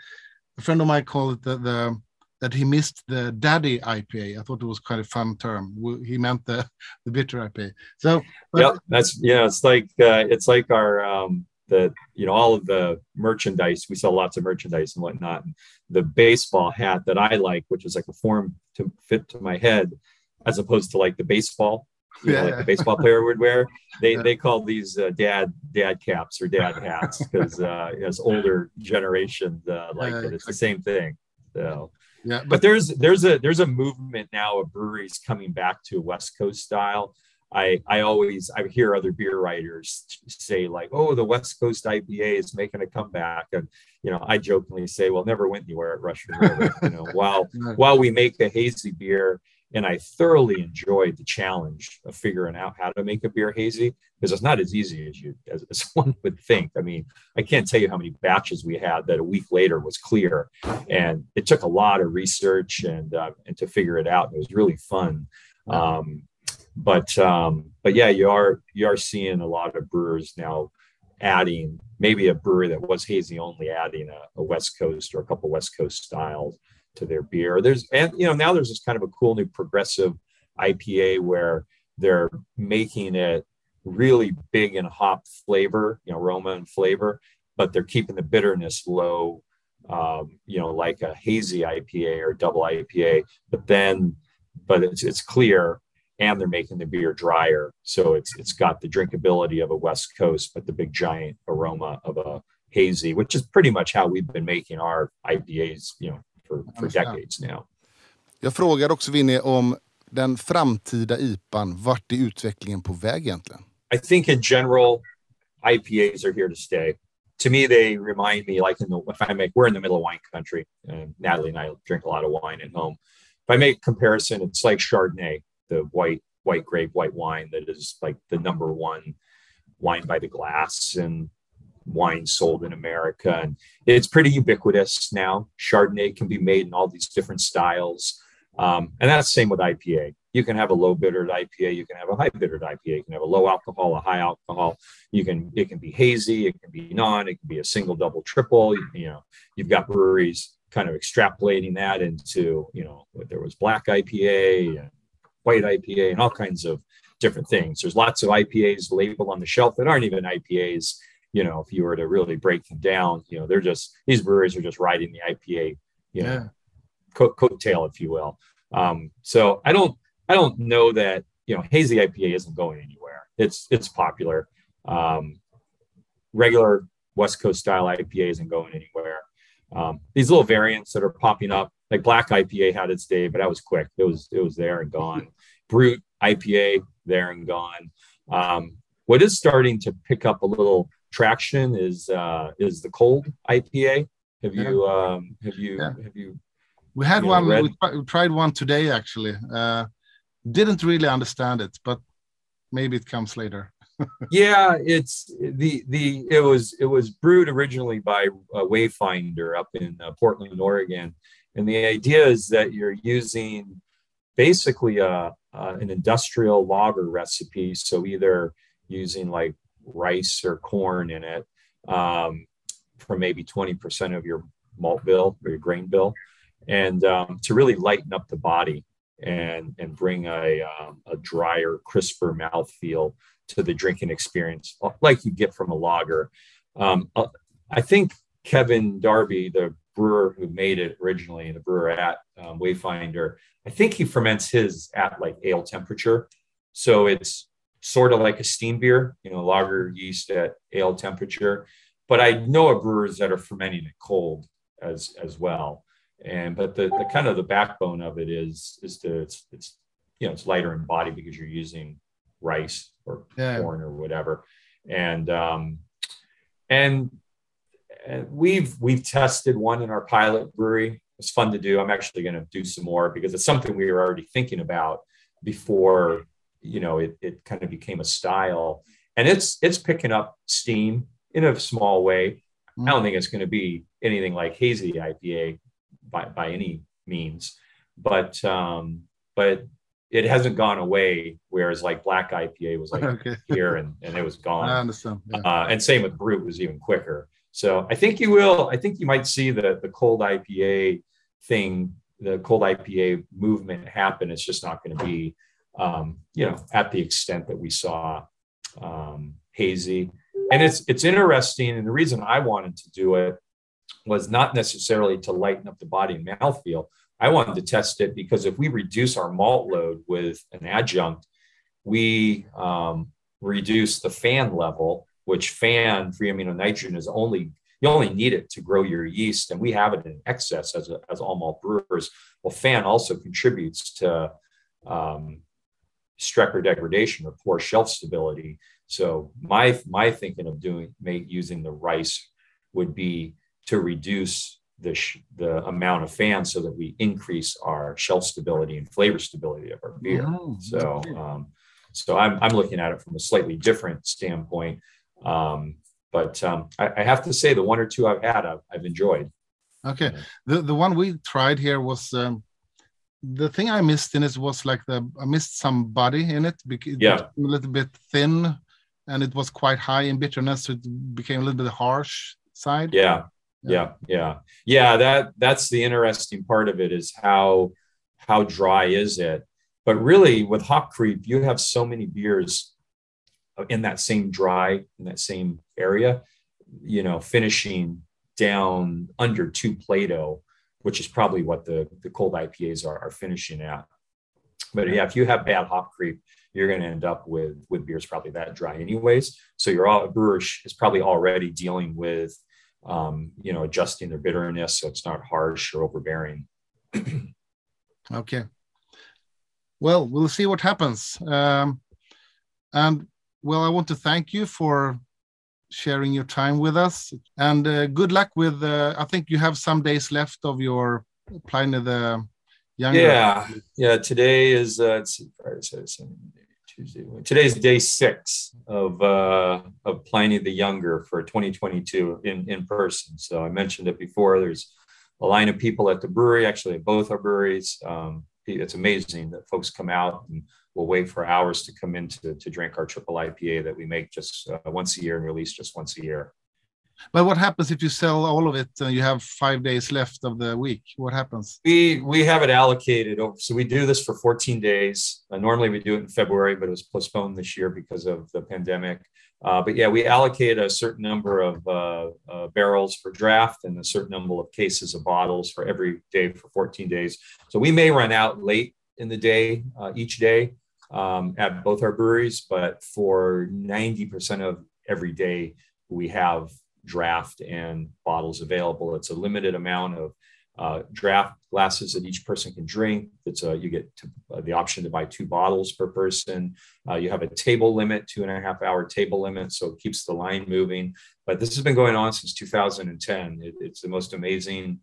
a friend of mine called it the, the that he missed the daddy IPA. I thought it was quite a fun term. He meant the the bitter IPA. So, but, that's yeah it's like uh, it's like our um the you know all of the merchandise we sell lots of merchandise and whatnot the baseball hat that i like which is like a form to fit to my head as opposed to like the baseball you know, Yeah, like yeah. the baseball player would wear they Yeah. they call these uh, dad dad caps or dad hats because uh as older generation uh, like it it's the same thing so yeah, but but there's there's a there's a movement now of breweries coming back to West Coast style. I I always I hear other beer writers say like, oh, the West Coast IPA is making a comeback, and you know I jokingly say, well, never went anywhere at Russian River. you know, while while we make a hazy beer, and I thoroughly enjoyed the challenge of figuring out how to make a beer hazy because it's not as easy as you as, as one would think. I mean, I can't tell you how many batches we had that a week later was clear, and it took a lot of research and uh, and to figure it out. It was really fun. Um, but um, but yeah, you are you are seeing a lot of brewers now adding maybe a brewery that was hazy only adding a, a West Coast or a couple West Coast styles to their beer. There's and you know now there's this kind of a cool new progressive IPA where they're making it really big in hop flavor, you know, aroma and flavor, but they're keeping the bitterness low um, you know, like a hazy IPA or double IPA, but then, but it's, it's clear and they're making the beer drier. So it's, it's got the drinkability of a West Coast, but the big giant aroma of a hazy, which is pretty much how we've been making our IPAs, you know, for, for decades now. Jag frågar också Vinny om den framtida IPan. Vart är utvecklingen på väg egentligen? I think in general, IPAs are here to stay. To me, they remind me like in the if I make we're in the middle of wine country, and Natalie and I drink a lot of wine at home. If I make a comparison, it's like Chardonnay, the white white grape white wine that is like the number one wine by the glass and wine sold in America, and it's pretty ubiquitous now. Chardonnay can be made in all these different styles, um, and that's the same with IPA. You can have a low bittered IPA, you can have a high bittered IPA, you can have a low alcohol, a high alcohol. You can it can be hazy, it can be non, it can be a single, double, triple. You, you know, you've got breweries kind of extrapolating that into you know there was black IPA and white IPA and all kinds of different things. There's lots of IPAs labeled on the shelf that aren't even IPAs. You know, if you were to really break them down, you know, they're just these breweries are just riding the IPA, you know, Yeah. coat coattail, if you will. Um, so I don't I don't know that you know hazy IPA isn't going anywhere. It's it's popular. Um, regular West Coast style IPA isn't going anywhere. Um, these little variants that are popping up, like Black IPA had its day, but that was quick. It was it was there and gone. Brute IPA there and gone. Um, what is starting to pick up a little traction is uh, is the cold IPA. Have you um, have you Yeah. have you We had you one. red- We, tri- we tried one today actually. Uh, didn't really understand it, but maybe it comes later. yeah it's the the it was it was brewed originally by uh, wayfinder up in uh, portland oregon and the idea is that you're using basically a, uh, an industrial lager recipe so either using like rice or corn in it um, for maybe 20% of your malt bill or your grain bill and um, to really lighten up the body and and bring a, um, a drier crisper mouthfeel to the drinking experience, like you get from a lager. Um, uh, I think Kevin Darby, the brewer who made it originally, the brewer at um, Wayfinder, I think he ferments his at like ale temperature. So it's sort of like a steam beer, you know, lager yeast at ale temperature. But I know of brewers that are fermenting it cold as as well. And but the, the kind of the backbone of it is is to it's it's you know it's lighter in body because you're using rice or Yeah. corn or whatever and um and and we've we've tested one in our pilot brewery it's fun to do i'm actually going to do some more because it's something we were already thinking about before you know it, it kind of became a style and it's it's picking up steam in a small way i don't think it's going to be anything like hazy ipa by by any means but um but it hasn't gone away whereas like black ipa was like okay. here and, and it was gone I understand. Yeah. uh, and same with brute was even quicker. So I think you will. I think you might see the the cold IPA thing, the cold IPA movement happen. It's just not going to be, um, you know, at the extent that we saw um, hazy. And it's it's interesting. And the reason I wanted to do it was not necessarily to lighten up the body and mouthfeel. I wanted to test it because if we reduce our malt load with an adjunct, we um, reduce the fan level, which fan free amino nitrogen is only you only need it to grow your yeast, and we have it in excess as a, as all malt brewers. Well, fan also contributes to um, Strecker degradation or poor shelf stability. So my my thinking of doing make using the rice would be to reduce the sh- the amount of fans so that we increase our shelf stability and flavor stability of our beer. Mhm. So, um, so I'm, I'm looking at it from a slightly different standpoint. Um, but um, I, I have to say, the one or two I've had, I've, I've enjoyed. Okay. The the one we tried here was um, the thing I missed in it was like the I missed some body in it because it Yeah. was a little bit thin and it was quite high in bitterness, so it became a little bit harsh side. Yeah, yeah, yeah, yeah. That that's the interesting part of it is how how dry is it? But really, with hop creep, you have so many beers uh, in that same dry in that same area. You know, finishing down under two Plato, which is probably what the, the cold IPAs are, are finishing at. But yeah, if you have bad hop creep, you're going to end up with with beers probably that dry anyways. So your all brewer is probably already dealing with um, you know adjusting their bitterness so it's not harsh or overbearing. Okay. Well, we'll see what happens. Um, and well, I want to thank you for sharing your time with us, and uh, good luck with. Uh, I think you have some days left of your Pliny the Younger. Yeah, yeah. Today is uh, let's see, Friday, Saturday, Sunday, Tuesday. Today's day six of uh, of Pliny the Younger for 2022 in in person. So I mentioned it before. There's a line of people at the brewery, actually at both our breweries. Um, it's amazing that folks come out and will wait for hours to come in to, to drink our triple IPA that we make just uh, once a year and release just once a year. But what happens if you sell all of it and you have five days left of the week? What happens? We we have it allocated. So we do this for 14 days. Uh, normally we do it in February, but it was postponed this year because of the pandemic. Uh, but yeah, we allocate a certain number of uh, uh, barrels for draft and a certain number of cases of bottles for every day for 14 days. So we may run out late in the day uh, each day um, at both our breweries, but for 90% of every day we have draft and bottles available. It's a limited amount of uh, draft glasses that each person can drink. It's a, you get to, uh, the option to buy two bottles per person. Uh, you have a table limit, two and a half hour table limit, so it keeps the line moving. But this has been going on since 2010. It, it's the most amazing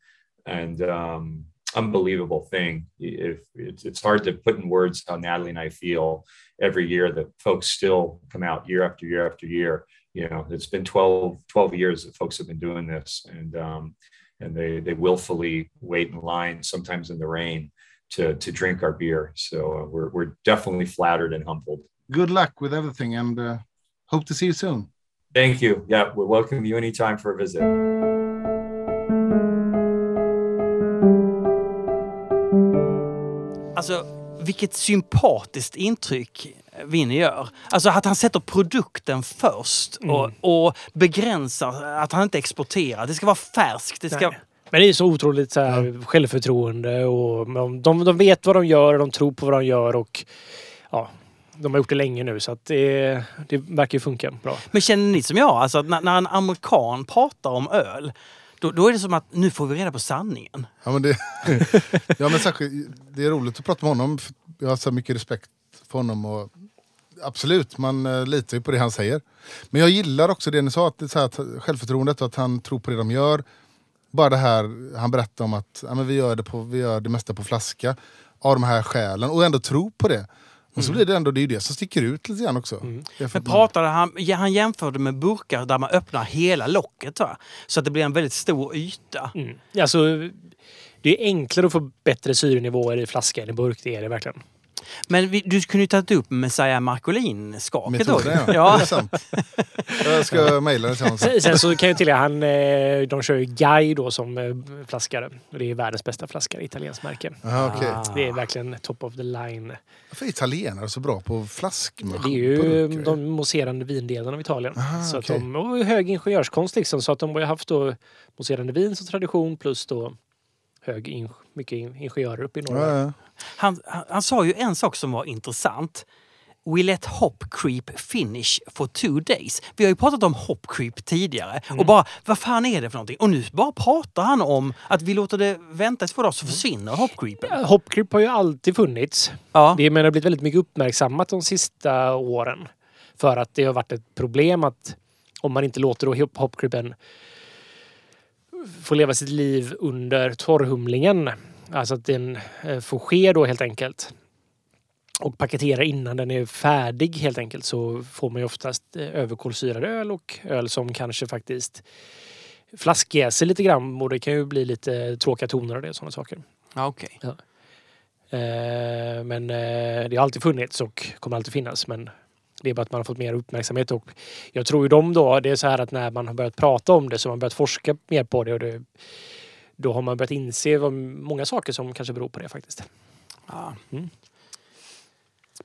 and um, unbelievable thing. If it's, it's hard to put in words how Natalie and I feel every year that folks still come out year after year after year. You know, it's been 12, 12 years that folks have been doing this, and um, and they they willfully wait in line, sometimes in the rain, to to drink our beer. So uh, we're we're definitely flattered and humbled. Good luck with everything, and uh, hope to see you soon. Thank you. Yeah, we'll welcome you anytime for a visit. Alltså, vilket sympatiskt intryck Vinny gör. Alltså att han sätter produkten först och, och begränsar att han inte exporterar. Det ska vara färskt. Det ska... Nej. Men det är så otroligt så här, självförtroende och de, de, de vet vad de gör och de tror på vad de gör och ja, de har gjort det länge nu så att det, det verkar ju funka bra. Men känner ni som jag, alltså att när, när en amerikan pratar om öl, då, då är det som att nu får vi reda på sanningen. Ja, men det, ja, men särskilt, det är roligt att prata med honom. Jag har så mycket respekt för honom. Och absolut, man eh, litar ju på det han säger. Men jag gillar också det ni sa, att, det så här, att självförtroendet och att han tror på det de gör. Bara det här han berättar om att ja, men vi, gör det på, vi gör det mesta på flaska. Av de här skälen. Och ändå tro på det. Och så blir det ändå, det är ju det som sticker ut lite grann också. Jämfört Men med- pratade han, han jämförde med burkar där man öppnar hela locket. Va? Så att det blir en väldigt stor yta. Mm. Alltså, det är enklare att få bättre syrenivåer i flaska än i burk, det är det verkligen. Men vi, du kunde ju tagit upp Messiah Marcolin-skaket då. Ja. ja. Jag ska mejla det till honom sen. Sen, sen så kan jag tillägga, han, eh, de kör ju Guy då som eh, flaskare. Och det är världens bästa flaskare, italienskt märke. Aha, okej. Det är verkligen top of the line. Varför är italienare så bra på flaskmaskin? Det är ju de mousserande vindelen av Italien. Aha, så att okej. de, och hög ingenjörskonst liksom. Så att de har ju haft då mousserande vin som tradition plus då hög in, mycket in, ingenjörer uppe i norr. Ja, ja. Han, han, han sa ju en sak som var intressant. We let hop creep finish for two days. Vi har ju pratat om hop creep tidigare. Och bara, vad fan är det för någonting? Och nu bara pratar han om att vi låter det vänta i två dagar så försvinner hop creepen. Hopcreep har ju alltid funnits. Ja. Det men, det har blivit väldigt mycket uppmärksammat de sista åren. För att det har varit ett problem att om man inte låter då hop- hopcreepen få leva sitt liv under torrhumlingen. Alltså att den eh, får ske då helt enkelt. Och paketera innan den är färdig helt enkelt så får man ju oftast eh, överkolsyrad öl och öl som kanske faktiskt flaskjäser lite grann och det kan ju bli lite tråkiga toner och det sådana saker. Ja, okej. Eh, men det har alltid funnits och kommer alltid finnas. Men det är bara att man har fått mer uppmärksamhet. Och jag tror ju de då, det är så här att när man har börjat prata om det så har man börjat forska mer på det. Och det då har man börjat inse vad, många saker som kanske beror på det faktiskt. Ja.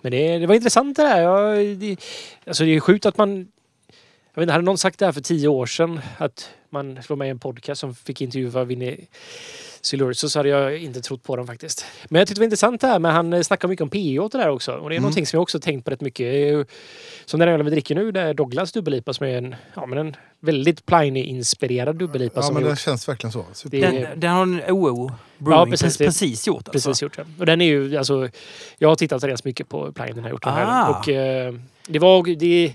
Men det, det var intressant det där. Jag, det, alltså det är sjukt att man... Jag vet inte, hade någon sagt det här för tio år sedan att man var med i en podcast som fick intervjua Vinnie Så hade jag inte trott på dem faktiskt. Men jag tyckte det var intressant det här med han eh, snackar mycket om PO och det där också. Och det är Mm. någonting som jag också tänkt på rätt mycket. Som den ölen vi dricker nu, det är Douglas dubbellipa som är en, ja, men en väldigt Pliny-inspirerad dubbellipa Ja, som men det gjort. känns verkligen så. Super. Den, den har en OO Brewing precis, precis, det- precis gjort. Alltså. Precis gjort. Ja. Och den är ju, alltså, jag har tittat rätt mycket på Pliny den har gjort. den här Ah. Och eh, det var, det,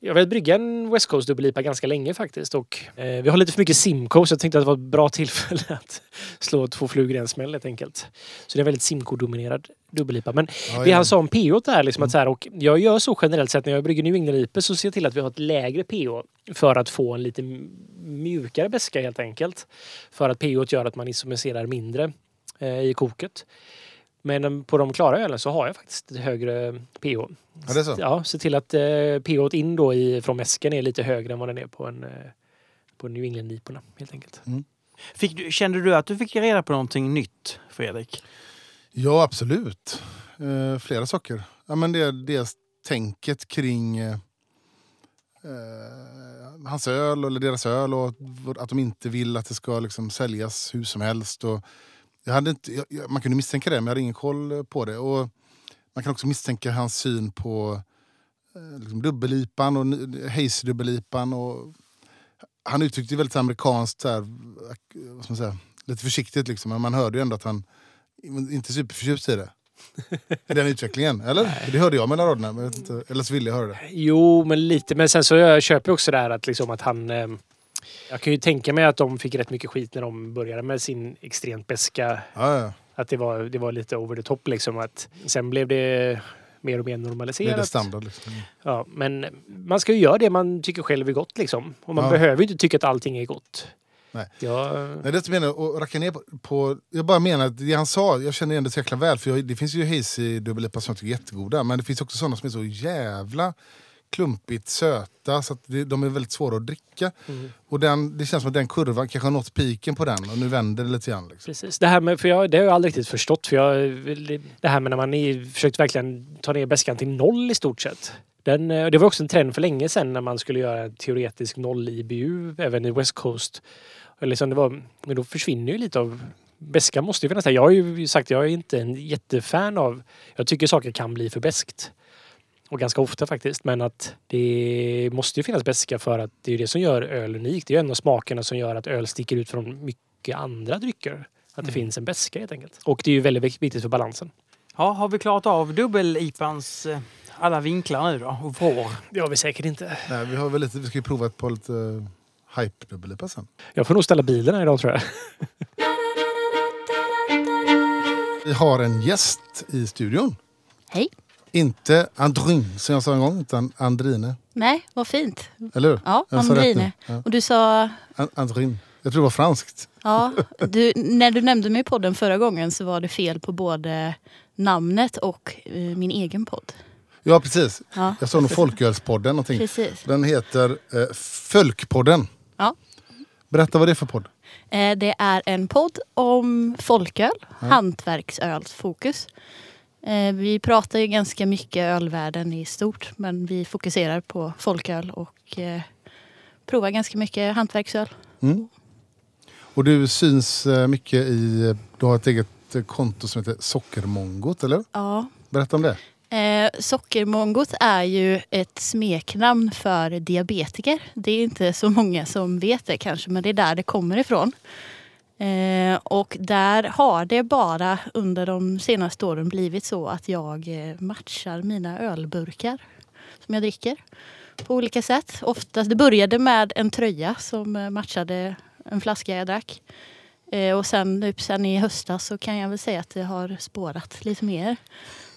jag har velat brygga en West Coast dubbellipa ganska länge faktiskt. Och eh, vi har lite för mycket Simco så jag tänkte att det var ett bra tillfälle att slå två flugor i en smäll helt enkelt. Så det är väldigt Simco-dominerad dubbellipa. Men Ja, det ja. han sa om PO där, liksom att så här, och jag gör så generellt sett när jag brygger New England-IPA så ser jag till att vi har ett lägre PO för att få en lite mjukare beska helt enkelt. För att PO gör att man isomiserar mindre eh, i koket. Men på de klara ölen så har jag faktiskt ett högre PO. Ja, det är så. Ja, se till att eh, PO in då i, från mäsken är lite högre än vad den är på en eh, på New England-IPorna helt enkelt. Fick du, kände du att du fick reda på någonting nytt, Fredrik? Ja, absolut. Eh, flera saker. Ja, men det, dels tänket kring eh, eh, hans öl eller deras öl och att de inte vill att det ska liksom säljas hur som helst. Och jag hade inte, jag, man kunde misstänka det, men jag hade ingen koll på det. Och man kan också misstänka hans syn på eh, liksom dubbellipan och. Och han uttryckte väldigt amerikanskt, så här, ak- vad ska man säga, lite försiktigt. Liksom, men man hörde ju ändå att han inte är superförtjust i det. I den utvecklingen, eller? Det hörde jag mellan raderna, men jag vet inte, eller så ville jag höra det. Jo, men lite. Men sen så jag köper också det här att, liksom att han... Eh, jag kan ju tänka mig att de fick rätt mycket skit när de började med sin extremt beska Ja, ja. Att det var, det var lite over the top liksom. Att sen blev det mer och mer Det normaliserat. det standard. Liksom. Ja, men man ska ju göra det man tycker själv är gott liksom. Och man Ja. behöver inte tycka att allting är gott. Nej. Ja, Nej, det inte meningen att racka ner på, på... Jag bara menar att det han sa, jag känner igen det så jäkla väl. För jag, det finns ju hazy dubbellipa som jag tycker är jättegoda. Men det finns också sådana som är så jävla klumpigt söta så det, de är väldigt svåra att dricka. Mm. Och den, det känns som att den kurvan kanske har nått piken på den och nu vänder det lite grann. Liksom. precis. Det här med, för jag, det har jag aldrig riktigt förstått. För jag, det här med när man i- försökt verkligen ta ner beskan till noll i stort sett. Den, eh, det var också en trend för länge sedan när man skulle göra en teoretisk noll-IBU även i West Coast. Liksom det var, men då försvinner ju lite av Beska måste ju finnas där. Jag har ju sagt att jag är inte en jättefan av... Jag tycker saker kan bli för beskt. Och ganska ofta faktiskt. Men att det måste ju finnas beska för att det är det som gör öl unikt. Det är ju en av smakerna som gör att öl sticker ut från mycket andra drycker. Att det finns en beska helt enkelt. Och det är ju väldigt viktigt för balansen. Ja, har vi klarat av dubbel-IPans eh, alla vinklar nu då? Och vrår? Det har vi säkert inte. Nej, vi, har väl lite, vi ska ju prova ett par lite uh, hype-dubbellipa sen. Jag får nog ställa bilen här idag tror jag. Vi har en gäst i studion. Hej. Inte Andrin som jag sa en gång, utan Andrine. Nej, vad fint. Eller hur? Ja, Jag Andrine. Ja. Och du sa, An- Andrin. Jag tror det var franskt. ja, du, när du nämnde mig i podden förra gången så var det fel på både namnet och eh, min egen podd. Ja, precis. Ja, Jag sa nog Folkölspodden någonting. precis. Den heter eh, Fölkpodden. Ja. Berätta vad det är för podd. Eh, det är en podd om folköl, hantverksölsfokus. Eh, vi pratar ju ganska mycket ölvärlden i stort men vi fokuserar på folköl och eh, provar ganska mycket hantverksöl. Mm. Och du syns eh, mycket i... Du har ett eget konto som heter Sockermongot, eller? Ja, Berätta om det. Eh, sockermongot är ju ett smeknamn för diabetiker. Det är inte så många som vet det kanske, men det är där det kommer ifrån. Eh, och där har det bara under de senaste åren blivit så att jag eh, matchar mina ölburkar som jag dricker på olika sätt. Oftast, det började med en tröja som eh, matchade en flaska jag drack. Eh, och sen, typ, sen i höstas så kan jag väl säga att det har spårat lite mer.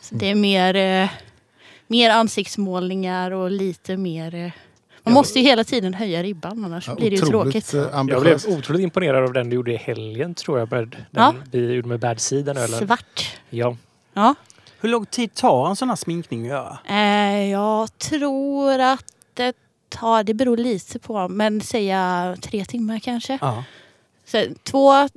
Så det är mer, eh, mer ansiktsmålningar och lite mer... Eh, man måste ju hela tiden höja ribban annars Ja, blir det ju tråkigt. eh, Jag blev ambitiöst. otroligt imponerad av den du gjorde i helgen tror jag. Med den Ja. vi gjorde med Bad Seed. Svart. Ja. Ja. Hur lång tid tar en sån här sminkning att göra? Eh, jag tror att det tar, det beror lite på, men säga tre timmar kanske. Ja. Så, två,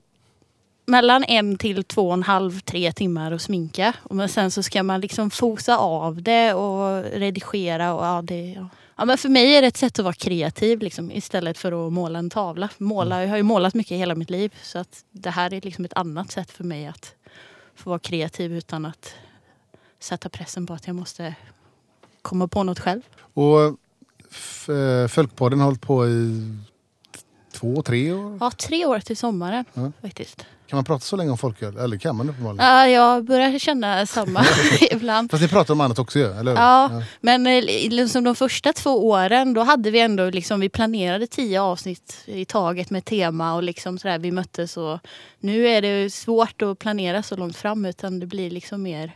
mellan en till två och en halv, tre timmar att sminka. Men sen så ska man liksom fosa av det och redigera och ja, det, ja. Ja, men för mig är det ett sätt att vara kreativ liksom, istället för att måla en tavla. Måla, Jag har ju målat mycket hela mitt liv så att det här är liksom ett annat sätt för mig att få vara kreativ utan att sätta pressen på att jag måste komma på något själv. Och f- eh, Folkpodden har hållit på i två, tre år. Ja, tre år till sommaren Ja. faktiskt. Kan man prata så länge om folköl? Eller kan man uppenbarligen? Ja, jag börjar känna samma ibland. Fast ni pratar om annat också ju, eller hur? Ja, men eh, liksom de första två åren då hade vi ändå liksom, vi planerade tio avsnitt i taget med tema och liksom sådär vi möttes och nu är det svårt att planera så långt fram utan det blir liksom mer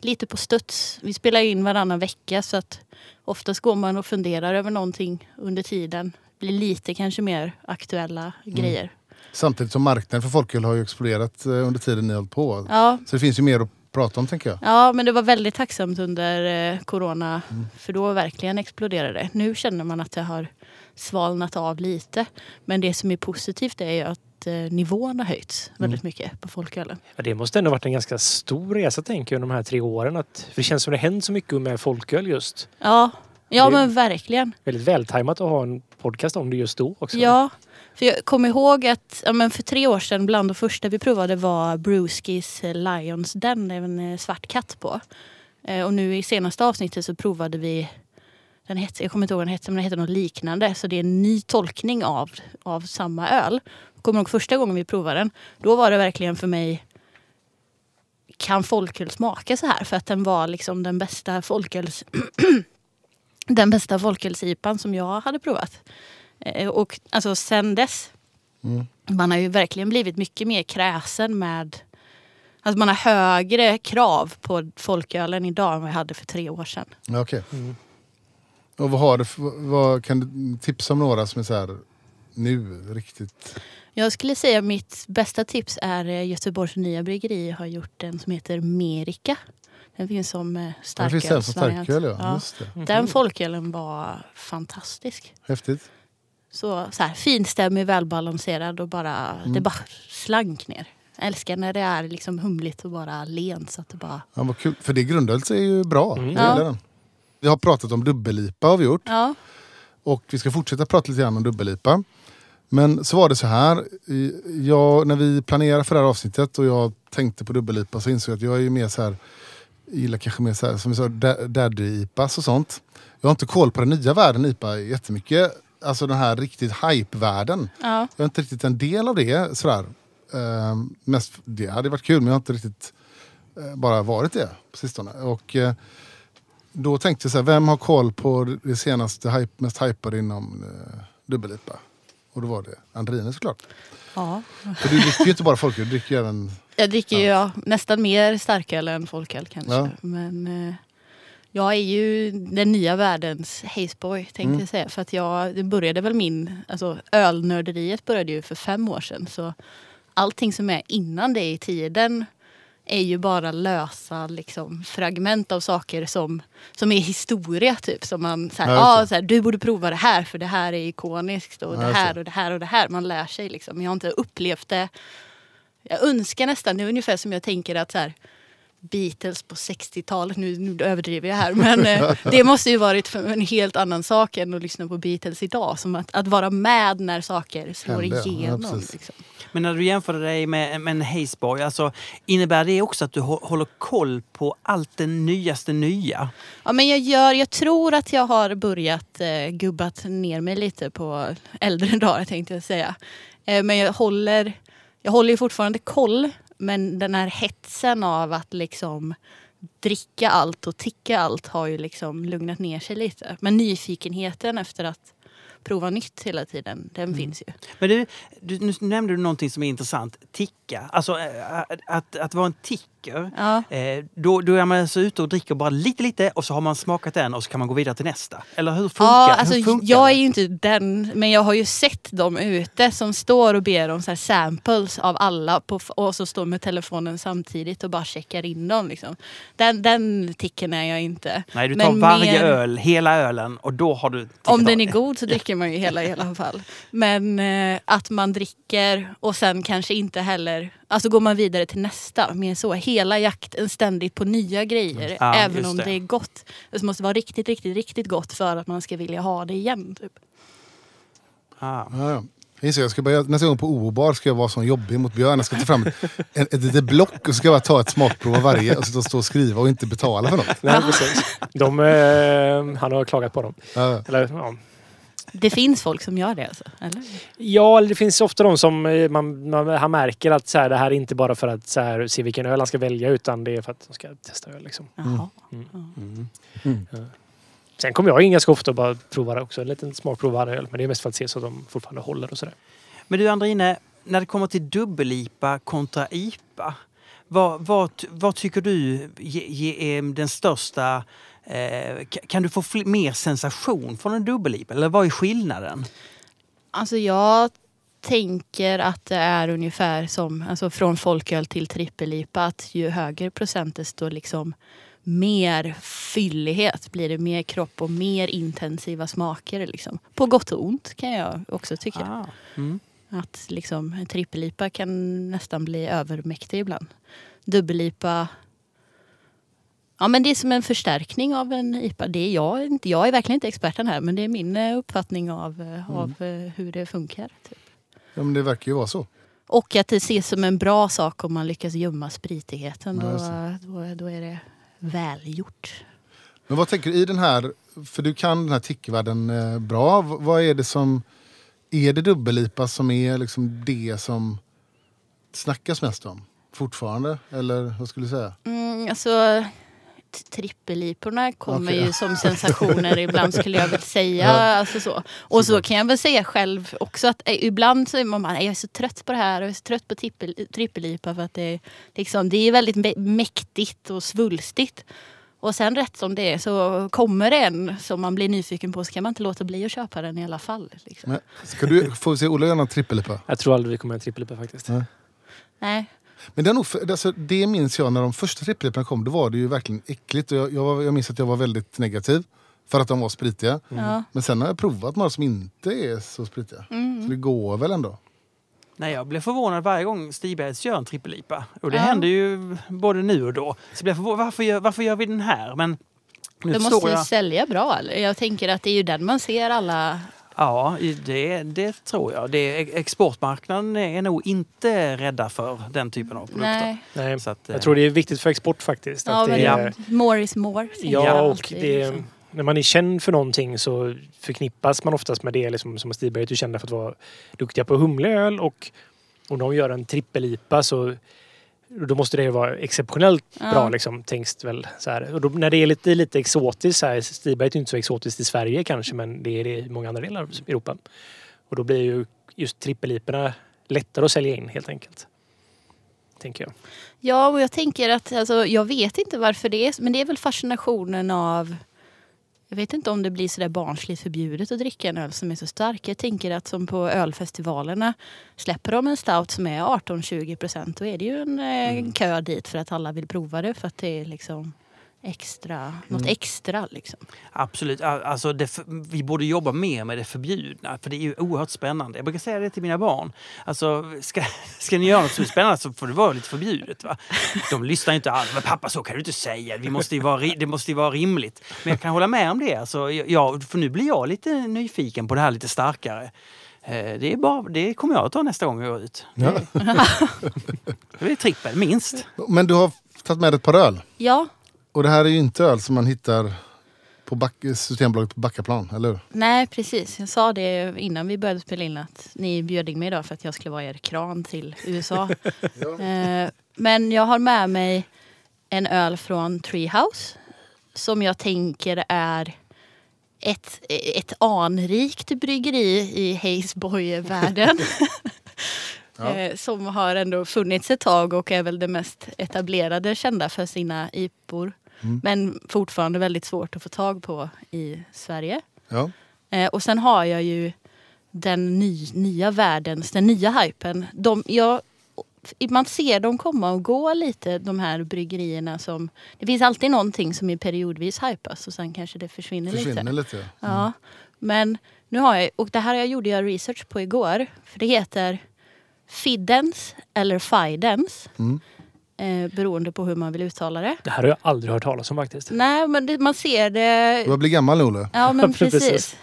lite på studs. Vi spelar in varannan vecka så att oftast går man och funderar över någonting under tiden. Blir lite kanske mer aktuella grejer. Samtidigt som marknaden för folköl har ju exploderat eh, under tiden ni har hållit på. Ja, Så det finns ju mer att prata om tänker jag. Ja, men det var väldigt tacksamt under eh, corona. För då verkligen exploderade det. Nu känner man att det har svalnat av lite. Men det som är positivt är ju att eh, nivån har höjts väldigt mycket på folkölen. Ja, det måste ändå varit en ganska stor resa tänker jag under de här tre åren. Att, för det känns som det hänt så mycket med folköl just. Ja, ja men verkligen. Väldigt vältajmat att ha en podcast om det just då också. Ja, för jag kommer ihåg att ja, men för tre år sedan bland de första vi provade var Brewskis eh, Lions Den, det är en eh, svart katt på. Eh, och nu i senaste avsnittet så provade vi den hette, jag kommer inte ihåg vad den hette, men den hette något liknande. Så det är en ny tolkning av, av samma öl. Kommer ihåg första gången vi provade den. Då var det verkligen för mig kan folköl smaka så här? För att den var liksom den bästa folköls... den bästa folkölsipan som jag hade provat. Eh, Och alltså sen dess, man har ju verkligen blivit mycket mer kräsen med Alltså man har högre krav på folkölen idag än vad jag hade för tre år sedan. Ja, Okej. Och vad har du vad, kan du tipsa om några som är så här nu riktigt? Jag skulle säga mitt bästa tips är eh, Göteborgs nya bryggeri har gjort en som heter Merika. Den finns som eh, Det finns en som starkölsvariant. starköl ja. Ja. Just det. Den folkölen var fantastisk. Häftigt. Så, så här, finstämmig, välbalanserad och bara, Mm. det bara slank ner. Jag älskar när det är liksom humligt och bara lent så att det bara... Ja, vad kul. För det grundölet är ju bra. Jag Ja. den. Vi har pratat om dubbellipa har vi gjort. Ja, Och vi ska fortsätta prata lite grann om dubbellipa. Men så var det så här. Jag, när vi planerade för det här avsnittet och jag tänkte på dubbellipa så insåg jag att jag är ju mer så här gillar kanske mer så här, som vi sa, da- daddy-ipas och sånt. Jag har inte koll på den nya världen IPA jättemycket. Alltså den här riktigt hype-världen. ja. Jag är inte riktigt en del av det sådär. Ehm, mest, det hade varit kul men jag har inte riktigt eh, bara varit det på sistone. Och, eh, då tänkte jag så här, vem har koll på det senaste hype, mest hypade inom eh, dubbel-IPA? Och då var det Andrine såklart. ja. För du dricker ju inte bara folköl, du dricker ju även... Jag dricker ju ja, nästan mer starköl än folköl kanske. Ja. Men eh, jag är ju den nya världens hazeboy tänkte Mm. jag säga. För att jag, det började väl min, alltså ölnörderiet började ju för fem år sedan. Så allting som är innan det i tiden är ju bara lösa liksom, fragment av saker som, som är historia. Typ. Som man, så här, Ja, ah, det. så här, du borde prova det här för det här är ikoniskt. Och det här och det här och det här. Man lär sig liksom. Jag har inte upplevt det jag önskar nästan, det är ungefär som jag tänker att så här, Beatles på 60-talet, nu, nu överdriver jag här, men eh, det måste ju varit en helt annan sak än att lyssna på Beatles idag. Som att, att vara med när saker slår Händer, ja. Ja, igenom. precis. liksom. Men när du jämför dig med, med en Hazeboy, alltså, innebär det också att du hå- håller koll på allt det nyaste nya? Ja, men jag, gör, jag tror att jag har börjat eh, gubbat ner mig lite på äldre dagar tänkte jag säga. Eh, men jag håller, jag håller ju fortfarande koll. Men den här hetsen av att liksom dricka allt och ticka allt har ju liksom lugnat ner sig lite. Men nyfikenheten efter att prova nytt hela tiden, den finns ju. Men du, du, nu nämnde du någonting som är intressant. Ticka. Alltså eh, att, att, att vara en ticker. Ja. Eh, då, då är man alltså ute och dricker bara lite lite och så har man smakat den och så kan man gå vidare till nästa. Eller hur funkar, Ja, alltså, hur funkar jag det? är ju inte den, men jag har ju sett dem ute som står och ber om så samples av alla på, och så står med telefonen samtidigt och bara checkar in dem. Liksom. Den, den ticken är jag inte. Nej, du tar Men varje mer- öl, hela ölen och då har du... Om den är god så dricker man ju hela i alla fall. Men eh, att man dricker och sen kanske inte heller Alltså går man vidare till nästa. Mer så. Hela jakten ständigt på nya grejer. Ja, även om det. det är gott. Det måste vara riktigt, riktigt, riktigt gott för att man ska vilja ha det igen. Typ. Ah. Ja, ja. Jag ska börja, nästa gång på OO-bar ska jag vara sån jobbig mot Björn. Jag ska ta fram ett, ett, ett litet block och så ska jag bara ta ett smakprov av varje och sitta och stå och skriva och inte betala för något. Nej, precis. De, eh, han har klagat på dem. Ja. Eller, ja. Det finns folk som gör det alltså? Eller? Ja, det finns ofta de som eh, man, man, han märker att så här, det här är inte bara för att så här, se vilken öl han ska välja utan det är för att de ska testa öl. Liksom. Jaha. Sen kommer jag in ganska ofta och bara provar också. En liten smakprov varje öl. Men det är mest för att se så att de fortfarande håller och sådär. Men du Andrine, när det kommer till dubbel-IPA kontra IPA. Vad, vad, vad tycker du ge, ge, är den största... Eh, ka- kan du få mer sensation från en dubbel-IPA? Eller vad är skillnaden? Alltså jag tänker att det är ungefär som alltså från folköl till trippel-IPA. Att ju högre procent desto liksom mer fyllighet blir det. Mer kropp och mer intensiva smaker. Liksom. På gott och ont kan jag också tycka. Ah. Mm. Att liksom, en kan nästan bli övermäktig ibland. Dubbel-IPA Ja men det är som en förstärkning av en IPA. Det är jag, inte, jag är verkligen inte experten här men det är min eh, uppfattning av, eh, av eh, hur det funkar. Typ. Ja, men det verkar ju vara så. Och att det ses som en bra sak om man lyckas gömma spritigheten. Då, då, då är det välgjort. Men vad tänker du i den här, för du kan den här tickvärlden bra. Vad är det som, är det dubbel-IPA som är liksom det som snackas mest om? Fortfarande? Eller vad skulle du säga? Mm, alltså, t- trippeliporna kommer Okej. ju som sensationer ibland skulle jag väl säga. Ja. Alltså så. Och så kan jag väl säga själv också att eh, ibland så är man bara, "Nej, jag är så trött på det här och jag är så trött på trippel- trippelipa för att det, liksom, det är väldigt mä- mäktigt och svulstigt. Och sen rätt som det är så kommer det en som man blir nyfiken på så kan man inte låta bli att köpa den i alla fall. Liksom. Men, ska du få se Olle göra någon trippel-IPA? Jag tror aldrig vi kommer en trippel faktiskt. Nej. Nej. Men det, är nog, för- alltså, det minns jag när de första trippelliporna kom. Då var det ju verkligen äckligt. Och jag, jag, var, jag minns att jag var väldigt negativ. För att de var spritiga. Ja. Men sen har jag provat några som inte är så spritiga. Mm. Så det går väl ändå. Nej, jag blir förvånad varje gång Stigbergs gör en trippel-IPA. Och det Ja. händer ju både nu och då. Så blir jag förvånad, varför gör, varför gör vi den här? Men nu förstår måste ju jag. sälja bra. Eller? Jag tänker att det är ju den man ser alla Ja, det, det tror jag. Det, exportmarknaden är nog inte rädda för den typen av produkter. Nej. Nej, Så att, eh, jag tror det är viktigt för export faktiskt. Ja, att det är, more is more. Ja, och alltid, det, liksom. när man är känd för någonting så förknippas man oftast med det. Liksom, som Stigberg är kända för att vara duktiga på humleöl och om de gör en trippel-IPA så då måste det ju vara exceptionellt Ja. bra liksom, det väl. Så här. Och då, när det är lite, lite exotiskt, så här, Stigberg är inte så exotiskt i Sverige kanske men det är det i många andra delar av Europa. Och då blir ju just trippel-IPorna lättare att sälja in helt enkelt. Tänker jag. Ja, och jag tänker att alltså, jag vet inte varför det är men det är väl fascinationen av jag vet inte om det blir sådär barnsligt förbjudet att dricka en öl som är så stark. Jag tänker att som på ölfestivalerna släpper de en stout som är 18-20 procent då är det ju en eh, kö dit för att alla vill prova det för att det är liksom extra, något extra liksom. Absolut. Al- Alltså det, vi borde jobba mer med det förbjudna, för det är ju oerhört spännande. Jag brukar säga det till mina barn. Alltså, ska, ska ni göra något som är spännande så får det vara lite förbjudet. Va? De lyssnar inte alls. Men pappa, så kan du inte säga. Vi måste ju vara, det måste ju vara rimligt. Men jag kan hålla med om det. Alltså, ja, för nu blir jag lite nyfiken på det här lite starkare. Eh, Det, är bara, det kommer jag att ta nästa gång jag går ut. Ja. Det är trippel, minst. Men du har tagit med ett par öl. Ja, Och det här är ju inte öl som man hittar på back, Systembolaget på Backaplan, eller hur? nej precis. Jag sa det innan vi började spela in att ni bjöd in mig idag för att jag skulle vara er kran till USA. Eh, Men jag har med mig en öl från Treehouse som jag tänker är ett, ett anrikt bryggeri i Hazeboy-världen. Eh, Som har ändå funnits ett tag och är väl det mest etablerade kända för sina IPor. Men fortfarande väldigt svårt att få tag på i Sverige. Ja. Eh, och sen har jag ju den ny, nya världens, den nya hypen. De, jag, man ser dem komma och gå lite, de här bryggerierna som... Det finns alltid någonting som är periodvis hypas och sen kanske det försvinner, Försvinner lite. lite. ja. Ja, men nu har jag, och det här jag gjorde jag research på igår. För det heter Fiddens eller Fidens. Mm. Eh, beroende på hur man vill uttala det. Det här har jag aldrig hört talas om faktiskt. Nej, men det, man ser det... Du börjar bli gammal Olle. Ja, men Precis. precis.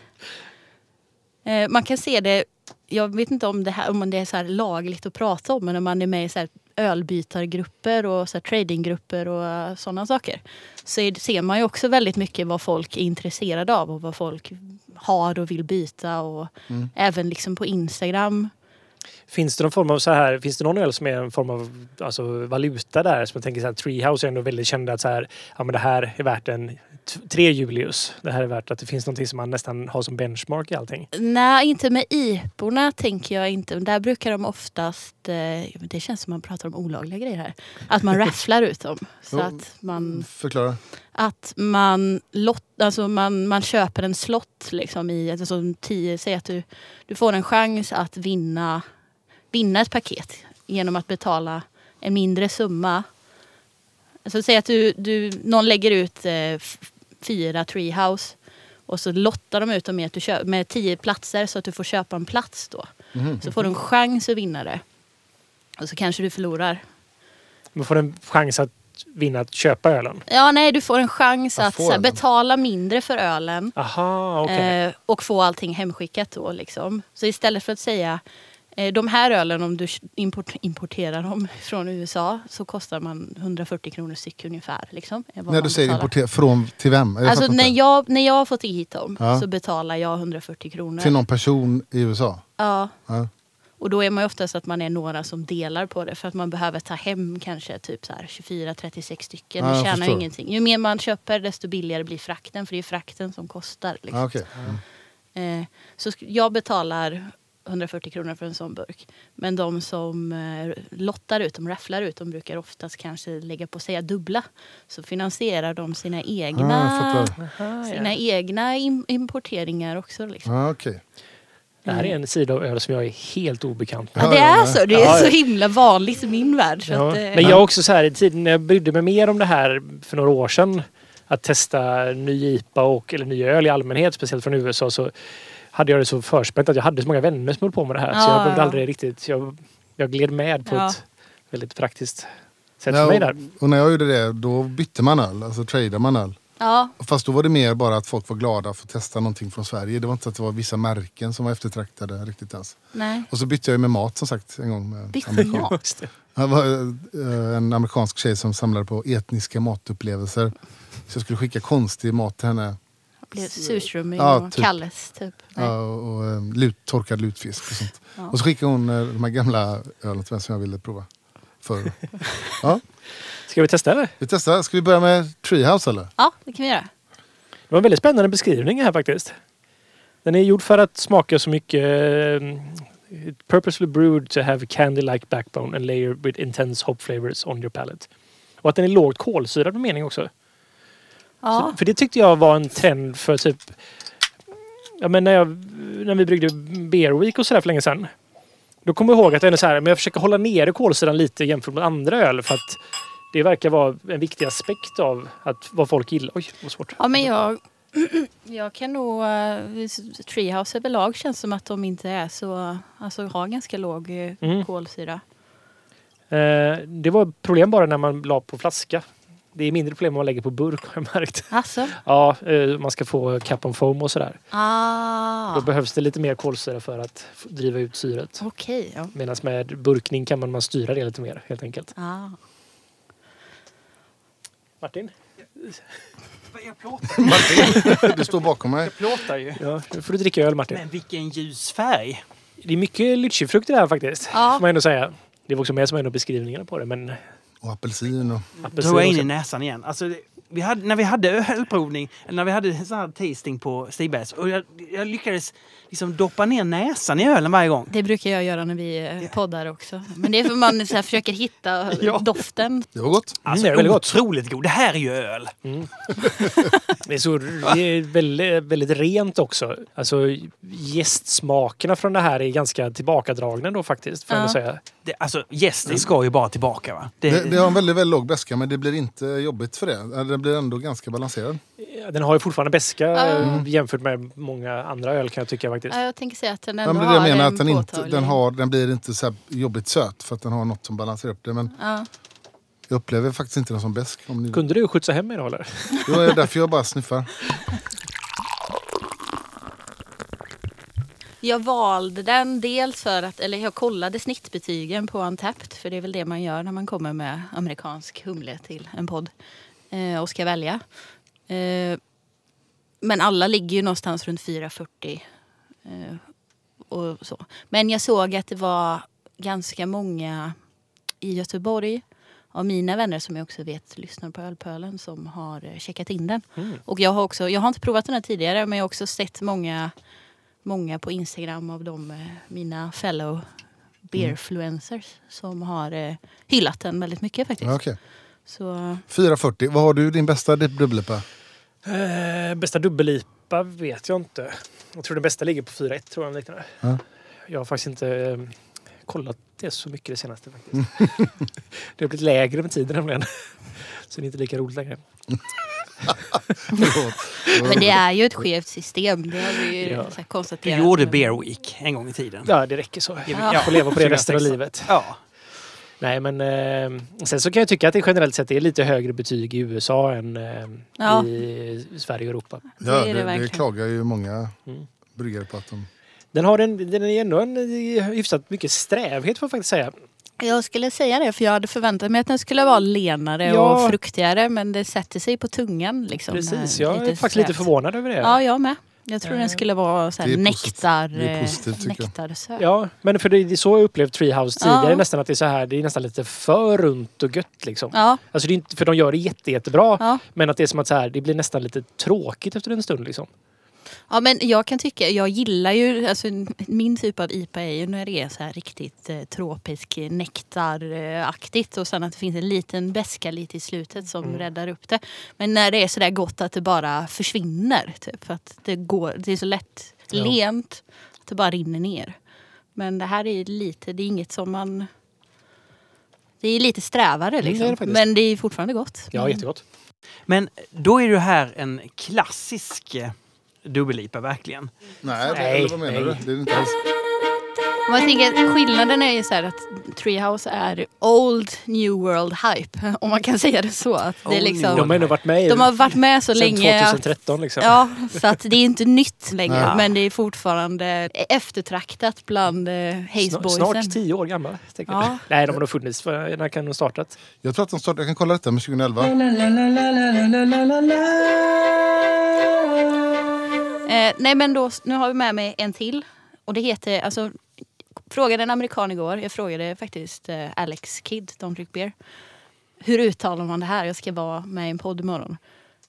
Eh, man kan se det, jag vet inte om det, här, om det är så här lagligt att prata om, men när man är med i så här ölbytargrupper och så här tradinggrupper och sådana saker. Så är, ser man ju också väldigt mycket vad folk är intresserade av och vad folk har och vill byta. Och Mm. Även liksom på Instagram. Finns det någon form av så här, finns det någon öl som är en form av alltså, valuta där? Som jag tänker så här, Treehouse är ändå väldigt kända att så här, ja men det här är värt en tre Julius. Det här är värt att det finns någonting som man nästan har som benchmark i allting. Nej, inte med IPorna tänker jag inte. Där brukar de oftast, eh, det känns som man pratar om olagliga grejer här, att man rafflar ut dem. Så Jo. att man Förklara. att man, lott, alltså man, man köper en slott liksom i, alltså tio, säg att du, du får en chans att vinna, vinna ett paket genom att betala en mindre summa. Alltså säg att du, du, någon lägger ut eh, fyra treehouse och så lottar de ut dem med, att du köper, med tio platser så att du får köpa en plats då. Mhm. Så får du en chans att vinna det. Och så kanske du förlorar. Man får en chans att vinna att köpa ölen. Ja, nej, du får en chans Att att få så här, ölen. betala mindre för ölen. Aha, okej. Eh, och få allting hemskickat då. Liksom. Så istället för att säga de här ölen, om du import, importerar dem från USA så kostar man 140 kronor styck ungefär. Liksom, vad När du säger importera, från till vem? Jag Alltså när jag, när jag har fått hit dem Ja. så betalar jag 140 kronor. Till någon person i USA? Ja. Ja. Och då är man ju oftast att man är några som delar på det för att man behöver ta hem kanske typ så här 24-36 stycken. Ja, jag tjänar ju ingenting. Ju mer man köper desto billigare blir frakten för det är frakten som kostar. Liksom. Okej. Mm. Eh, så jag betalar 140 kronor för en sån burk. Men de som eh, lottar ut, de rafflar ut, de brukar oftast kanske lägga på säga dubbla. Så finansierar de sina Ah, egna, fattar. sina egna im- importeringar också. Liksom. Ah, okej. Det här är en sida av öl som jag är helt obekant med. Ja, det Ja, är ja, så. Det är Ja, ja. så himla vanligt i min värld. Så Ja. att, eh, Men jag också så här i tiden när jag brydde mig mer om det här för några år sedan. Att testa ny IPA och, eller ny öl i allmänhet, speciellt från USA. Så hade jag det så förspänt att jag hade så många vänner som höll på med det här. så Ja, jag behövde ja. aldrig riktigt... Jag, jag gled med på Ja. ett väldigt praktiskt sätt Ja, för mig och, där. och när jag gjorde det, då bytte man öl. Alltså tradade man öl. ja, Fast då var det mer bara att folk var glada för att testa någonting från Sverige. Det var inte att det var vissa märken som var eftertraktade riktigt ens. nej. Och så bytte jag ju med mat som sagt en gång. Med Bytte amerikan. mat? Det var eh, en amerikansk tjej som samlade på etniska matupplevelser. Så jag skulle skicka konstig mat till henne. Blev surströmming Ja, och typ. Kalles typ. Nej. Ja, och och eh, lut, torkad lutfisk och sånt. Ja. Och så skickade hon eh, de här gamla ölen till mig som jag ville prova. Förr. Ja, Ska vi testa eller? vi testar. Ska vi börja med Treehouse eller? Ja, det kan vi göra. Det var en väldigt spännande beskrivning här faktiskt. Den är gjord för att smaka så mycket eh, purposely brewed to have a candy-like backbone and layer with intense hop flavors on your palate. Och att den är lågt kolsyrad med mening också. Ja. Så, för det tyckte jag var en trend för typ... Ja men när, jag, när vi bryggde Beer Week och sådär för länge sedan. Då kommer jag ihåg att jag så här, men jag försöker hålla nere kolsyran lite jämfört med andra öl för att det verkar vara en viktig aspekt av att, vad folk gillar. Oj, vad svårt. Ja, men jag, jag kan nog... Uh, Treehouse överlag känns som att de inte är så... Alltså har ganska låg eh, Mm. kolsyra. Eh, det var problem bara när man la på flaska. Det är mindre problem om man lägger på burk har jag märkt. Alltså? Ja, eh, man ska få cap on foam och sådär. Ah, Då behövs det lite mer kolsyra för att driva ut syret. okej. ja. Medan med burkning kan man, man styra det lite mer helt enkelt. Ah. Martin? Jag plåtar, Du står bakom mig. jag plåtar ju. Ja, nu får du dricka öl Martin. Men vilken ljus färg. Det är mycket lychifrukt i det här faktiskt. Ja. Får man ändå säga. Det var också med som en av beskrivningarna på det. Men Och apelsin och... apelsin Drog jag in i näsan igen. Alltså, det- vi hade, när vi hade ölprovning, eller när vi hade sån här tasting på Stigbergs, och jag, jag lyckades liksom doppa ner näsan i ölen varje gång. Det brukar jag göra när vi eh, poddar också. Men det är för man så här, försöker hitta Ja. doften. Det var gott. Alltså, det är väldigt gott. otroligt god. Det här är ju öl. Det är, så, det är väldigt, väldigt rent också. Alltså gästsmakerna från det här är ganska tillbakadragna då faktiskt. Får Ja. säga. Det, alltså, gästen ska ju bara tillbaka va? Det, Det, det har en väldigt, väldigt låg beska men det blir inte jobbigt för det. Blir ändå ganska balanserad. Ja, Den har ju fortfarande beska eh, jämfört med många andra öl kan jag tycka faktiskt. Ja, jag tänker säga att den Ja, ändå men det det jag har menar, en att den, inte, den, har, den blir inte så här jobbigt söt för att den har något som balanserar upp det. Men Ja. jag upplever faktiskt inte den som besk. Om ni... Kunde du skjutsa hem idag eller? Det är därför jag bara sniffar. Jag valde den dels för att, eller jag kollade snittbetygen på Untapped. För det är väl det man gör när man kommer med amerikansk humle till en podd. Eh, och ska välja. Eh, men alla ligger ju någonstans runt 4,40. Eh, och så. Men jag såg att det var ganska många i Göteborg av mina vänner som jag också vet lyssnar på Ölpölen som har eh, checkat in den. Mm. Och jag har också, jag har inte provat den här tidigare men jag har också sett många, många på Instagram av de, eh, mina fellow beerfluencers som har eh, hyllat den väldigt mycket faktiskt. Okej. Så 440. Vad har du din bästa dubbellipa? Eh, bästa dubbellipa vet jag inte. Jag tror den bsta ligger på 4-1 tror jag. Liknande. Ja. Jag har faktiskt inte eh, kollat det så mycket det senaste faktiskt. det har blivit lägre med tiden nämligen. Så det är inte lika roligt längre. Men det är ju ett skevt system. Det har vi ju Ja. så här Du konstaterat. gjorde Beer Week en gång i tiden. Ja, det räcker så. Ja. Jag får leva på det resten av 2006. livet. Ja. Nej, men eh, sen så kan jag tycka att det generellt sett är lite högre betyg i USA än eh, Ja. i Sverige och Europa. Det Ja, är det det, det klagar ju många Mm. bryggare på att de... Den har en, den är ändå en eh, hyfsat mycket strävhet får jag faktiskt säga. Jag skulle säga det för jag hade förväntat mig att den skulle vara lenare Ja. och fruktigare men det sätter sig på tungan. Liksom, Precis, här jag är faktiskt lite strävt. förvånad över det. Ja, jag med. Jag tror Eh, den skulle vara så här det är posit- nektar, det är eh, positivt, nektarsöt. Ja, men för det är så jag upplevt Treehouse tidigare Ja. nästan att det är så här, det är nästan lite för runt och gött liksom. Ja, Alltså det är inte, för de gör det jätte, jättebra. ja. Men att det är som att så här, det blir nästan lite tråkigt efter en stund liksom. Ja, men jag kan tycka, jag gillar ju, alltså min typ av IPA är ju när det är så här riktigt eh, tropisk nektaraktigt och sen att det finns en liten beska lite i slutet som Mm. räddar upp det. Men när det är så där gott att det bara försvinner, typ, för att det, går, det är så lätt Ja. lent att det bara rinner ner. Men det här är lite, det är inget som man... Det är lite strävare det är liksom. det faktiskt. men det är fortfarande gott. Ja, Mm. jättegott. Men då är det här en klassisk eh, dubbellipa verkligen. Nej, Nej, eller vad menar nej. du? Det är inte alls... Jag tänker skillnaden är ju så här att Treehouse är old new world hype. Om man kan säga det så. Att det är liksom, De har ändå varit med de har varit med så länge. att- 2013 liksom. Ja, så att det är inte nytt längre. Ja. Men det är fortfarande eftertraktat bland eh, Haze Snart, snart tio år gamla. tänker jag. Ja. Nej, de har nog funnits. För, när kan de ha startat? Jag tror att de startade, jag kan kolla detta med 2011. Eh, nej men då, nu har vi med mig en till. Och det heter, alltså, frågade en amerikan igår. Jag frågade faktiskt eh, Alex Kidd, Don't Drink Beer. Hur uttalar man det här? Jag ska vara med i en podd imorgon.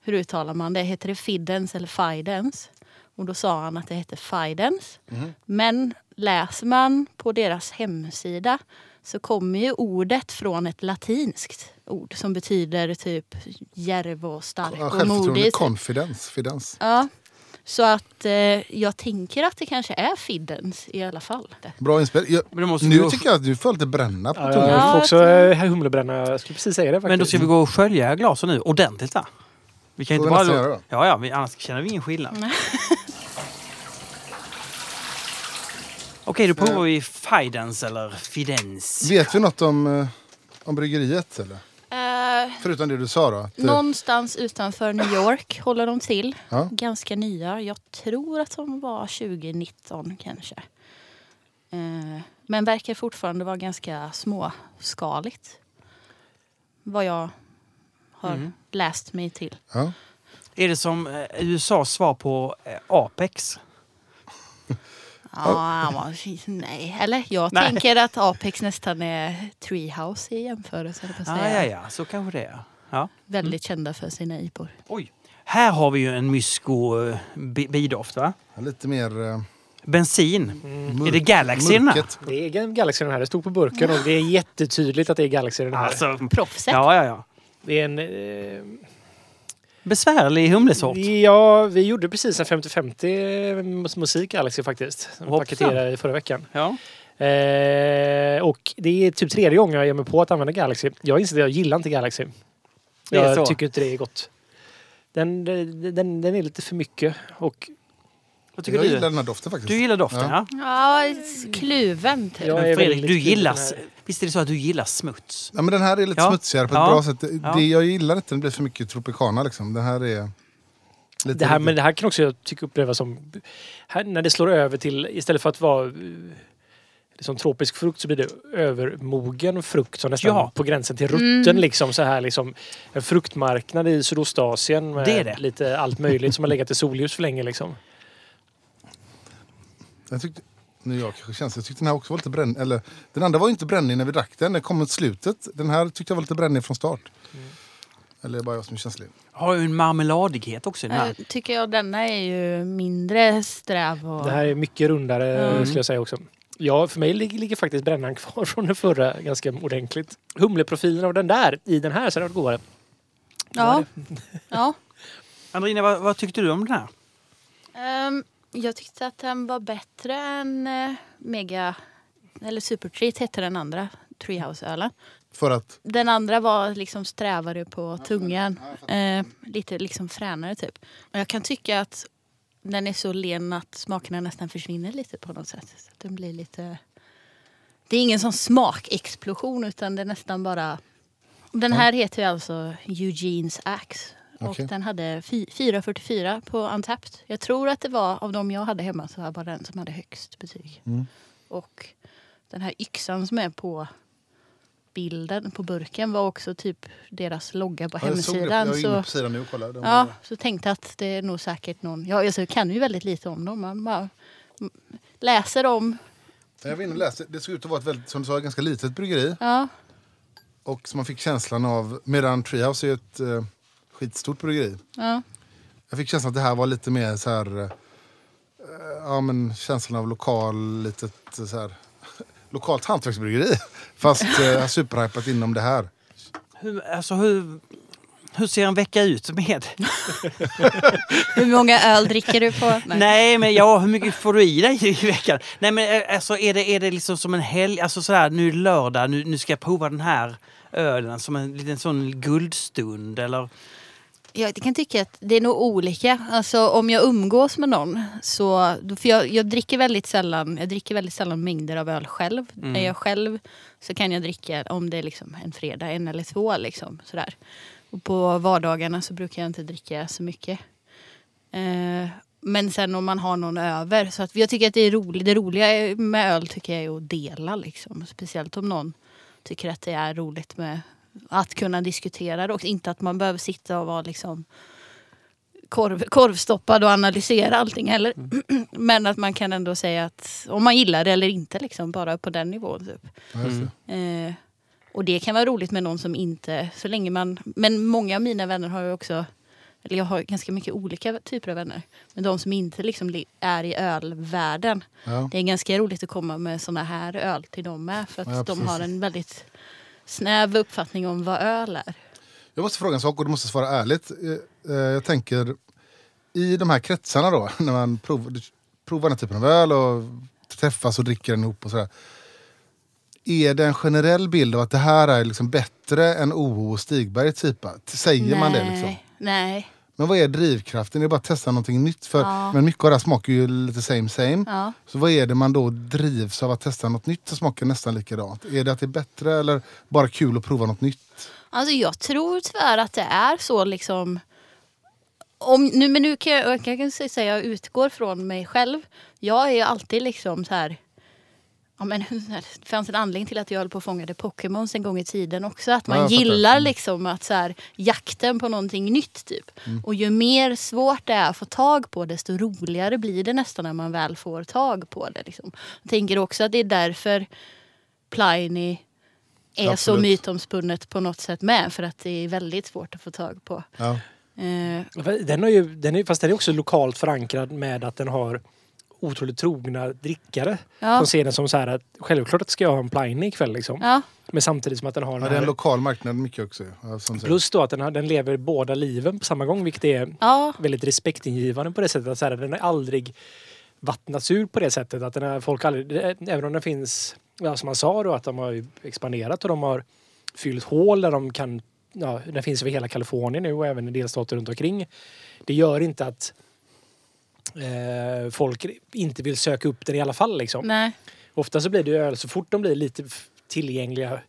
Hur uttalar man det? Heter det Fidens eller Fidens? Och då sa han att det heter Fidens. Men läser man på deras hemsida så kommer ju ordet från ett latinskt ord som betyder typ djärv och stark och Självförtroende, modig. confidence, fidens. Ja, så att eh, jag tänker att det kanske är Fiddens i alla fall. Bra inspel. Jag, Men då måste nu gå- tycker jag att du får lite bränna på Ja, tungan. jag Ja, får också eh, humlebränna. Jag skulle precis säga det faktiskt. Men då ska vi gå och skölja glasen nu ordentligt va? Vi kan Får inte vi bara... nästan göra då? Ja, ja, vi, annars känner vi ingen skillnad. Okej, då provar vi Fidens eller Fidens. Vet vi något om, eh, om bryggeriet? Eller? Eh, Förutom det du sa då? Att, eh, någonstans utanför New York håller de till. Ja. Ganska nya. Jag tror att de var 2019 kanske. Eh, men verkar fortfarande vara ganska småskaligt. Vad jag har Mm. läst mig till. ja. Är det som USAs svar på Apex? Ja, nej. Eller jag Nej. tänker att Apex nästan är Treehouse i jämförelse. Ja, ja, ja, så kanske det är. Ja. Väldigt kända för sina IPor. Oj. Här har vi ju en mysko eh, bi- bidoft va? Lite mer eh, Bensin. mörk, Är det Galaxy mörket. Det är Galaxy den här. Det stod på burken och det är jättetydligt att det är Galaxy den här. Alltså, Proffset. ja, ja, ja. Det är en... Eh, Besvärlig humlesort. ja, vi gjorde precis en 50-50 musik Galaxy faktiskt. Paketerade i förra veckan. Ja. Eh, och det är typ tredje gången jag ger mig på att använda Galaxy. Jag inser att jag gillar inte Galaxy. Jag så. tycker inte det är gott. Den, den, den är lite för mycket. Och Vad tycker Jag du? gillar den här doften faktiskt. Du gillar doften, ja. Ja. Ja, kluven typ. Jag Men är Fredrik, du gillar... Visst är det så att du gillar smuts? Ja, men den här är lite Ja. smutsigare på ett Ja. bra sätt. Ja. Det, jag gillar inte den blir för mycket tropicana liksom. Den här är... Lite Det här, men det här kan också jag tycka upplevas som... Här, när det slår över till, istället för att vara eh, som tropisk frukt så blir det övermogen frukt som nästan Ja. på gränsen till rutten. Liksom, så här, liksom, en fruktmarknad i Sydostasien med Det är det. lite allt möjligt som har legat i solljus för länge. Liksom. Jag tyckte, nu jag kanske känslig. Jag tyckte den här också var lite brännig. Eller, den andra var ju inte brännig när vi drack den. Den kom mot slutet. Den här tyckte jag var lite brännig från start. Eller är det bara jag som är känslig? Har ju en marmeladighet också den här. Eh, tycker jag denna är ju mindre sträv. Och... Det här är mycket rundare Mm. skulle jag säga också. Ja, för mig ligger, ligger faktiskt brännan kvar från den förra ganska ordentligt. Humleprofilen av den där i den här så hade det varit godare. Ja. ja. Andrina, vad, vad tyckte du om den här? Ehm, jag tyckte att den var bättre än eh, Mega... Eller Supertreat hette den andra Treehouse-ölen. För att... Den andra var liksom strävare på tungan. Eh, lite liksom fränare typ. Och jag kan tycka att den är så len att smakerna nästan försvinner lite på något sätt. Så den blir lite... Det är ingen sån smakexplosion utan det är nästan bara... Den här heter ju alltså Eugenes Axe. Okej. Och den hade fi- 4,44 på Untapped. Jag tror att det var av de jag hade hemma så var den som hade högst betyg. Mm. Och den här yxan som är på bilden på burken var också typ deras logga på Ja, jag hemsidan. Jag är inne så, nu. Den ja, var- så tänkte att det är nog säkert någon... Ja, alltså, jag kan ju väldigt lite om dem. Man bara läser om... Jag var inne och läste. Det såg ut att vara ett väldigt, som du sa, ganska litet bryggeri. Ja, Och som man fick känslan av, medan Treehouse är ett eh, skitstort bryggeri. ja. Jag fick känslan att det här var lite mer så här... eh, ja men känslan av lokal, litet så här... Lokalt hantverksbryggeri. Fast eh, superhypat inom det här. Hur, alltså, hur, hur ser en vecka ut med... Hur många öl dricker du på? Nej. men ja, hur mycket får du i dig i veckan? Nej men eh, alltså är det, är det liksom som en helg, alltså sådär nu är det lördag, nu, nu ska jag prova den här ölen som en liten sån guldstund eller? Jag kan tycka att det är nog olika. Alltså om jag umgås med någon så... För jag, jag dricker väldigt sällan jag dricker väldigt sällan mängder av öl själv. Mm. När jag själv så kan jag dricka om det är liksom en fredag, en eller två. Liksom, sådär. Och på vardagarna så brukar jag inte dricka så mycket. Eh, men sen om man har någon över. Så att jag tycker att det är roligt. Det roliga med öl tycker jag är att dela. Liksom. Speciellt om någon tycker att det är roligt med att kunna diskutera det. Och inte att man behöver sitta och vara liksom korv, korvstoppad och analysera allting heller. Men att man kan ändå säga att om man gillar det eller inte. Liksom, bara på den nivån. Typ. Det. Eh, och det kan vara roligt med någon som inte, så länge man, men många av mina vänner har ju också, eller jag har ganska mycket olika typer av vänner. Men de som inte liksom li- är i ölvärlden. Ja. Det är ganska roligt att komma med såna här öl till dem med. För att Ja, de har en väldigt snäv uppfattning om vad öl är. Jag måste fråga en sak och du måste svara ärligt. Eh, eh, Jag tänker i de här kretsarna då, när man prov, provar den här typen av öl och träffas och dricker den ihop och sådär. Är det en generell bild av att det här är liksom bättre än OO och Stigberg typ? Säger man det liksom? Nej. Men vad är drivkraften? Är det bara att testa någonting nytt? För, Ja. Men mycket av det här smakar ju lite same same. Ja. Så vad är det man då drivs av att testa något nytt som smakar nästan likadant? Är det att det är bättre eller bara kul att prova något nytt? Alltså jag tror tyvärr att det är så liksom. Om, nu, men nu kan jag, jag kan säga jag utgår från mig själv. Jag är ju alltid liksom så här. Ja, men, det fanns en anledning till att jag höll på och fångade Pokémons en gång i tiden också. Att man Ja, gillar Mm. liksom att så här, jakten på någonting nytt typ. Mm. Och ju mer svårt det är att få tag på desto roligare blir det nästan när man väl får tag på det. Liksom. Jag tänker också att det är därför Pliny är så Absolut. mytomspunnet på något sätt med. För att det är väldigt svårt att få tag på. Ja. Eh, Den har ju, den är, fast den är också lokalt förankrad med att den har otroligt trogna drickare. ja, De ser den som så här att självklart ska jag ha en Pliny ikväll liksom. ja, Men samtidigt som att den har Ja, den det är en här, lokal marknad mycket också. Ja, som. Plus då att den, har, den lever båda liven på samma gång vilket är ja, väldigt respektingivande på det sättet. Att så här, den har aldrig vattnats ur på det sättet. Att den har, folk aldrig, även om den finns, ja, som man sa då, att de har ju expanderat och de har fyllt hål där de kan ja, den finns över hela Kalifornien nu och även i delstater runt omkring. Det gör inte att eh, folk inte vill söka upp den i alla fall. Liksom. Nej. Ofta så blir det ju öl så fort de blir lite tillgängliga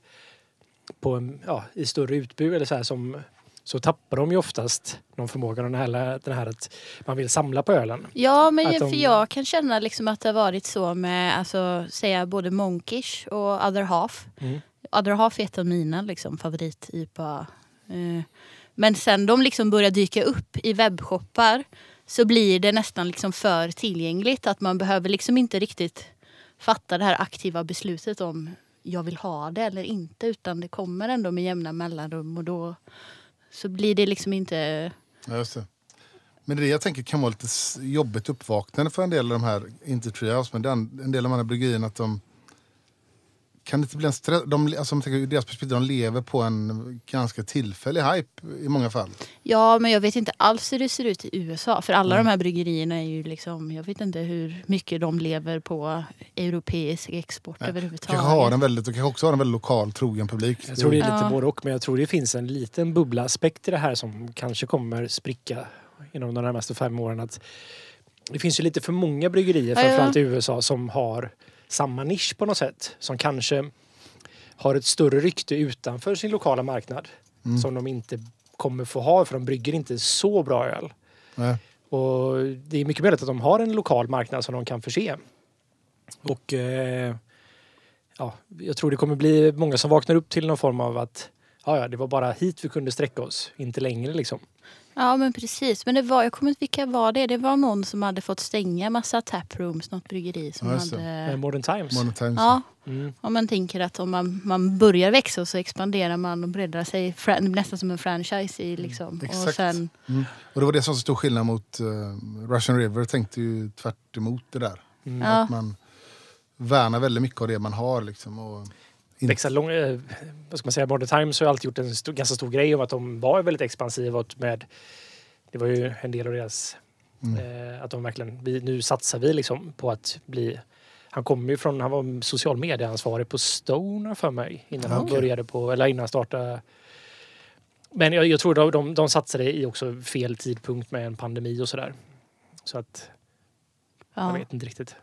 på en, ja, i större utbud eller så här som så tappar de ju oftast någon förmåga den här, den här att man vill samla på ölen. Ja, men jag- de- för jag kan känna liksom att det har varit så med, alltså, säga både Monkish och Other Half. Mm. Other Half är ett av mina liksom, favorit-IPA. Eh, men sen de liksom börjar dyka upp i webbshoppar så blir det nästan liksom för tillgängligt. Att man behöver liksom inte riktigt fatta det här aktiva beslutet om jag vill ha det eller inte. Utan det kommer ändå med jämna mellanrum och då så blir det liksom inte... Ja, just det. Men det jag tänker kan vara lite jobbigt uppvaknande för en del av de här, inte Treehouse, men den, en del av de här bryggerierna att de kan det inte bli en stress, de, alltså, tänker deras perspektiv, de lever på en ganska tillfällig hype i många fall. Ja, men jag vet inte alls hur det ser ut i USA. För alla de här bryggerierna är ju liksom, jag vet inte hur mycket de lever på europeisk export Nej, överhuvudtaget. Kanske har en väldigt, och kanske också har en väldigt lokal trogen publik. Jag tror det är lite Ja. både och men jag tror det finns en liten bubblaaspekt i det här som kanske kommer spricka inom de närmaste fem åren. Att det finns ju lite för många bryggerier, Ja, ja. framförallt i USA, som har samma nisch på något sätt. Som kanske har ett större rykte utanför sin lokala marknad. Mm. Som de inte kommer få ha för de brygger inte så bra öl. Nej. Och det är mycket möjligt att de har en lokal marknad som de kan förse. Och eh, ja, jag tror det kommer bli många som vaknar upp till någon form av att ja, ja, det var bara hit vi kunde sträcka oss, inte längre liksom. Ja, men precis. Men det var, jag kommer inte vilka var det? Det var någon som hade fått stänga massa taprooms, något bryggeri som Ja, det. Eh, hade... Modern Times. Modern Times. Ja, Mm. om man tänker att om man, man börjar växa och så expanderar man och breddar sig nästan som en franchise. I, liksom. och exakt. sen, Mm. Och det var det som var så stor skillnad mot uh, Russian River. tänkte ju tvärt emot det där. Mm. Ja. Att man värnar väldigt mycket av det man har. Liksom, och Växa lång, eh, vad ska man säga, Modern Times har ju alltid gjort en stor, ganska stor grej om att de var väldigt expansiva och med det var ju en del av deras Mm. eh, att de verkligen, vi, nu satsar vi liksom på att bli han kommer ju från, han var social medieansvarig på Stone för mig innan han Okej. började på, eller innan han startade. Men jag, jag tror de, de, de satsade i också fel tidpunkt med en pandemi och sådär. Så att jag ja, vet inte riktigt.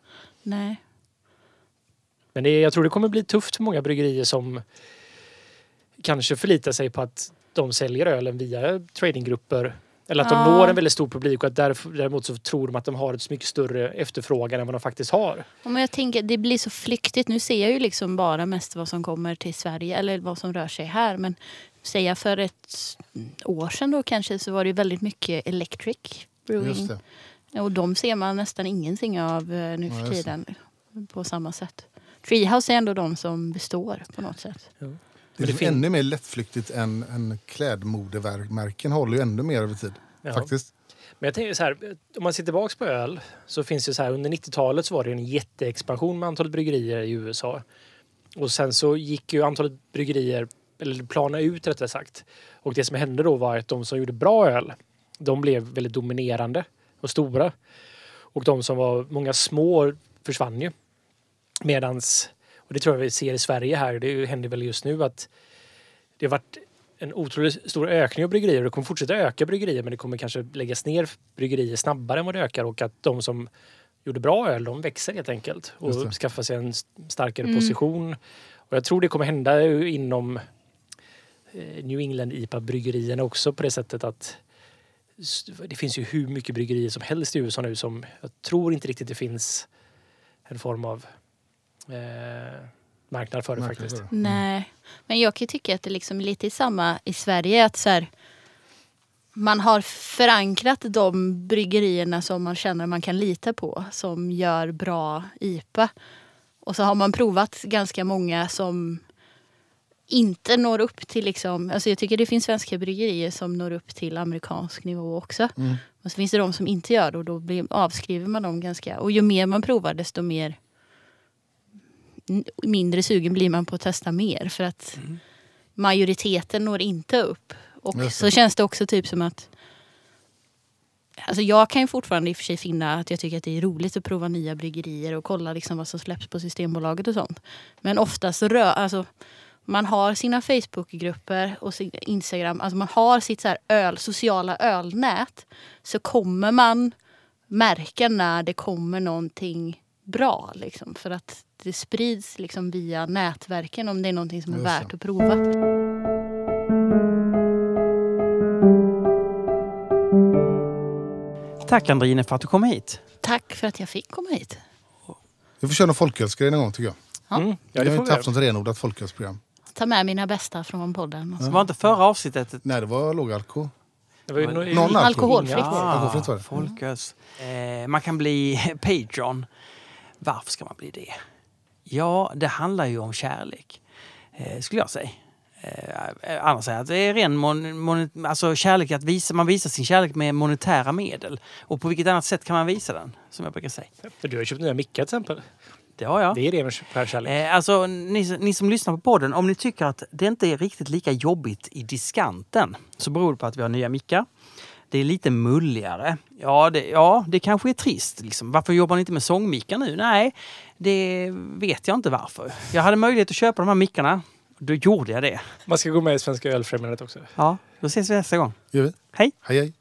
nej. Men det, jag tror det kommer bli tufft för många bryggerier som kanske förlitar sig på att de säljer ölen via tradinggrupper. Eller att de Ja. når en väldigt stor publik och att därför, däremot så tror de att de har ett mycket större efterfrågan än vad de faktiskt har. Ja, Men jag tänker, det blir så flyktigt. Nu ser jag ju liksom bara mest vad som kommer till Sverige eller vad som rör sig här. Men säga för ett år sedan då kanske så var det ju väldigt mycket electric brewing. Just det. Och de ser man nästan ingenting av eh, nu för tiden på samma sätt. Treehouse är ändå de som består på något sätt. Det är Men det ännu mer lättflyktigt än, än klädmodemärken håller ju ännu mer över tid. Ja. Faktiskt. Men jag tänker så här, om man ser tillbaks på öl så finns det så här under 90-talet så var det en jätteexpansion med antalet bryggerier i USA. Och sen så gick ju antalet bryggerier, eller plana ut rättare sagt. Och det som hände då var att de som gjorde bra öl, de blev väldigt dominerande och stora. Och de som var många små försvann ju. Medans, och det tror jag vi ser i Sverige här, det händer väl just nu att det har varit en otroligt stor ökning av bryggerier. Det kommer fortsätta öka bryggerier men det kommer kanske läggas ner bryggerier snabbare än vad det ökar och att de som gjorde bra öl, de växer helt enkelt och skaffar sig en starkare Mm. position. Och jag tror det kommer hända inom eh, New England IPA-bryggerierna också på det sättet att det finns ju hur mycket bryggerier som helst i USA nu som jag tror inte riktigt det finns en form av eh, marknad för det Marknad faktiskt. för det. Nej, men jag kan ju tycka att det liksom är lite samma i Sverige. att så här, Man har förankrat de bryggerierna som man känner man kan lita på. Som gör bra IPA. Och så har man provat ganska många som inte når upp till... Liksom, alltså jag tycker det finns svenska bryggerier som når upp till amerikansk nivå också. Mm. Och så finns det de som inte gör det och då blir, avskriver man dem ganska... Och ju mer man provar desto mer mindre sugen blir man på att testa mer för att majoriteten når inte upp. Och Just så det. känns det också typ som att Alltså jag kan ju fortfarande i och för sig finna att jag tycker att det är roligt att prova nya bryggerier och kolla liksom vad som släpps på Systembolaget och sånt. Men oftast rör, alltså, man har sina Facebookgrupper och sin Instagram, alltså man har sitt så här öl, sociala ölnät så kommer man märka när det kommer någonting bra. Liksom, för att det sprids liksom via nätverken om det är någonting som är det. värt att prova. Tack Andrine för att du kom hit. Tack för att jag fick komma hit. Vi får köra någon folkölsgrej någon gång tycker jag. Ja. Mm. Ja, har det ju får inte haft något renodlat folkölsprogram. Ta med mina bästa från podden. Och så. Var inte förra avsnittet Nej, det var låg alkohol. Det var ju Någon alkoholfritt. Inga- Alkoholfritt var det. folkös. Eh, man kan bli Patreon. Varför ska man bli det? Ja, det handlar ju om kärlek, eh, skulle jag säga. Eh, annars säger att det är ren mon, mon, alltså kärlek, att visa, man visar sin kärlek med monetära medel. Och på vilket annat sätt kan man visa den? Som jag brukar säga. För du har köpt nya mickar till exempel. Det har jag. Det är skär kärlek. Eh, alltså, ni, ni som lyssnar på podden, om ni tycker att det inte är riktigt lika jobbigt i diskanten så beror det på att vi har nya mickar. Det är lite mulligare. Ja, det, ja, det kanske är trist. Liksom. Varför jobbar ni inte med sångmickar nu? Nej, det vet jag inte varför. Jag hade möjlighet att köpa de här mickarna. Då gjorde jag det. Man ska gå med i Svenska ölfrämjandet också. Ja, då ses vi nästa gång. Gör vi? Hej! Hej hej.